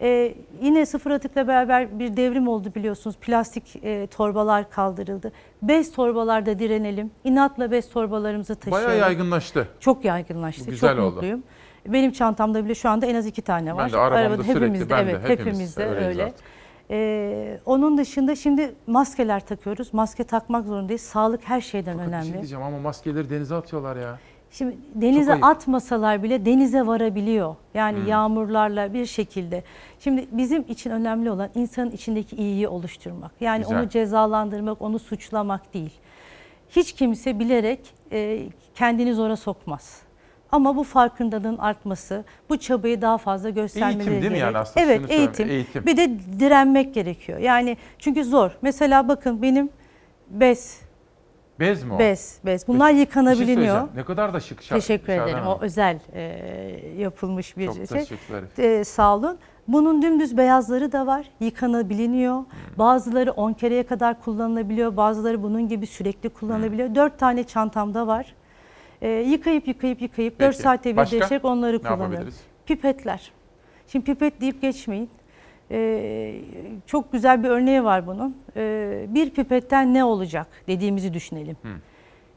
Ee, yine sıfır atıkla beraber bir devrim oldu biliyorsunuz. Plastik e, torbalar kaldırıldı. Bez torbalarda direnelim. İnatla bez torbalarımızı taşıyalım. Bayağı yaygınlaştı. Çok yaygınlaştı. Bu güzel Çok oldu. mutluyum. Benim çantamda bile şu anda en az iki tane Ben var. de arabamda Arabada sürekli, hepimizde, ben de, evet, hepimiz hepimizde öyle. artık. Ee, onun dışında şimdi maskeler takıyoruz. Maske takmak zorundayız. Sağlık her şeyden Bir şey önemli. diyeceğim ama maskeleri denize atıyorlar ya. Şimdi denize atmasalar bile denize varabiliyor. Yani Hmm. yağmurlarla bir şekilde. Şimdi bizim için önemli olan insanın içindeki iyiyi oluşturmak. Yani Güzel. onu cezalandırmak, onu suçlamak değil. Hiç kimse bilerek e, kendini zora sokmaz. Ama bu farkındalığın artması, bu çabayı daha fazla göstermeleri Eğitim değil mi gerek. yani aslında? Evet, Şunu söyleyeyim, eğitim. eğitim. Bir de direnmek gerekiyor. Yani çünkü zor. Mesela bakın benim bez, Bez mi o? bez, bez. Bunlar Bir şey yıkanabiliyor. söyleyeceğim. ne kadar da şık. şa- Teşekkür ederim. O özel e, yapılmış bir Çok da şey. şık zarif. E, sağ olun. Bunun dümdüz beyazları da var. Yıkanabiliyor. Bazıları 10 kereye kadar kullanılabiliyor. Bazıları bunun gibi sürekli kullanılabiliyor. 4 tane çantamda var. E, yıkayıp yıkayıp yıkayıp 4 Peki. saatte bir Başka? değiştirerek onları kullanıyorum. Pipetler. Şimdi pipet deyip geçmeyin. Ee, çok güzel bir örneği var bunun. Ee, bir pipetten ne olacak dediğimizi düşünelim. Hı.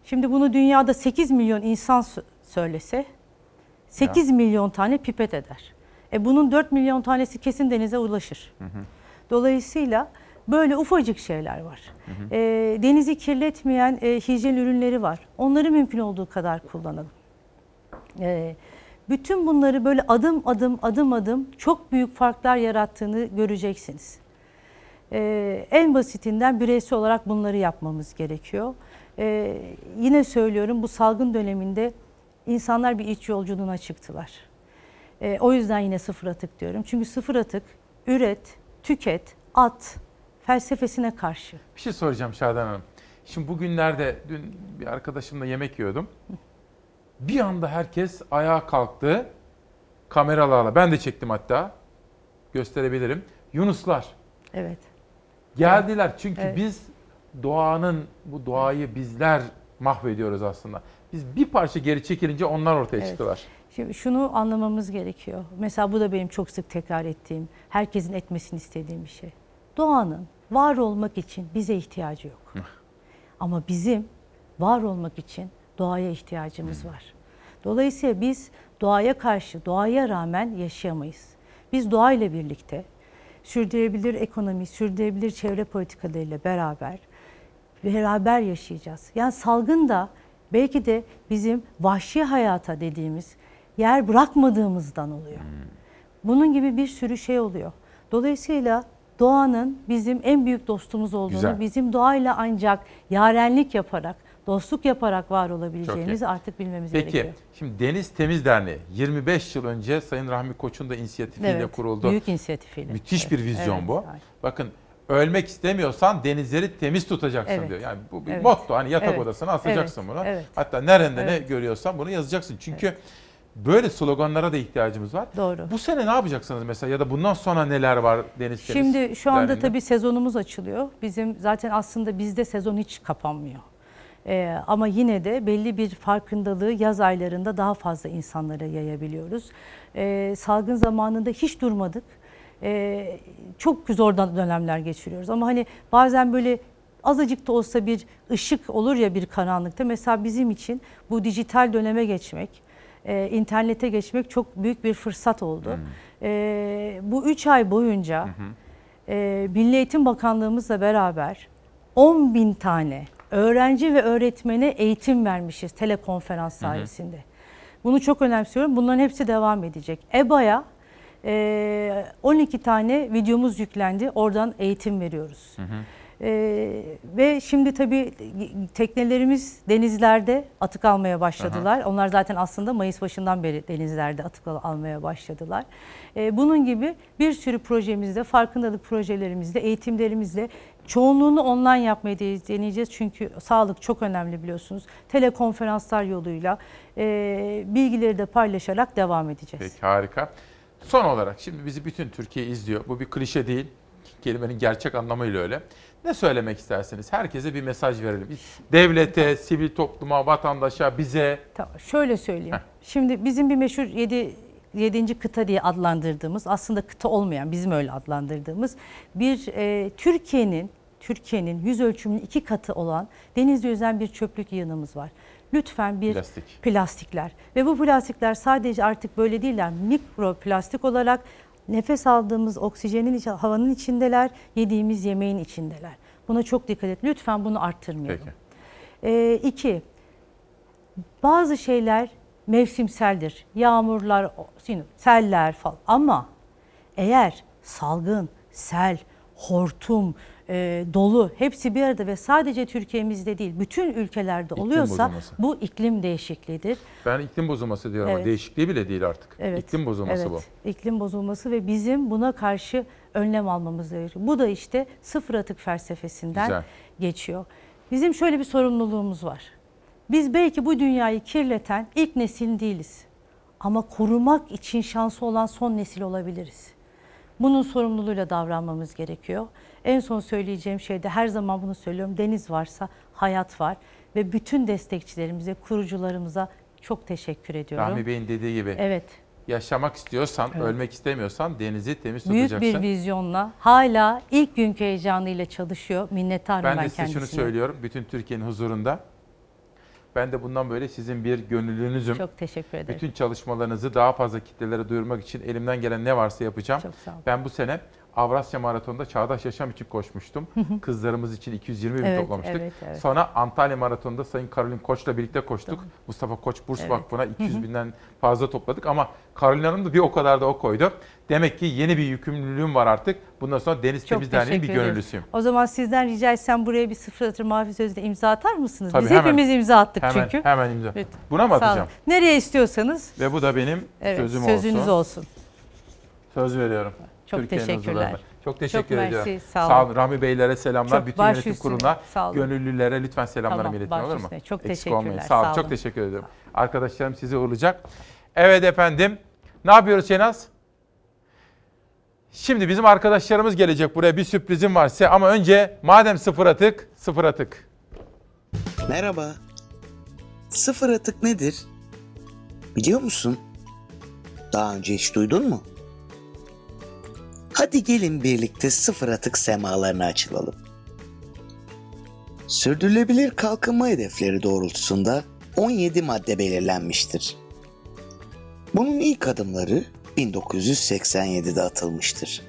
Şimdi bunu dünyada 8 milyon insan sö- söylese 8 milyon tane pipet eder. E bunun 4 milyon tanesi kesin denize ulaşır. Dolayısıyla böyle ufacık şeyler var. E, denizi kirletmeyen e, hijyen ürünleri var. Onları mümkün olduğu kadar kullanalım. E, bütün bunları böyle adım adım adım adım çok büyük farklar yarattığını göreceksiniz. E, en basitinden bireysel olarak bunları yapmamız gerekiyor. E, yine söylüyorum bu salgın döneminde insanlar bir iç yolculuğuna çıktılar. E, o yüzden yine sıfır atık diyorum. Çünkü sıfır atık üret, tüket, at felsefesine karşı. Bir şey soracağım Şadan Hanım. Şimdi bugünlerde dün bir arkadaşımla yemek yiyordum. Bir anda herkes ayağa kalktı. Kameralarla. Ben de çektim hatta. Gösterebilirim. Yunuslar. Evet. Geldiler çünkü Evet. biz doğanın bu doğayı bizler mahvediyoruz aslında. Biz bir parça geri çekilince onlar ortaya Evet. çıktılar. Şimdi şunu anlamamız gerekiyor. Mesela bu da benim çok sık tekrar ettiğim, herkesin etmesini istediğim bir şey. Doğanın var olmak için bize ihtiyacı yok. Ama bizim var olmak için doğaya ihtiyacımız var. Dolayısıyla biz doğaya karşı, doğaya rağmen yaşayamayız. Biz doğayla birlikte sürdürülebilir ekonomi, sürdürülebilir çevre politikalarıyla beraber beraber yaşayacağız. Yani salgın da belki de bizim vahşi hayata dediğimiz yer bırakmadığımızdan oluyor. Bunun gibi bir sürü şey oluyor. Dolayısıyla doğanın bizim en büyük dostumuz olduğunu, Güzel. bizim doğayla ancak yarenlik yaparak, dostluk yaparak var olabileceğimizi artık bilmemiz Peki gerekiyor. şimdi Deniz Temiz Derneği 25 yıl önce Sayın Rahmi Koç'un da inisiyatifiyle Evet, kuruldu. büyük inisiyatifiyle. Müthiş bir vizyon Evet, bu. evet. Bakın ölmek istemiyorsan denizleri temiz tutacaksın Evet. diyor. Yani bu bir Evet. motto. Hani yatak Evet. odasına asacaksın Evet. bunu. Evet. Hatta nerede ne Evet. görüyorsan bunu yazacaksın. Çünkü böyle sloganlara da ihtiyacımız var. Doğru. Bu sene ne yapacaksınız mesela ya da bundan sonra neler var Deniz Şimdi şu anda Derneği'nde? tabii sezonumuz açılıyor. Bizim zaten aslında bizde sezon hiç kapanmıyor. Ee, ama yine de belli bir farkındalığı yaz aylarında daha fazla insanlara yayabiliyoruz. Ee, salgın zamanında hiç durmadık. Ee, çok zor dönemler geçiriyoruz ama hani bazen böyle azıcık da olsa bir ışık olur ya bir karanlıkta. Mesela bizim için bu dijital döneme geçmek, e, internete geçmek çok büyük bir fırsat oldu. E, bu üç ay boyunca e, Milli Eğitim Bakanlığımızla beraber 10 bin tane öğrenci ve öğretmene eğitim vermişiz telekonferans Hı hı. sayesinde. Bunu çok önemsiyorum. Bunların hepsi devam edecek. EBA'ya e, 12 tane videomuz yüklendi. Oradan eğitim veriyoruz. Ee, ve şimdi tabii teknelerimiz denizlerde atık almaya başladılar. Onlar zaten aslında Mayıs başından beri denizlerde atık al- almaya başladılar. Ee, bunun gibi bir sürü projemizde, farkındalık projelerimizde, eğitimlerimizle çoğunluğunu online yapmayı de- deneyeceğiz. Çünkü sağlık çok önemli biliyorsunuz. Telekonferanslar yoluyla e, bilgileri de paylaşarak devam edeceğiz. Peki harika. Son olarak şimdi bizi bütün Türkiye izliyor. Bu bir klişe değil. Kelimenin gerçek anlamıyla öyle. Ne söylemek istersiniz? Herkese bir mesaj verelim. Devlete, sivil topluma, vatandaşa, bize. Tamam, şöyle söyleyeyim. Şimdi bizim bir meşhur 7 7. kıta diye adlandırdığımız aslında kıta olmayan bizim öyle adlandırdığımız bir e, Türkiye'nin Türkiye'nin yüz ölçümünün iki katı olan denizde yüzen bir çöplük yığınımız var. Lütfen bir Plastik. plastikler ve bu plastikler sadece artık böyle değiller mikro plastik olarak nefes aldığımız oksijenin havanın içindeler, yediğimiz yemeğin içindeler. Buna çok dikkat et. Lütfen bunu arttırmayalım. Peki. Ee, iki, bazı şeyler mevsimseldir. Yağmurlar, seller falan. Ama eğer salgın, sel, hortum, e, dolu hepsi bir arada ve sadece Türkiye'mizde değil bütün ülkelerde İklim oluyorsa bozulması. bu iklim değişikliğidir. Ben iklim bozulması diyorum ama Evet. değişikliği bile değil artık. Evet. İklim bozulması evet. bu. İklim bozulması ve bizim buna karşı önlem almamız gerekiyor. Bu da işte sıfır atık felsefesinden Güzel. geçiyor. Bizim şöyle bir sorumluluğumuz var. Biz belki bu dünyayı kirleten ilk nesil değiliz. Ama korumak için şansı olan son nesil olabiliriz. Bunun sorumluluğuyla davranmamız gerekiyor. En son söyleyeceğim şey de her zaman bunu söylüyorum. Deniz varsa hayat var. ve bütün destekçilerimize, kurucularımıza çok teşekkür ediyorum. Rahmi Bey'in dediği gibi. Evet. Yaşamak istiyorsan, Evet. ölmek istemiyorsan denizi temiz Büyük tutacaksın. bir vizyonla hala ilk günkü heyecanıyla çalışıyor. Minnettarım ben, Ben de size kendisine. şunu söylüyorum bütün Türkiye'nin huzurunda. Ben de bundan böyle sizin bir gönüllünüzüm. Çok teşekkür ederim. Bütün çalışmalarınızı daha fazla kitlelere duyurmak için elimden gelen ne varsa yapacağım. Çok sağ olun. Ben bu sene Avrasya Maratonu'nda Çağdaş Yaşam için koşmuştum. Kızlarımız için 220 bin Evet, toplamıştık. evet, evet. Sonra Antalya Maratonu'nda Sayın Karolin Koç'la birlikte koştuk. Mustafa Koç Burs Evet. Vakfı'na 200 Hı hı. binden fazla topladık ama Karolin Hanım da bir o kadar da o koydu. Demek ki yeni bir yükümlülüğüm var artık. Bundan sonra Deniz Çok Temiz Derneği'nin bir gönüllüsüyüm. O zaman sizden rica etsem buraya bir sıfır atır mavi sözle imza atar mısınız? Tabii, Biz hemen. hepimiz imza attık Hemen, çünkü. hemen imza. Evet. Buna mı Sağ olun. atacağım? Nereye istiyorsanız. Ve bu da benim Evet, sözüm sözünüz olsun. olsun. Söz veriyorum. Çok Türkiye'nin teşekkürler. Çok teşekkür Çok mersi, ediyorum. sağ olun. Rami Beylere selamlar. Çok Bütün yönetim üstüne, kuruluna, sağ olun. gönüllülere lütfen selamlarımı Tamam, iletin olur mu? Çok Eksik teşekkürler, olmayın. Sağ olun. sağ Çok olun. teşekkür ediyorum. Arkadaşlarım sizi uğurlayacak. Evet efendim. Ne yapıyoruz Şenaz? Şimdi bizim arkadaşlarımız gelecek buraya. Bir sürprizim var size ama önce madem sıfır atık, sıfır atık. Merhaba. Sıfır atık nedir? Biliyor musun? Daha önce hiç duydun mu? Hadi gelin birlikte sıfır atık semalarına açılalım. Sürdürülebilir kalkınma hedefleri doğrultusunda 17 madde belirlenmiştir. Bunun ilk adımları 1987'de atılmıştır.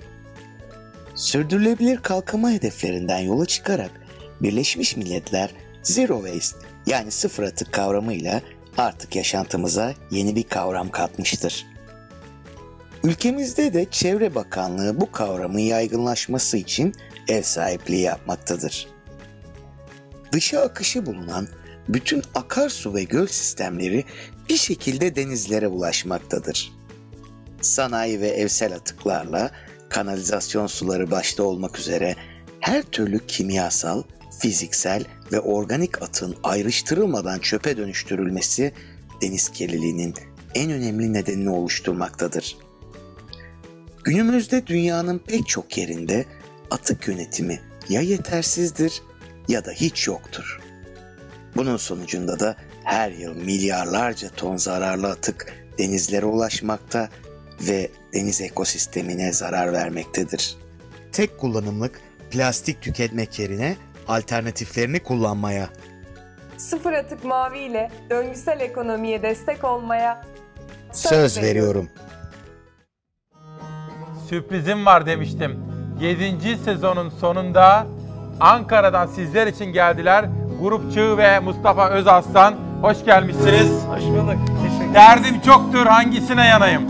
Sürdürülebilir kalkınma hedeflerinden yola çıkarak Birleşmiş Milletler Zero Waste yani sıfır atık kavramıyla artık yaşantımıza yeni bir kavram katmıştır. Ülkemizde de Çevre Bakanlığı bu kavramın yaygınlaşması için ev sahipliği yapmaktadır. Dışa akışı bulunan bütün akarsu ve göl sistemleri bir şekilde denizlere ulaşmaktadır. Sanayi ve evsel atıklarla kanalizasyon suları başta olmak üzere her türlü kimyasal, fiziksel ve organik atın ayrıştırılmadan çöpe dönüştürülmesi deniz kirliliğinin en önemli nedenini oluşturmaktadır. Günümüzde dünyanın pek çok yerinde atık yönetimi ya yetersizdir ya da hiç yoktur. Bunun sonucunda da her yıl milyarlarca ton zararlı atık denizlere ulaşmakta ve deniz ekosistemine zarar vermektedir. Tek kullanımlık plastik tüketmek yerine alternatiflerini kullanmaya, Sıfır Atık Mavi ile döngüsel ekonomiye destek olmaya söz veriyorum. Sürprizim var demiştim. 7. sezonun sonunda Ankara'dan sizler için geldiler. Grup Çığ ve Mustafa Özaslan. Hoş gelmişsiniz. Hoş bulduk. Teşekkür Derdim çoktur hangisine yanayım?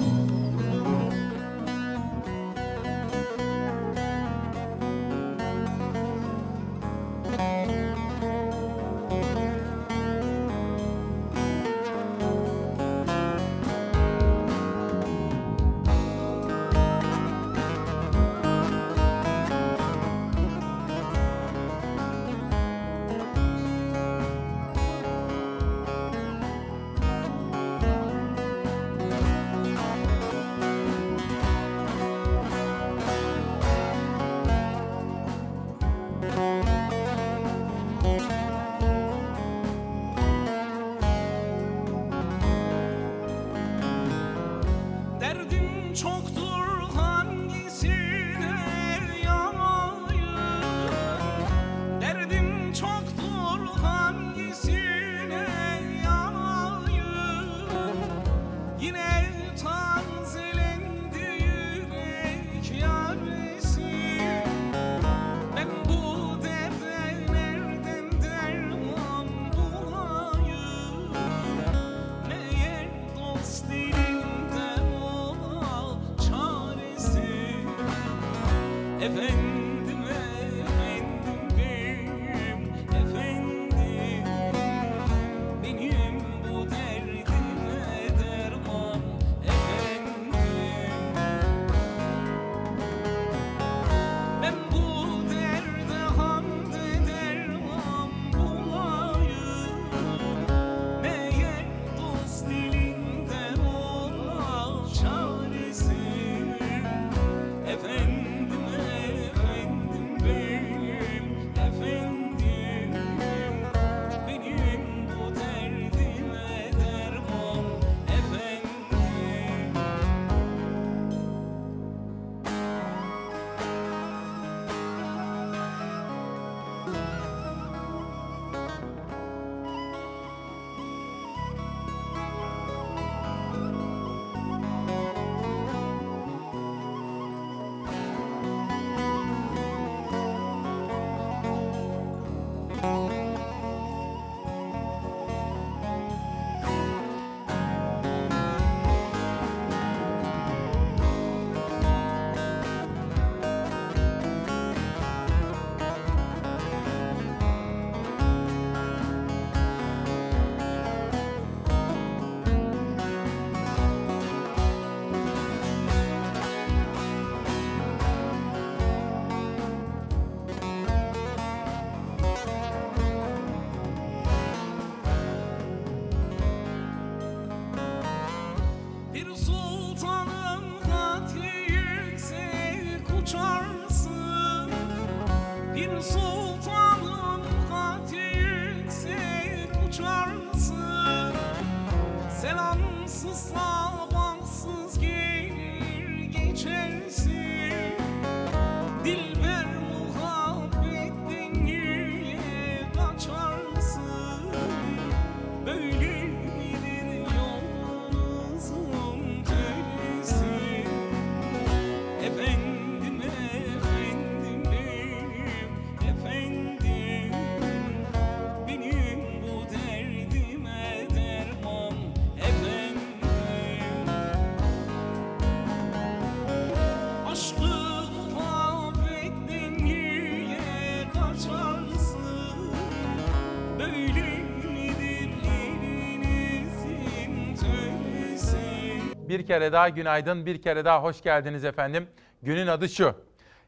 kere daha günaydın, bir kere daha hoş geldiniz efendim. Günün adı şu.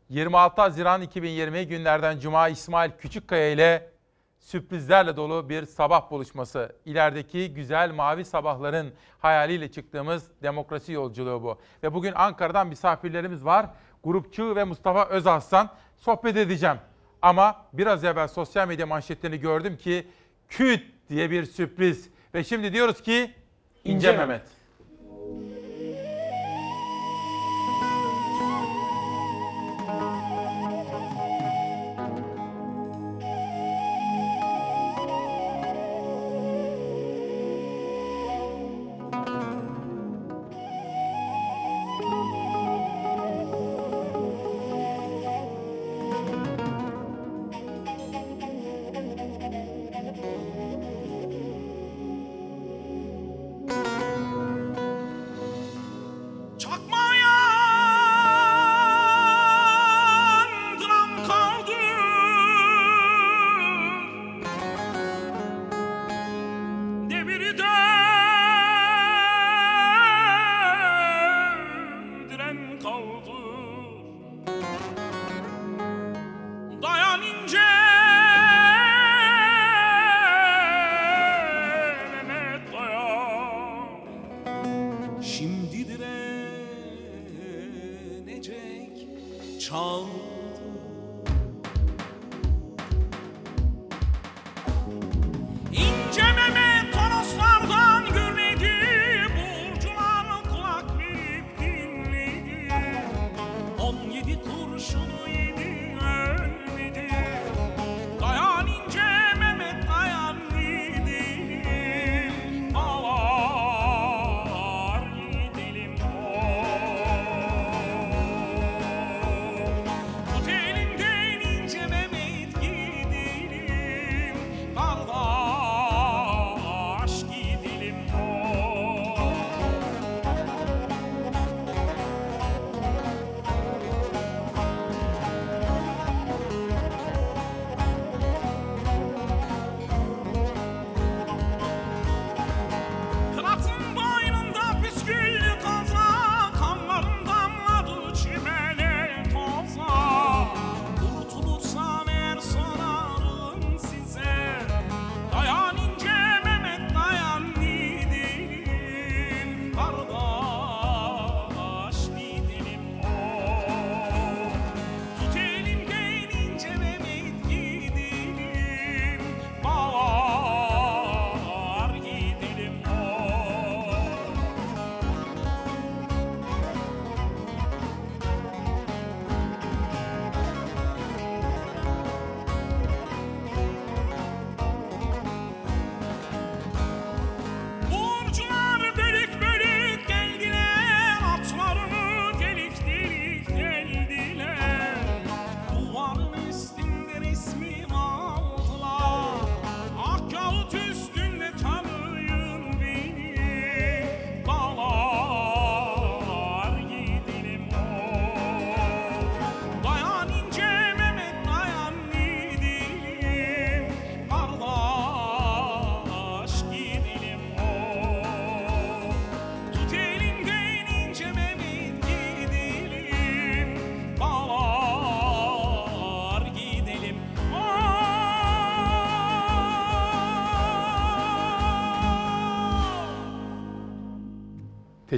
26 Haziran 2020 günlerden Cuma İsmail Küçükkaya ile sürprizlerle dolu bir sabah buluşması. İlerideki güzel mavi sabahların hayaliyle çıktığımız demokrasi yolculuğu bu. Ve bugün Ankara'dan misafirlerimiz var. Grupçu ve Mustafa Özaslan sohbet edeceğim. Ama biraz evvel sosyal medya manşetlerini gördüm ki küt diye bir sürpriz. Ve şimdi diyoruz ki ince, ince Mehmet. Mehmet.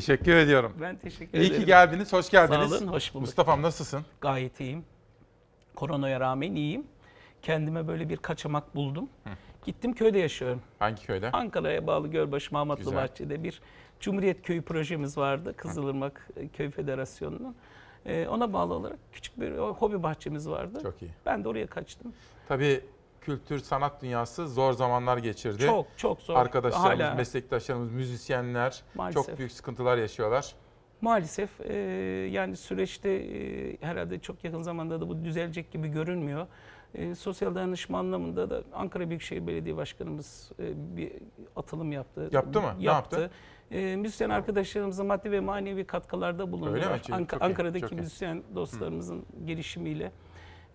Teşekkür ediyorum. Ben teşekkür İyi ederim. İyi ki geldiniz, hoş geldiniz. Sağ olun, hoş bulduk. Mustafa'm nasılsın? Gayet iyiyim. Koronaya rağmen iyiyim. Kendime böyle bir kaçamak buldum. Hı. Gittim köyde yaşıyorum. Hangi köyde? Ankara'ya bağlı Gölbaşı Mahmutlu Bahçe'de bir Cumhuriyet Köyü projemiz vardı. Kızılırmak Hı. Köy Federasyonu'nun. Ee, ona bağlı olarak küçük bir hobi bahçemiz vardı. Çok iyi. Ben de oraya kaçtım. Tabii kültür sanat dünyası zor zamanlar geçirdi. Çok, çok zor. Arkadaşlarımız, Hala. meslektaşlarımız, müzisyenler Maalesef. çok büyük sıkıntılar yaşıyorlar. Maalesef e, yani süreçte e, herhalde çok yakın zamanda da bu düzelecek gibi görünmüyor. E, sosyal dayanışma anlamında da Ankara Büyükşehir Belediye Başkanımız e, bir atılım yaptı. Yaptı mı? Ne yaptı? E, müzisyen arkadaşlarımıza maddi ve manevi katkılarda bulundular. Öyle mi? İyi, Ankara'daki iyi. müzisyen dostlarımızın girişimiyle.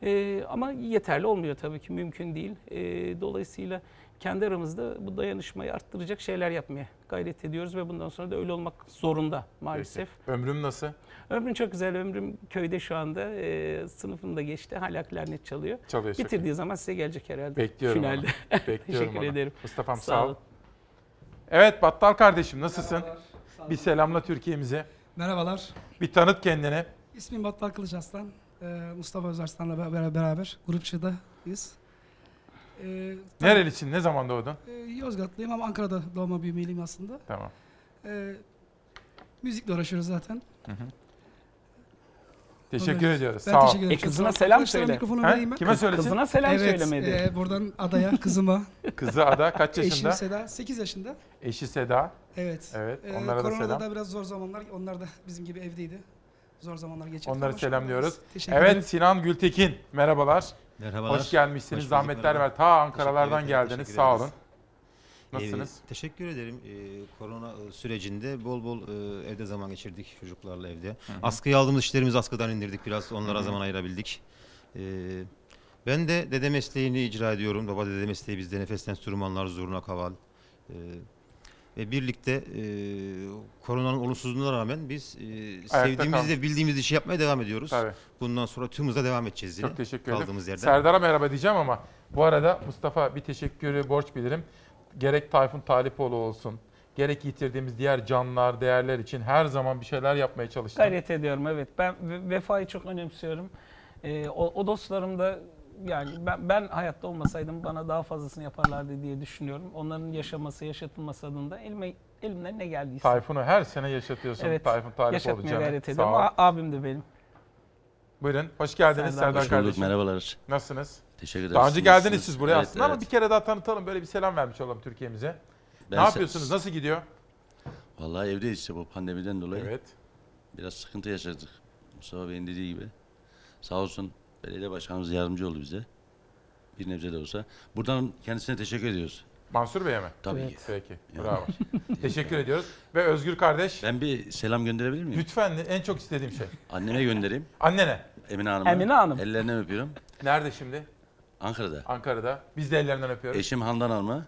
E, ama yeterli olmuyor tabii ki mümkün değil. E, dolayısıyla kendi aramızda bu dayanışmayı arttıracak şeyler yapmaya gayret ediyoruz ve bundan sonra da öyle olmak zorunda maalesef. Peki. Ömrüm nasıl? Ömrüm çok güzel. Ömrüm köyde şu anda. E, sınıfında geçti. Hala klarnet çalıyor. Çalıyor, çok Bitirdiği zaman size gelecek herhalde. Bekliyorum Finalde. onu. Bekliyorum Teşekkür onu. ederim. Mustafa'm Sağ sağ ol. Evet Battal kardeşim nasılsın? Bir selamla Türkiye'mize. Merhabalar. Bir tanıt kendini. İsmim Battal Kılıç Aslan. Ee, Mustafa Özarslan'la beraber, beraber grupçıdayız. Ee, tabii, Nerelisin? Ne zaman doğdun? e, Yozgatlıyım ama Ankara'da doğma büyümeliyim aslında. Tamam. Ee, müzikle uğraşıyoruz zaten. Hı hı. Teşekkür ediyoruz. Ben Sağ ol. teşekkür ederim. E, Çok kızına sağ ol. selam Arkadaşlara söyle. mikrofonu Ha? vereyim ben. Kime söylesin? Kızına selam evet, söylemedi. e, buradan adaya, kızıma. Kızı Ada kaç yaşında? Eşim Seda 8 yaşında. Eşi Seda. Evet. Evet. Ee, Onlara da koronada selam. da biraz zor zamanlar. Onlar da bizim gibi evdeydi. Zor zamanlar geçirdik. Onları selamlıyoruz. Evet ederim. Sinan Gültekin merhabalar. Merhabalar. Hoş gelmişsiniz. Hoş Zahmetler ver. Ta Ankaralardan geldiniz. teşekkür Sağ olun. Nasılsınız? Ee, teşekkür ederim. Ee, korona e, sürecinde bol bol e, evde zaman geçirdik çocuklarla evde. hı. Askıya aldığımız işlerimizi askıdan indirdik biraz. Onlara Hı hı. zaman ayırabildik. Ee, ben de dede mesleğini icra ediyorum. Baba dede mesleği bizde nefes enstrümanlar, zurna, kaval. Ee, ve birlikte e, koronanın olumsuzluğuna rağmen biz e, sevdiğimiz ve bildiğimiz işi yapmaya devam ediyoruz. Tabii. Bundan sonra tüm devam edeceğiz yine. Çok teşekkür ederim. Kaldığımız yerden. Serdar'a merhaba diyeceğim ama bu arada Mustafa bir teşekkürü borç bilirim. Gerek Tayfun Talipoğlu olsun, gerek yitirdiğimiz diğer canlılar, değerler için her zaman bir şeyler yapmaya çalıştım. Gayret ediyorum evet. Ben ve- vefayı çok önemsiyorum. Ee, o, o dostlarım da yani ben, ben hayatta olmasaydım bana daha fazlasını yaparlardı diye düşünüyorum. Onların yaşaması, yaşatılması adında elime, elimden ne geldiyse. Tayfun'u her sene yaşatıyorsun. Evet, Tayfun Talipoğlu yaşatmaya canım. gayret Sağ ediyorum. ol. Abim de benim. Buyurun. Hoş geldiniz Serdar Serdar. Hoş bulduk, kardeşim. merhabalar. Nasılsınız? Teşekkür ederiz. Daha önce geldiniz nasılsınız? siz buraya Evet, aslında ama evet. bir kere daha tanıtalım. Böyle bir selam vermiş olalım Türkiye'mize. Ben ne se- yapıyorsunuz? Nasıl gidiyor? Vallahi evdeyiz işte bu pandemiden dolayı. Evet. Biraz sıkıntı yaşadık. Mustafa Bey'in dediği gibi. Sağ olsun belediye başkanımız yardımcı oldu bize. Bir nebze de olsa. Buradan kendisine teşekkür ediyoruz. Mansur Bey'e mi? Tabii Evet. ki. Peki. Ya. Bravo. Teşekkür ediyoruz. Ve Özgür kardeş. Ben bir selam gönderebilir miyim? Lütfen en çok istediğim şey. Anneme göndereyim. Annene. Emine Hanım'a. Emine Hanım. Ellerinden öpüyorum. Nerede şimdi? Ankara'da. Ankara'da. Biz de ellerinden öpüyoruz. Eşim Handan Hanım'a.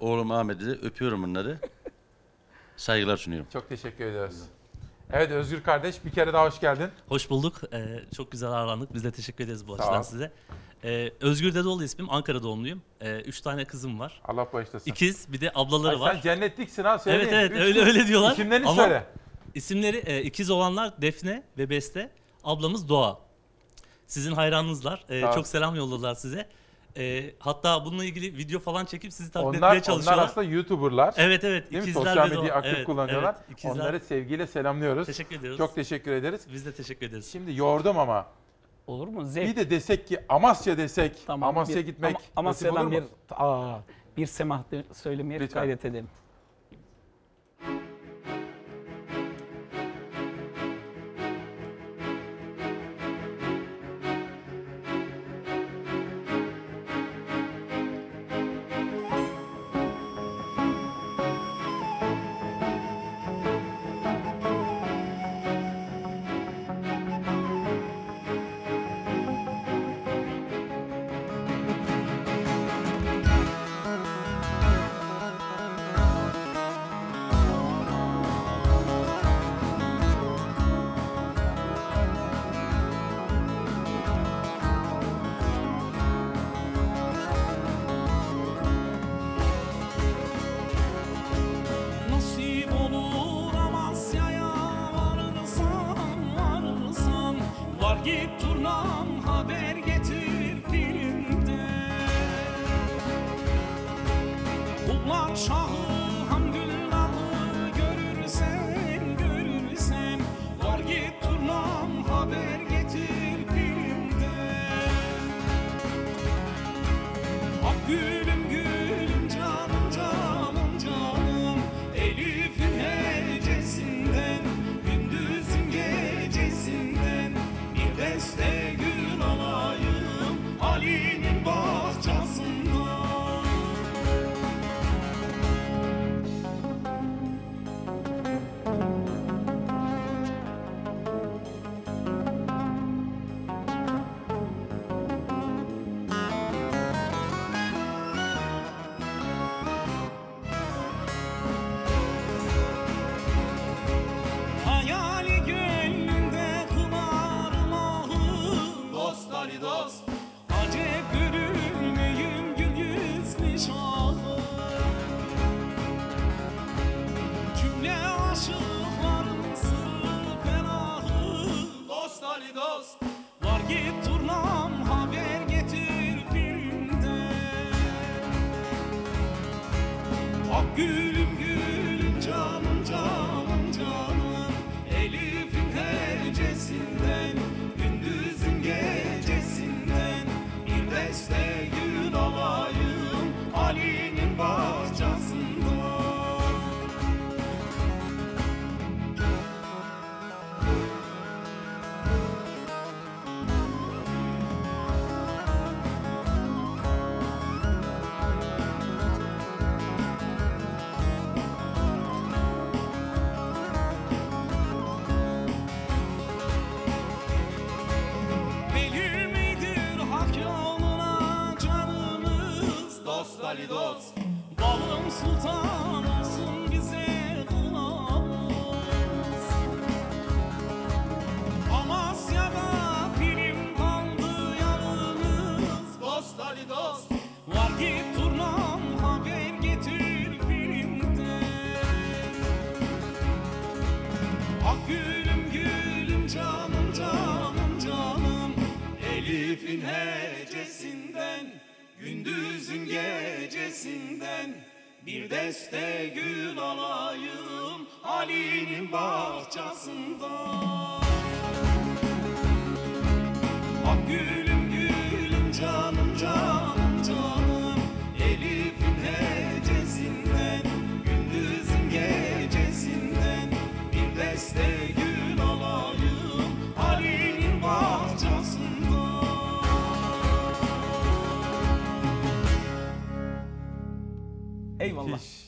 Oğlum Ahmet'e de öpüyorum bunları. Saygılar sunuyorum. Çok teşekkür ediyoruz. Evet Özgür kardeş bir kere daha hoş geldin. Hoş bulduk. Ee, çok güzel ağırlandık. Biz de teşekkür ederiz bu açıdan size. Ee, Özgür Dedeoğlu ismim. Ankara doğumluyum. Ee, üç tane kızım var. Allah bağışlasın. İkiz bir de ablaları Ay, var. sen cennetliksin ha, söyleyin. Evet evet Üç öyle öyle diyorlar. İsimlerini Ama söyle. İsimleri e, ikiz olanlar Defne ve Beste. Ablamız Doğa. Sizin hayranınızlar. Ee, çok selam yolladılar size. Ee, hatta bununla ilgili video falan çekip sizi taklit Onlar, etmeye onlar çalışıyorlar. aslında YouTuber'lar. Evet evet. Değil mi? ikizler Sosyal ve medyayı aktif Evet, kullanıyorlar. evet, ikizler. Onları sevgiyle selamlıyoruz. Teşekkür ediyoruz. Çok teşekkür ederiz. Biz de teşekkür ederiz. Şimdi yordum ama. Olur mu? Zevk. Bir de desek ki Amasya desek. Tamam, Amasya'ya gitmek Ama- Amasya'dan bir aa, bir semah söylemeye Lütfen. gayret edelim.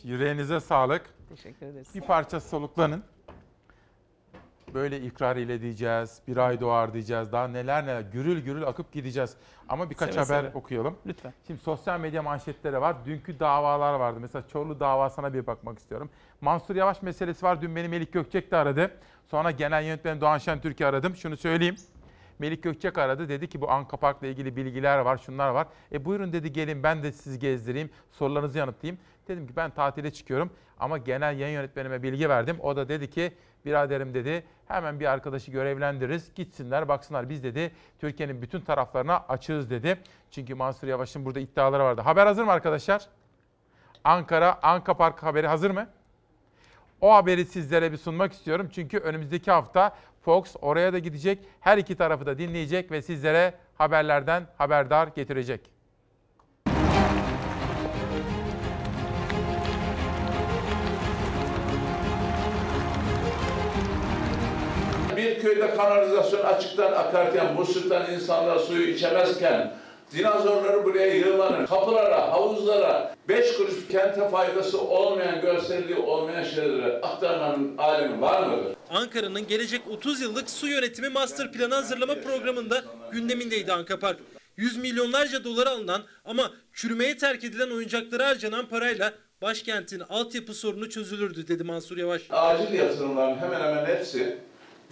Yüreğinize sağlık. Teşekkür ederiz. Bir parça soluklanın. Böyle ikrar ile diyeceğiz, bir ay doğar diyeceğiz, daha neler neler, gürül gürül akıp gideceğiz. Ama birkaç Seve haber seve. okuyalım. Lütfen. Şimdi sosyal medya manşetleri var. Dünkü davalar vardı. Mesela Çorlu davasına bir bakmak istiyorum. Mansur Yavaş meselesi var. Dün beni Melik Gökçek de aradı. Sonra genel yönetmen Doğan Şentürk'ü aradım. Şunu söyleyeyim. Melik Gökçek aradı. Dedi ki bu Anka Park'la ilgili bilgiler var, şunlar var. E buyurun dedi gelin ben de sizi gezdireyim, sorularınızı yanıtlayayım. Dedim ki ben tatile çıkıyorum ama genel yayın yönetmenime bilgi verdim. O da dedi ki biraderim dedi hemen bir arkadaşı görevlendiririz. Gitsinler baksınlar biz dedi Türkiye'nin bütün taraflarına açığız dedi. Çünkü Mansur Yavaş'ın burada iddiaları vardı. Haber hazır mı arkadaşlar? Ankara, Anka Park haberi hazır mı? O haberi sizlere bir sunmak istiyorum. Çünkü önümüzdeki hafta Fox oraya da gidecek. Her iki tarafı da dinleyecek ve sizlere haberlerden haberdar getirecek. Köyde kanalizasyon açıktan akarken, musluktan insanlar suyu içemezken, dinozorları buraya yığılanır, kapılara, havuzlara, beş kuruş kente faydası olmayan, görselliği olmayan şeyleri aktarmanın alemi var mıdır? Ankara'nın gelecek 30 yıllık su yönetimi master planı hazırlama programında gündemindeydi Anka Park. Yüz milyonlarca dolar alınan ama çürümeye terk edilen oyuncaklara harcanan parayla başkentin altyapı sorunu çözülürdü dedi Mansur Yavaş. Acil yatırımların hemen hemen hepsi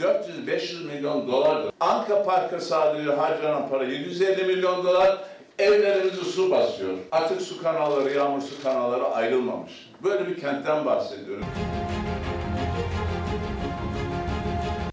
400-500 milyon dolardır. Anka Park'a sadece harcanan para 750 milyon dolar. Evlerimizi su basıyor. Atık su kanalları, yağmur su kanalları ayrılmamış. Böyle bir kentten bahsediyorum.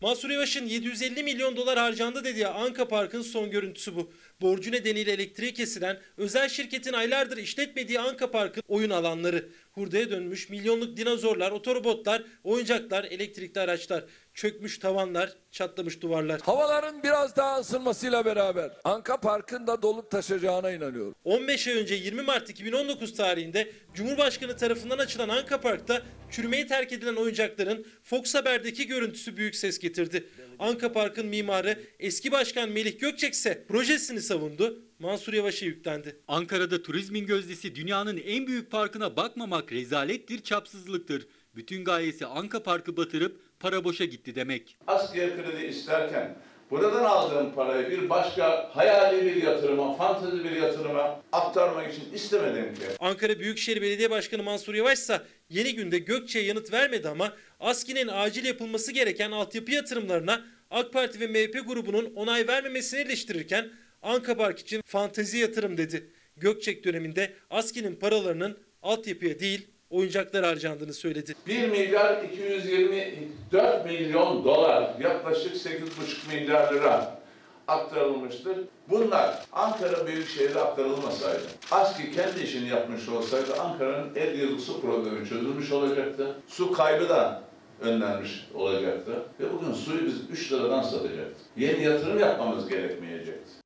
Mansur Yavaş'ın 750 milyon dolar harcandı dediği Anka Park'ın son görüntüsü bu. Borcu nedeniyle elektriği kesilen özel şirketin aylardır işletmediği Anka Park'ın oyun alanları. Hurdaya dönmüş milyonluk dinozorlar, otorobotlar, oyuncaklar, elektrikli araçlar. Çökmüş tavanlar, çatlamış duvarlar. Havaların biraz daha ısınmasıyla beraber Anka Park'ın da dolup taşacağına inanıyorum. 15 ay önce 20 Mart 2019 tarihinde Cumhurbaşkanı tarafından açılan Anka Park'ta çürümeye terk edilen oyuncakların Fox Haber'deki görüntüsü büyük ses getirdi. Anka Park'ın mimarı eski başkan Melih Gökçek ise projesini savundu. Mansur Yavaş'a yüklendi. Ankara'da turizmin gözdesi dünyanın en büyük parkına bakmamak rezalettir, çapsızlıktır. Bütün gayesi Anka Park'ı batırıp para boşa gitti demek. Asker kredi isterken buradan aldığım parayı bir başka hayali bir yatırıma, fantezi bir yatırıma aktarmak için istemedim ki. Ankara Büyükşehir Belediye Başkanı Mansur Yavaş ise yeni günde Gökçe'ye yanıt vermedi ama ASKİ'nin acil yapılması gereken altyapı yatırımlarına AK Parti ve MHP grubunun onay vermemesini eleştirirken Anka Park için fantezi yatırım dedi. Gökçek döneminde ASKİ'nin paralarının altyapıya değil oyuncaklar harcandığını söyledi. 1 milyar 224 milyon dolar yaklaşık 8,5 milyar lira aktarılmıştır. Bunlar Ankara Büyükşehir'e aktarılmasaydı, ASKİ kendi işini yapmış olsaydı Ankara'nın 50 yıllık su problemi çözülmüş olacaktı. Su kaybı da önlenmiş olacaktı. Ve bugün suyu biz 3 liradan satacaktık. Yeni yatırım yapmamız gerekmeyecekti.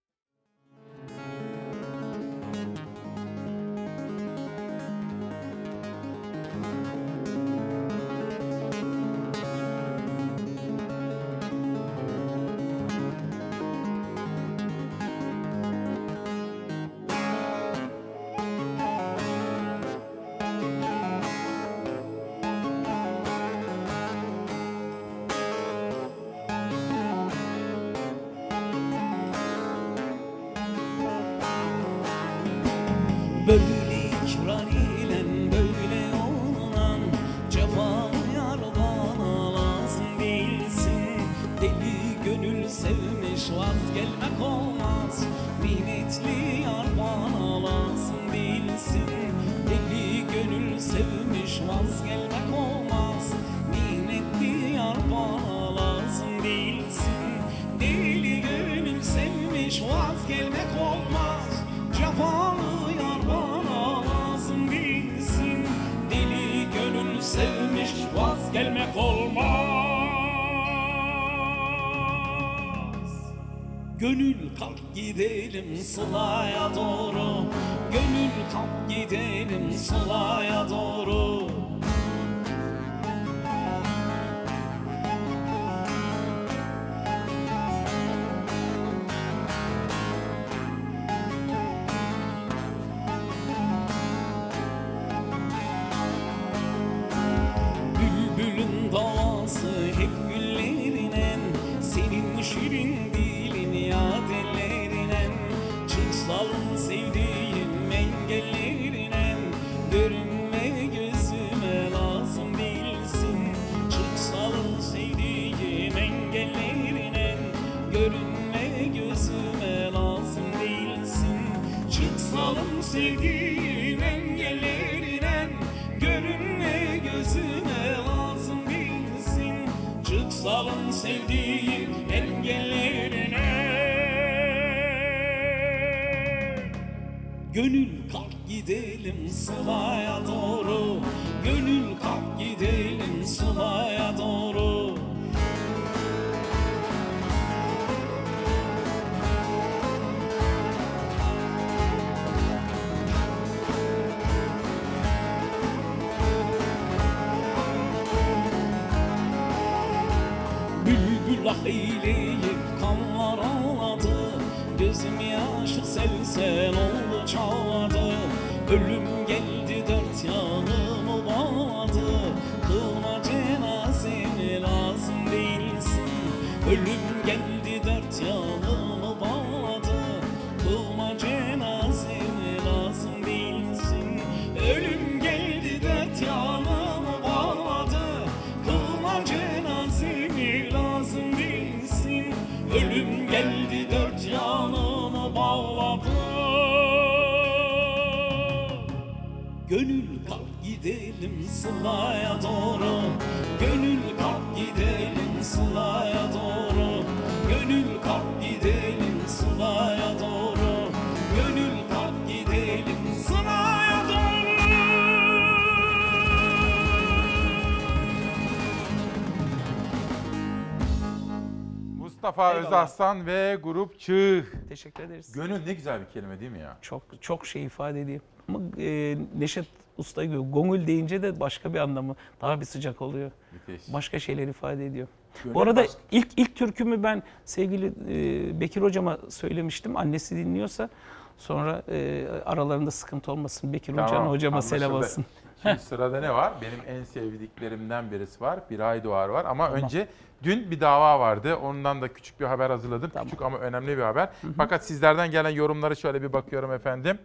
Özaslan ve Grup Çığ. Teşekkür ederiz. Gönül ne güzel bir kelime değil mi ya? Çok çok şey ifade ediyor. Ama e, Neşet Usta gibi gongul deyince de başka bir anlamı. Daha bir sıcak oluyor. Müthiş. Başka şeyler ifade ediyor. Gönül Bu arada başka- ilk ilk türkümü ben sevgili e, Bekir hocama söylemiştim. Annesi dinliyorsa sonra e, aralarında sıkıntı olmasın. Bekir hocana hocama selam anlaşıldı. olsun. Şimdi sırada ne var? Benim en sevdiklerimden birisi var. Bir ay doğar var. Ama Tamam. önce dün bir dava vardı. Ondan da küçük bir haber hazırladım. Küçük ama önemli bir haber. Fakat sizlerden gelen yorumları şöyle bir bakıyorum efendim.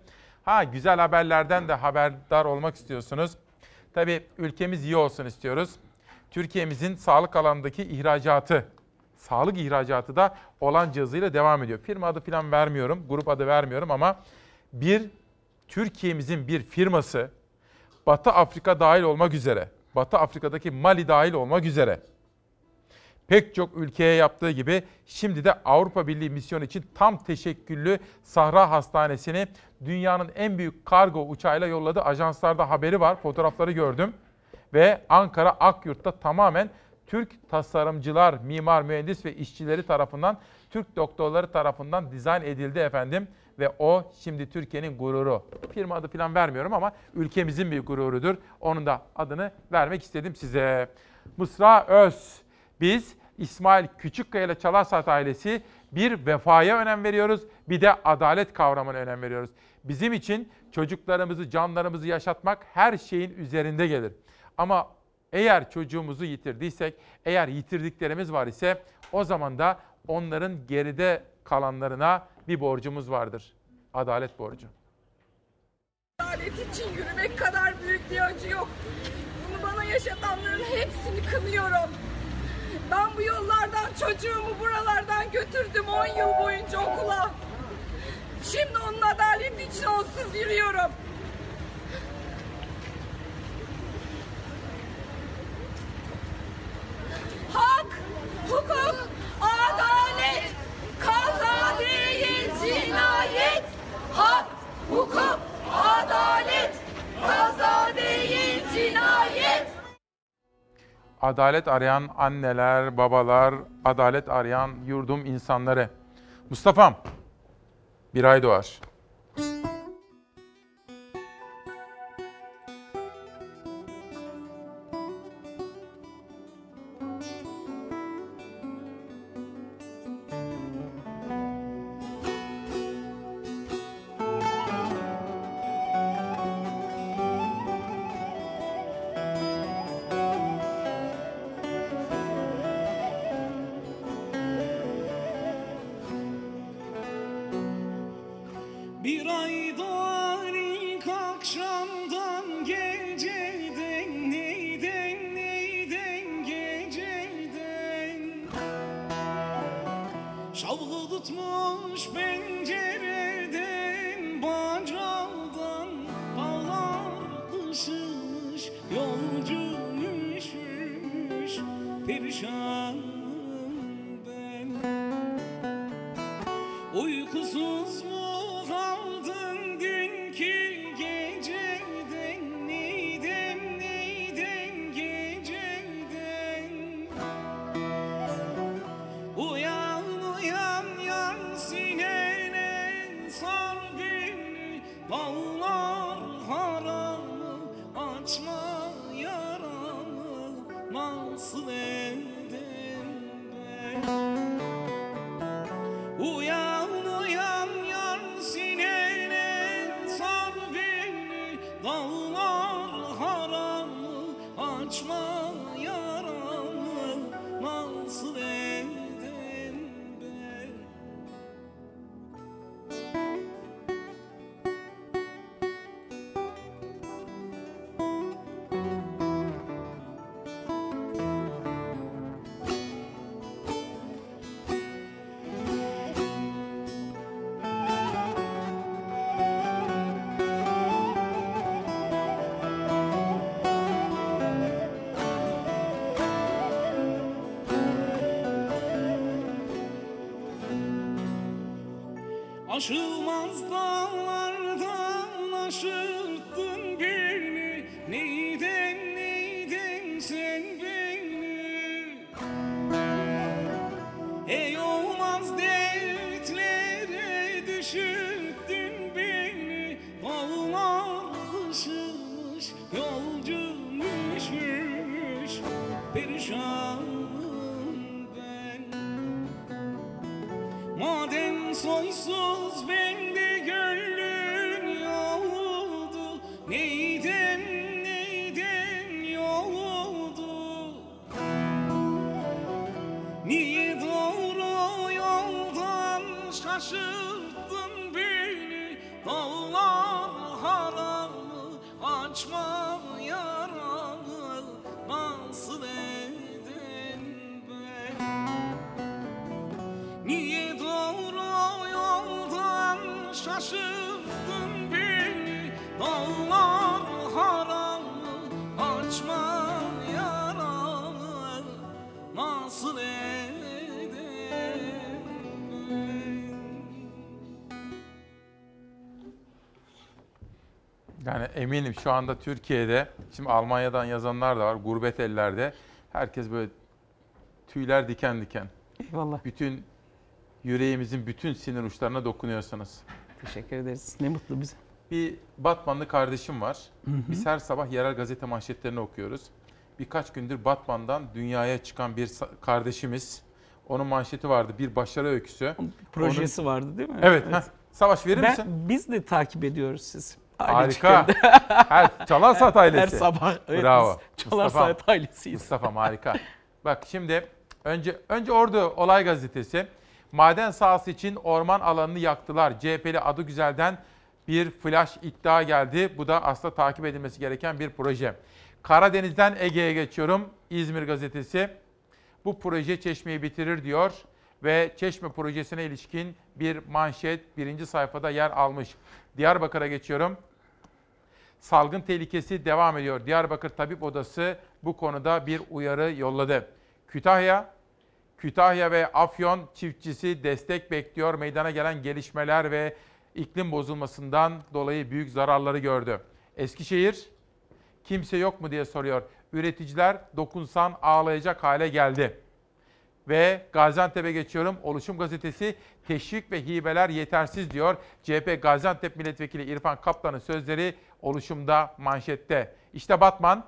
Ha güzel haberlerden de haberdar olmak istiyorsunuz. Tabii ülkemiz iyi olsun istiyoruz. Türkiye'mizin sağlık alanındaki ihracatı, sağlık ihracatı da olan cihazıyla devam ediyor. Firma adı falan vermiyorum, grup adı vermiyorum ama bir Türkiye'mizin bir firması Batı Afrika dahil olmak üzere, Batı Afrika'daki Mali dahil olmak üzere pek çok ülkeye yaptığı gibi şimdi de Avrupa Birliği misyonu için tam teşekküllü Sahra Hastanesi'ni dünyanın en büyük kargo uçağıyla yolladı. Ajanslarda haberi var, fotoğrafları gördüm. Ve Ankara Akyurt'ta tamamen Türk tasarımcılar, mimar, mühendis ve işçileri tarafından, Türk doktorları tarafından dizayn edildi efendim. Ve o şimdi Türkiye'nin gururu. Firma adı falan vermiyorum ama ülkemizin bir gururudur. Onun da adını vermek istedim size. Mısra Öz. Biz İsmail Küçükkaya ile Çalarsat ailesi bir vefaya önem veriyoruz, bir de adalet kavramına önem veriyoruz. Bizim için çocuklarımızı, canlarımızı yaşatmak her şeyin üzerinde gelir. Ama eğer çocuğumuzu yitirdiysek, eğer yitirdiklerimiz var ise o zaman da onların geride kalanlarına bir borcumuz vardır. Adalet borcu. Adalet için yürümek kadar büyük bir acı yok. Bunu bana yaşatanların hepsini kınıyorum. Ben bu yollardan çocuğumu buralardan götürdüm 10 yıl boyunca okula. Şimdi onun adaleti için onsuz yürüyorum. Hak, hukuk, adalet, kaza değil cinayet. Hak, hukuk, adalet, kaza değil cinayet. Adalet arayan anneler, babalar, adalet arayan yurdum insanları. Mustafa'm, bir ay doğar. Eminim şu anda Türkiye'de, şimdi Almanya'dan yazanlar da var, gurbet ellerde. Herkes böyle tüyler diken diken. Eyvallah. Bütün yüreğimizin bütün sinir uçlarına dokunuyorsunuz. Teşekkür ederiz. Ne mutlu bize. Bir Batmanlı kardeşim var. Hı hı. Biz her sabah yerel gazete manşetlerini okuyoruz. Birkaç gündür Batman'dan dünyaya çıkan bir kardeşimiz. Onun manşeti vardı. Bir başarı öyküsü. Projesi Onun- vardı değil mi? Evet. heh. Savaş verir Ben- misin? Biz de takip ediyoruz sizi. Harika. Her Çalar Saat ailesi. Her sabah. Evet, Bravo. biz Çalar Mustafa'm. Saat ailesiyiz. Mustafa'm harika. Bak şimdi önce önce Ordu Olay Gazetesi. Maden sahası için orman alanını yaktılar. CHP'li adı güzelden bir flash iddia geldi. Bu da aslında takip edilmesi gereken bir proje. Karadeniz'den Ege'ye geçiyorum. İzmir Gazetesi. Bu proje Çeşme'yi bitirir diyor ve Çeşme projesine ilişkin bir manşet birinci sayfada yer almış. Diyarbakır'a geçiyorum. Salgın tehlikesi devam ediyor. Diyarbakır Tabip Odası bu konuda bir uyarı yolladı. Kütahya, Kütahya ve Afyon çiftçisi destek bekliyor. Meydana gelen gelişmeler ve iklim bozulmasından dolayı büyük zararları gördü. Eskişehir, kimse yok mu diye soruyor. Üreticiler dokunsan ağlayacak hale geldi. Ve Gaziantep'e geçiyorum. Oluşum gazetesi teşvik ve hibeler yetersiz diyor. CHP Gaziantep Milletvekili İrfan Kaplan'ın sözleri oluşumda manşette. İşte Batman,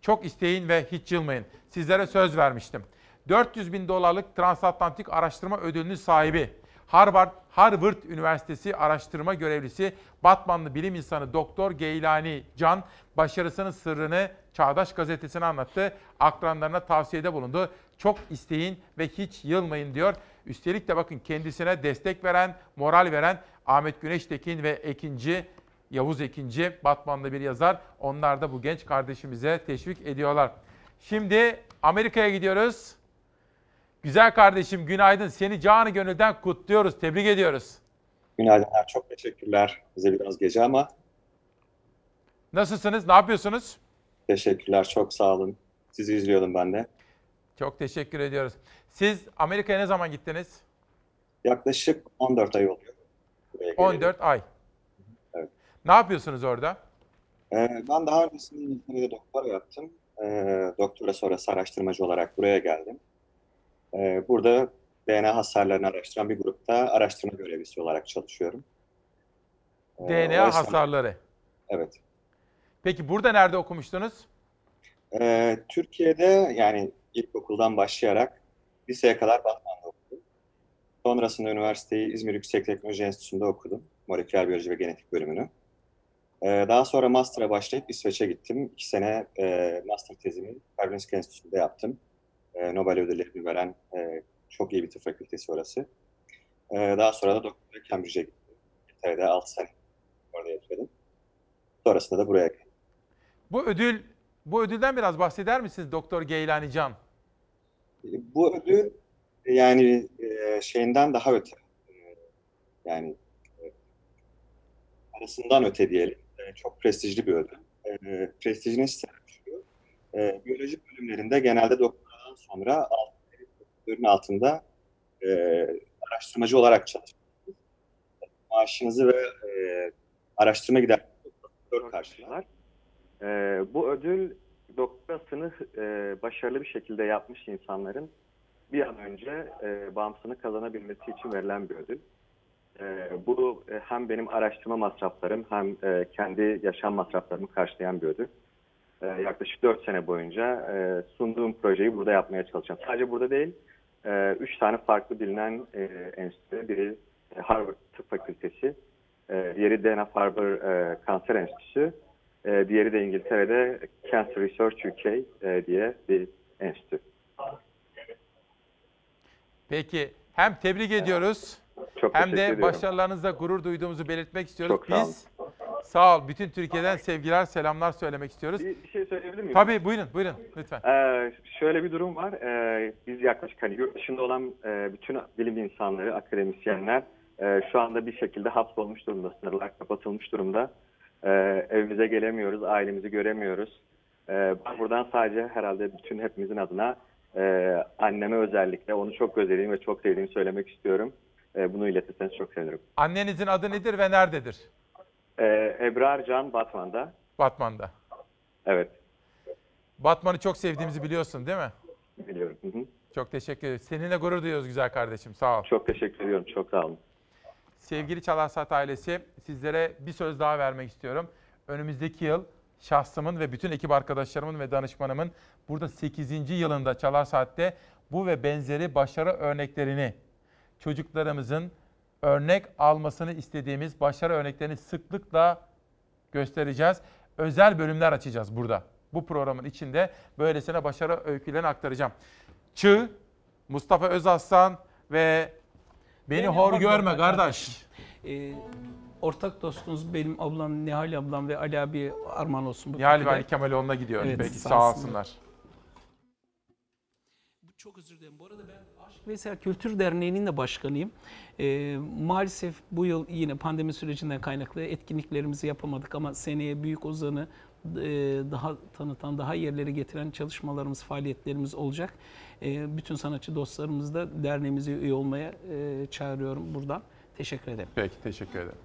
çok isteyin ve hiç yılmayın. Sizlere söz vermiştim. 400 bin dolarlık transatlantik araştırma ödülünün sahibi, Harvard, Harvard Üniversitesi araştırma görevlisi Batmanlı bilim insanı Doktor Geylani Can başarısının sırrını Çağdaş Gazetesi'ne anlattı. Akranlarına tavsiyede bulundu. Çok isteyin ve hiç yılmayın diyor. Üstelik de bakın kendisine destek veren, moral veren Ahmet Güneştekin ve Ekinci Yavuz Ekinci, Batmanlı bir yazar. Onlar da bu genç kardeşimize teşvik ediyorlar. Şimdi Amerika'ya gidiyoruz. Güzel kardeşim günaydın. Seni canı gönülden kutluyoruz. Tebrik ediyoruz. Günaydınlar, çok teşekkürler. Bize biraz gece ama Nasılsınız? Ne yapıyorsunuz? teşekkürler, çok sağ olun. Sizi izliyordum ben de. Çok teşekkür ediyoruz. Siz Amerika'ya ne zaman gittiniz? Yaklaşık 14 ay oluyor. buraya geleli. 14 ay. Ne yapıyorsunuz orada? Ee, ben daha öncesinde İngiltere'de doktora yaptım. Ee, doktora sonrası araştırmacı olarak buraya geldim. Ee, burada DNA hasarlarını araştıran bir grupta araştırma görevlisi olarak çalışıyorum. Ee, DNA esnada- hasarları. Evet. Peki burada nerede okumuştunuz? Ee, Türkiye'de yani ilkokuldan başlayarak liseye kadar Batman'da okudum. Sonrasında üniversiteyi İzmir Yüksek Teknoloji Enstitüsü'nde okudum. Moleküler biyoloji ve genetik bölümünü. Ee, daha sonra master'a başlayıp İsveç'e gittim. İki sene e, master tezimi Karolinska Enstitüsü'nde yaptım. E, Nobel ödüllerini veren e, çok iyi bir tıp fakültesi orası. Daha sonra da doktora Cambridge'e gittim. İngiltere'de 6 sene orada yaşadım. Sonrasında da buraya geldim. Bu ödül bu ödülden biraz bahseder misiniz Doktor Geylani Can? Bu ödül yani şeyinden daha öte. Yani arasından öte diyelim. E, çok prestijli bir ödül. E, prestijini size şu, e, biyoloji bölümlerinde genelde doktoradan sonra doktorun altında e, araştırmacı olarak çalışıyorsunuz. Maaşınızı ve e, araştırma gider doktor karşılar. Ee, bu ödül doktorasını e, başarılı bir şekilde yapmış insanların bir an önce e, bağımsızlığını kazanabilmesi için verilen bir ödül. E, bu e, hem benim araştırma masraflarım hem e, kendi yaşam masraflarımı karşılayan bir ödül. E, yaklaşık 4 sene boyunca e, sunduğum projeyi burada yapmaya çalışacağım. Sadece burada değil, 3 tane farklı bilinen e, enstitü. Biri e, Harvard Tıp Fakültesi, e, diğeri Dana-Farber e, Kanser Enstitüsü, e, diğeri de İngiltere'de Cancer Research UK e, diye bir enstitü. Peki hem tebrik ediyoruz Çok hem de ediyorum. başarılarınızla gurur duyduğumuzu belirtmek istiyoruz. Çok sağ olun. Biz sağ ol bütün Türkiye'den sevgiler selamlar söylemek istiyoruz. Bir, bir şey söyleyebilir miyim? Tabii buyurun buyurun lütfen. Ee, şöyle bir durum var. Ee, biz yaklaşık hani yurt dışında olan e, bütün bilim insanları, akademisyenler e, şu anda bir şekilde hapsolmuş durumda, sınırlar kapatılmış durumda. E, evimize gelemiyoruz, ailemizi göremiyoruz. E, ben buradan sadece herhalde bütün hepimizin adına e, anneme özellikle onu çok özlediğimi ve çok sevdiğimi söylemek istiyorum. E, bunu iletirseniz çok sevinirim. Annenizin adı nedir ve nerededir? Ee, Ebrar Can Batman'da. Batman'da. Evet, Batman'ı çok sevdiğimizi biliyorsun değil mi? biliyorum. Hı hı. Çok teşekkür ederiz. Seninle gurur duyuyoruz güzel kardeşim. Sağ ol. Çok teşekkür ediyorum. Çok sağ olun. Sevgili Çalar Saat ailesi sizlere bir söz daha vermek istiyorum. Önümüzdeki yıl şahsımın ve bütün ekip arkadaşlarımın ve danışmanımın burada 8. yılında Çalar Saat'te bu ve benzeri başarı örneklerini çocuklarımızın örnek almasını istediğimiz başarı örneklerini sıklıkla göstereceğiz. Özel bölümler açacağız burada. Bu programın içinde böylesine başarı öykülerini aktaracağım. Çığ, Mustafa Özaslan ve Beni, hor hor görme kardeş. Ee, ortak dostunuz benim ablam Nihal ablam ve Ali abi armağan olsun. bu Nihal ve. Ali Kemaloğlu'na gidiyor. Evet, Peki sağ sağ olsunlar. Çok özür dilerim. Bu arada ben Aşk Veysel Kültür Derneği'nin de başkanıyım. Ee, maalesef bu yıl yine pandemi sürecinden kaynaklı etkinliklerimizi yapamadık ama seneye Büyük Ozan'ı e, daha tanıtan, daha yerlere getiren çalışmalarımız, faaliyetlerimiz olacak. E, bütün sanatçı dostlarımız da derneğimize üye olmaya e, çağırıyorum buradan. Teşekkür ederim. Peki teşekkür ederim.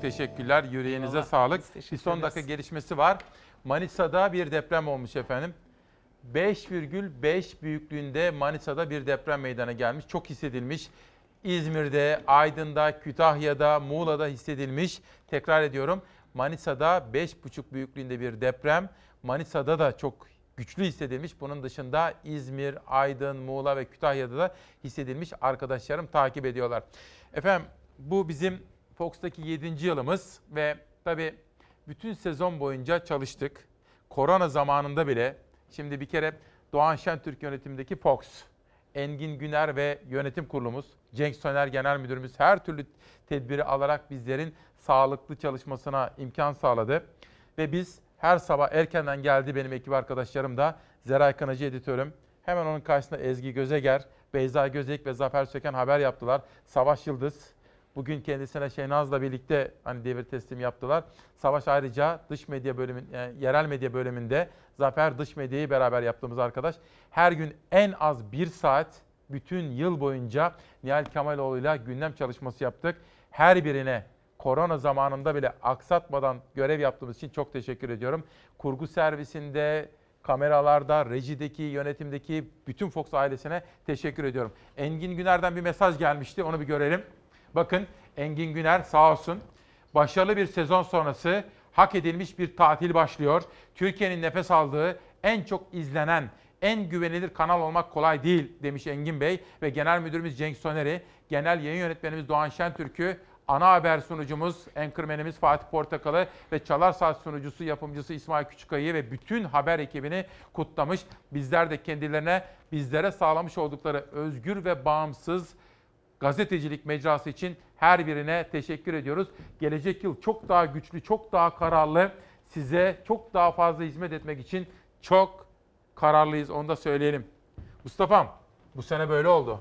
Çok teşekkürler. Yüreğinize Eyvallah. sağlık. Bir son dakika gelişmesi var. Manisa'da bir deprem olmuş efendim. 5,5 büyüklüğünde Manisa'da bir deprem meydana gelmiş. Çok hissedilmiş. İzmir'de, Aydın'da, Kütahya'da, Muğla'da hissedilmiş. Tekrar ediyorum. Manisa'da 5,5 büyüklüğünde bir deprem. Manisa'da da çok güçlü hissedilmiş. Bunun dışında İzmir, Aydın, Muğla ve Kütahya'da da hissedilmiş. Arkadaşlarım takip ediyorlar. Efendim bu bizim Fox'taki 7. yılımız ve tabii bütün sezon boyunca çalıştık. Korona zamanında bile şimdi bir kere Doğan Şentürk yönetimindeki Fox, Engin Güner ve yönetim kurulumuz, Cenk Soner Genel Müdürümüz her türlü tedbiri alarak bizlerin sağlıklı çalışmasına imkan sağladı. Ve biz her sabah erkenden geldi benim ekip arkadaşlarım da Zeray Kınacı editörüm. Hemen onun karşısında Ezgi Gözeger, Beyza Gözeyik ve Zafer Söken haber yaptılar. Savaş Yıldız, Bugün kendisine Şehnaz'la birlikte hani devir teslim yaptılar. Savaş ayrıca dış medya bölümün, yani yerel medya bölümünde Zafer dış medyayı beraber yaptığımız arkadaş. Her gün en az bir saat bütün yıl boyunca Nihal Kemaloğlu'yla gündem çalışması yaptık. Her birine korona zamanında bile aksatmadan görev yaptığımız için çok teşekkür ediyorum. Kurgu servisinde, kameralarda, rejideki, yönetimdeki bütün Fox ailesine teşekkür ediyorum. Engin Güner'den bir mesaj gelmişti, onu bir görelim. Bakın Engin Güner sağ olsun. Başarılı bir sezon sonrası hak edilmiş bir tatil başlıyor. Türkiye'nin nefes aldığı en çok izlenen, en güvenilir kanal olmak kolay değil demiş Engin Bey ve Genel Müdürümüz Cenk Soner'i, Genel Yayın Yönetmenimiz Doğan Şentürk'ü, ana haber sunucumuz, enkırmenimiz Fatih Portakal'ı ve Çalar Saat sunucusu, yapımcısı İsmail Küçükay'ı ve bütün haber ekibini kutlamış. Bizler de kendilerine, bizlere sağlamış oldukları özgür ve bağımsız gazetecilik mecrası için her birine teşekkür ediyoruz. Gelecek yıl çok daha güçlü, çok daha kararlı, size çok daha fazla hizmet etmek için çok kararlıyız. Onu da söyleyelim. Mustafa'm bu sene böyle oldu.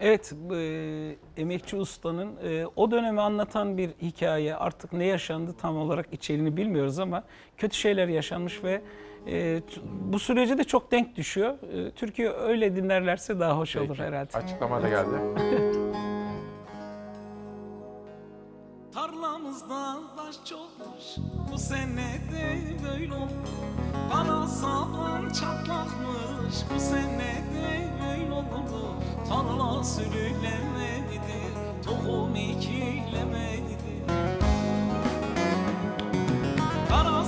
Evet, e, emekçi ustanın e, o dönemi anlatan bir hikaye. Artık ne yaşandı tam olarak içeriğini bilmiyoruz ama kötü şeyler yaşanmış ve e, bu sürece de çok denk düşüyor. E, Türkiye öyle dinlerlerse daha hoş olur herhalde. Açıklama da geldi. Tarlamızda taş çokmuş Bu sene de böyle oldu Kara saban çatlakmış Bu sene de böyle oldu Tarla sürülemedi Tohum ekilemedi Kara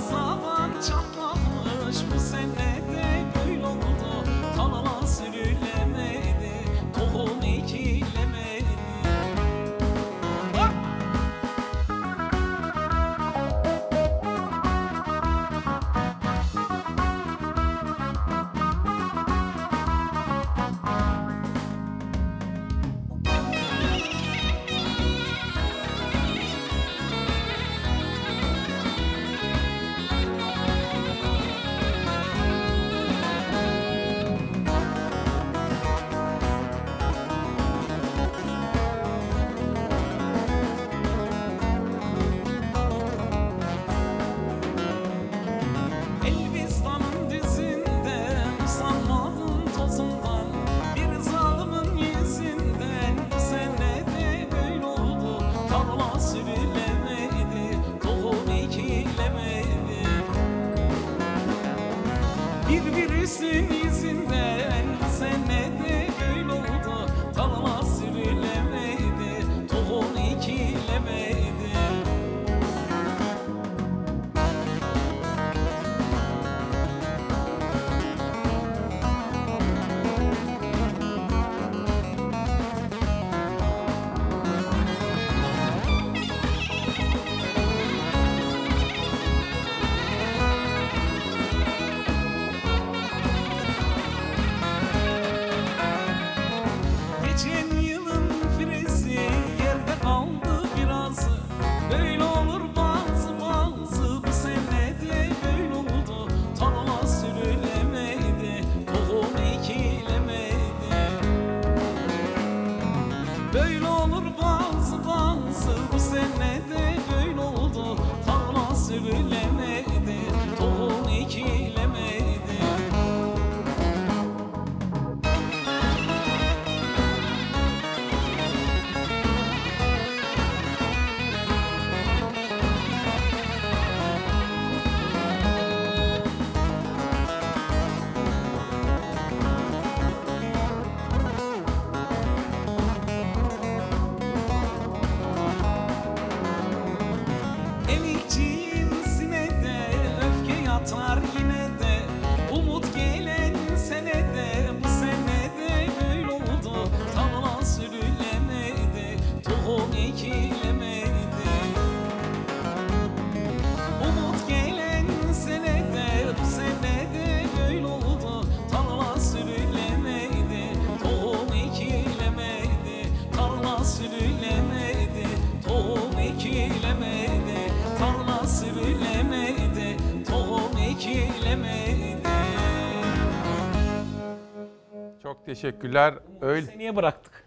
teşekkürler. Öyle. Seneye bıraktık.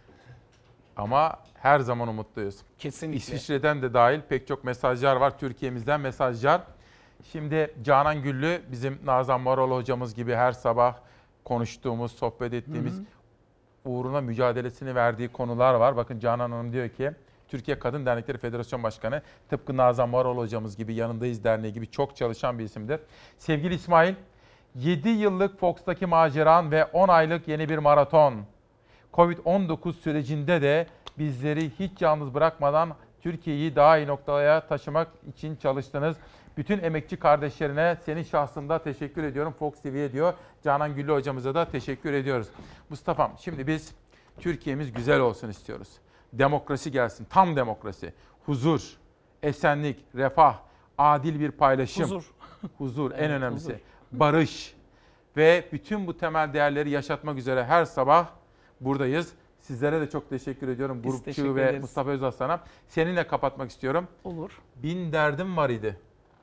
Ama her zaman umutluyuz. Kesinlikle. İsviçre'den de dahil pek çok mesajlar var. Türkiye'mizden mesajlar. Şimdi Canan Güllü bizim Nazan Marol hocamız gibi her sabah konuştuğumuz, sohbet ettiğimiz Hı hı. uğruna mücadelesini verdiği konular var. Bakın Canan Hanım diyor ki Türkiye Kadın Dernekleri Federasyon Başkanı tıpkı Nazan Marol hocamız gibi Yanındayız Derneği gibi çok çalışan bir isimdir. Sevgili İsmail, 7 yıllık Fox'taki maceran ve 10 aylık yeni bir maraton. Covid-19 sürecinde de bizleri hiç yalnız bırakmadan Türkiye'yi daha iyi noktaya taşımak için çalıştınız. Bütün emekçi kardeşlerine senin şahsında teşekkür ediyorum. Fox TV'ye diyor. Canan Güllü hocamıza da teşekkür ediyoruz. Mustafa'm şimdi biz Türkiye'miz güzel olsun istiyoruz. Demokrasi gelsin, tam demokrasi. Huzur, esenlik, refah, adil bir paylaşım. Huzur. Huzur en Evet, önemlisi. huzur. Barış ve bütün bu temel değerleri yaşatmak üzere her sabah buradayız. Sizlere de çok teşekkür ediyorum. Biz teşekkür ve ederiz. Mustafa Özaslan'a. Seninle kapatmak istiyorum. Olur. Bin derdim var idi.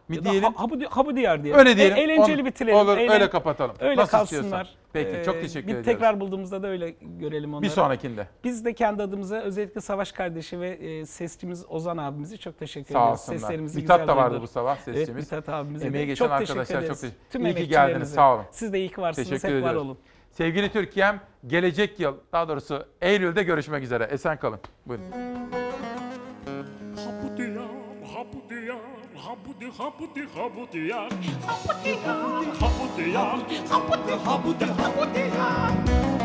Mi Ya diyelim? ha, ha bu, ha bu diğer diye. Öyle diyelim. E- eğlenceli bitirelim. olur, Eğlen- öyle kapatalım. Öyle Nasıl kalsınlar. istiyorsan. Peki, çok teşekkür bir ediyoruz. tekrar bulduğumuzda da öyle görelim onları. Bir sonrakinde. Biz de kendi adımıza özellikle Savaş kardeşi ve e, sesçimiz Ozan abimizi çok teşekkür Sağ ediyoruz. olsunlar. Seslerimizi Mithat güzel da vardı bu sabah Evet sesçimiz. Mithat abimize Emeği geçen çok arkadaşlar teşekkür çok ederiz. teşekkür- Tüm İyi ki geldiniz, sağ olun. Siz de iyi ki varsınız. Teşekkür Hep var ediyoruz. olun. Sevgili Türkiye'm gelecek yıl daha doğrusu Eylül'de görüşmek üzere. Esen kalın. Buyurun. 的好不的好不的呀，好不的好不的好呀，好不的好不的好不的呀。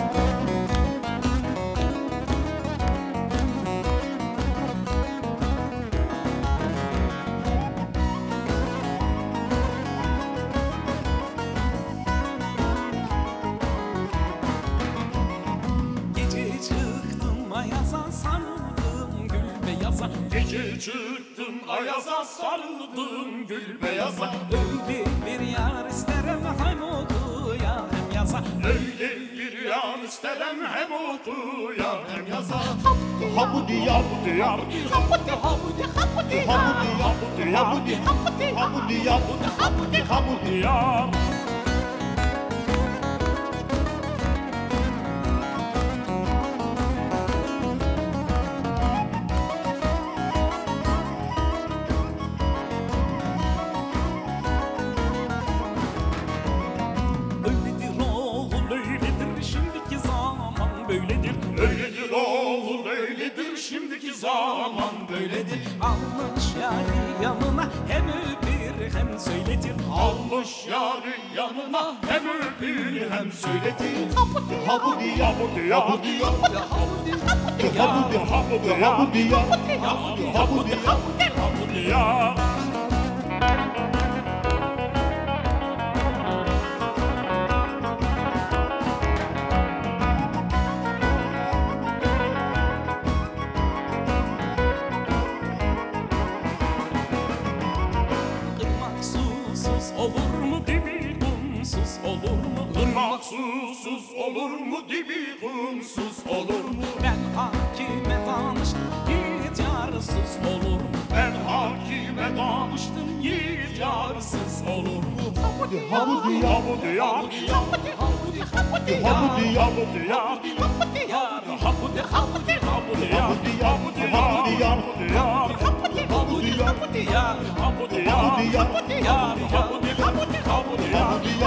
Çıktım ayaza sarıldım gül beyaza. Öyle bir yar isterim hem odu ya hem yaza. Öyle bir yar isterim hem odu ya hem yaza. Habudi habudi yabudi yabudi Habudi habudi habudi yar. Habudi habudi yabudi yabudi Habudi habudi yabudi yabudi Habudi habudi yar. Zaman böyledir. Almış yari yanına hem öpür hem söyletir. Almış yari yanına hem öpür hem söyletir. Ha bu di ha bu di ha bu di ha bu di ha Olur mu dibi kumsuz olur mu ben hakime danıştım yiğit yarısız olur mu ben hakime danıştım yiğit yarısız olur mu Habudi habudi habudi yar Habudi habudi habudi yar Habudi habudi yar Habudi yar Habudi habudi habudi yar Habudi habudi habudi yar Habudi habudi habudi yar Habudi habudi habudi yar Habudi habudi habudi yar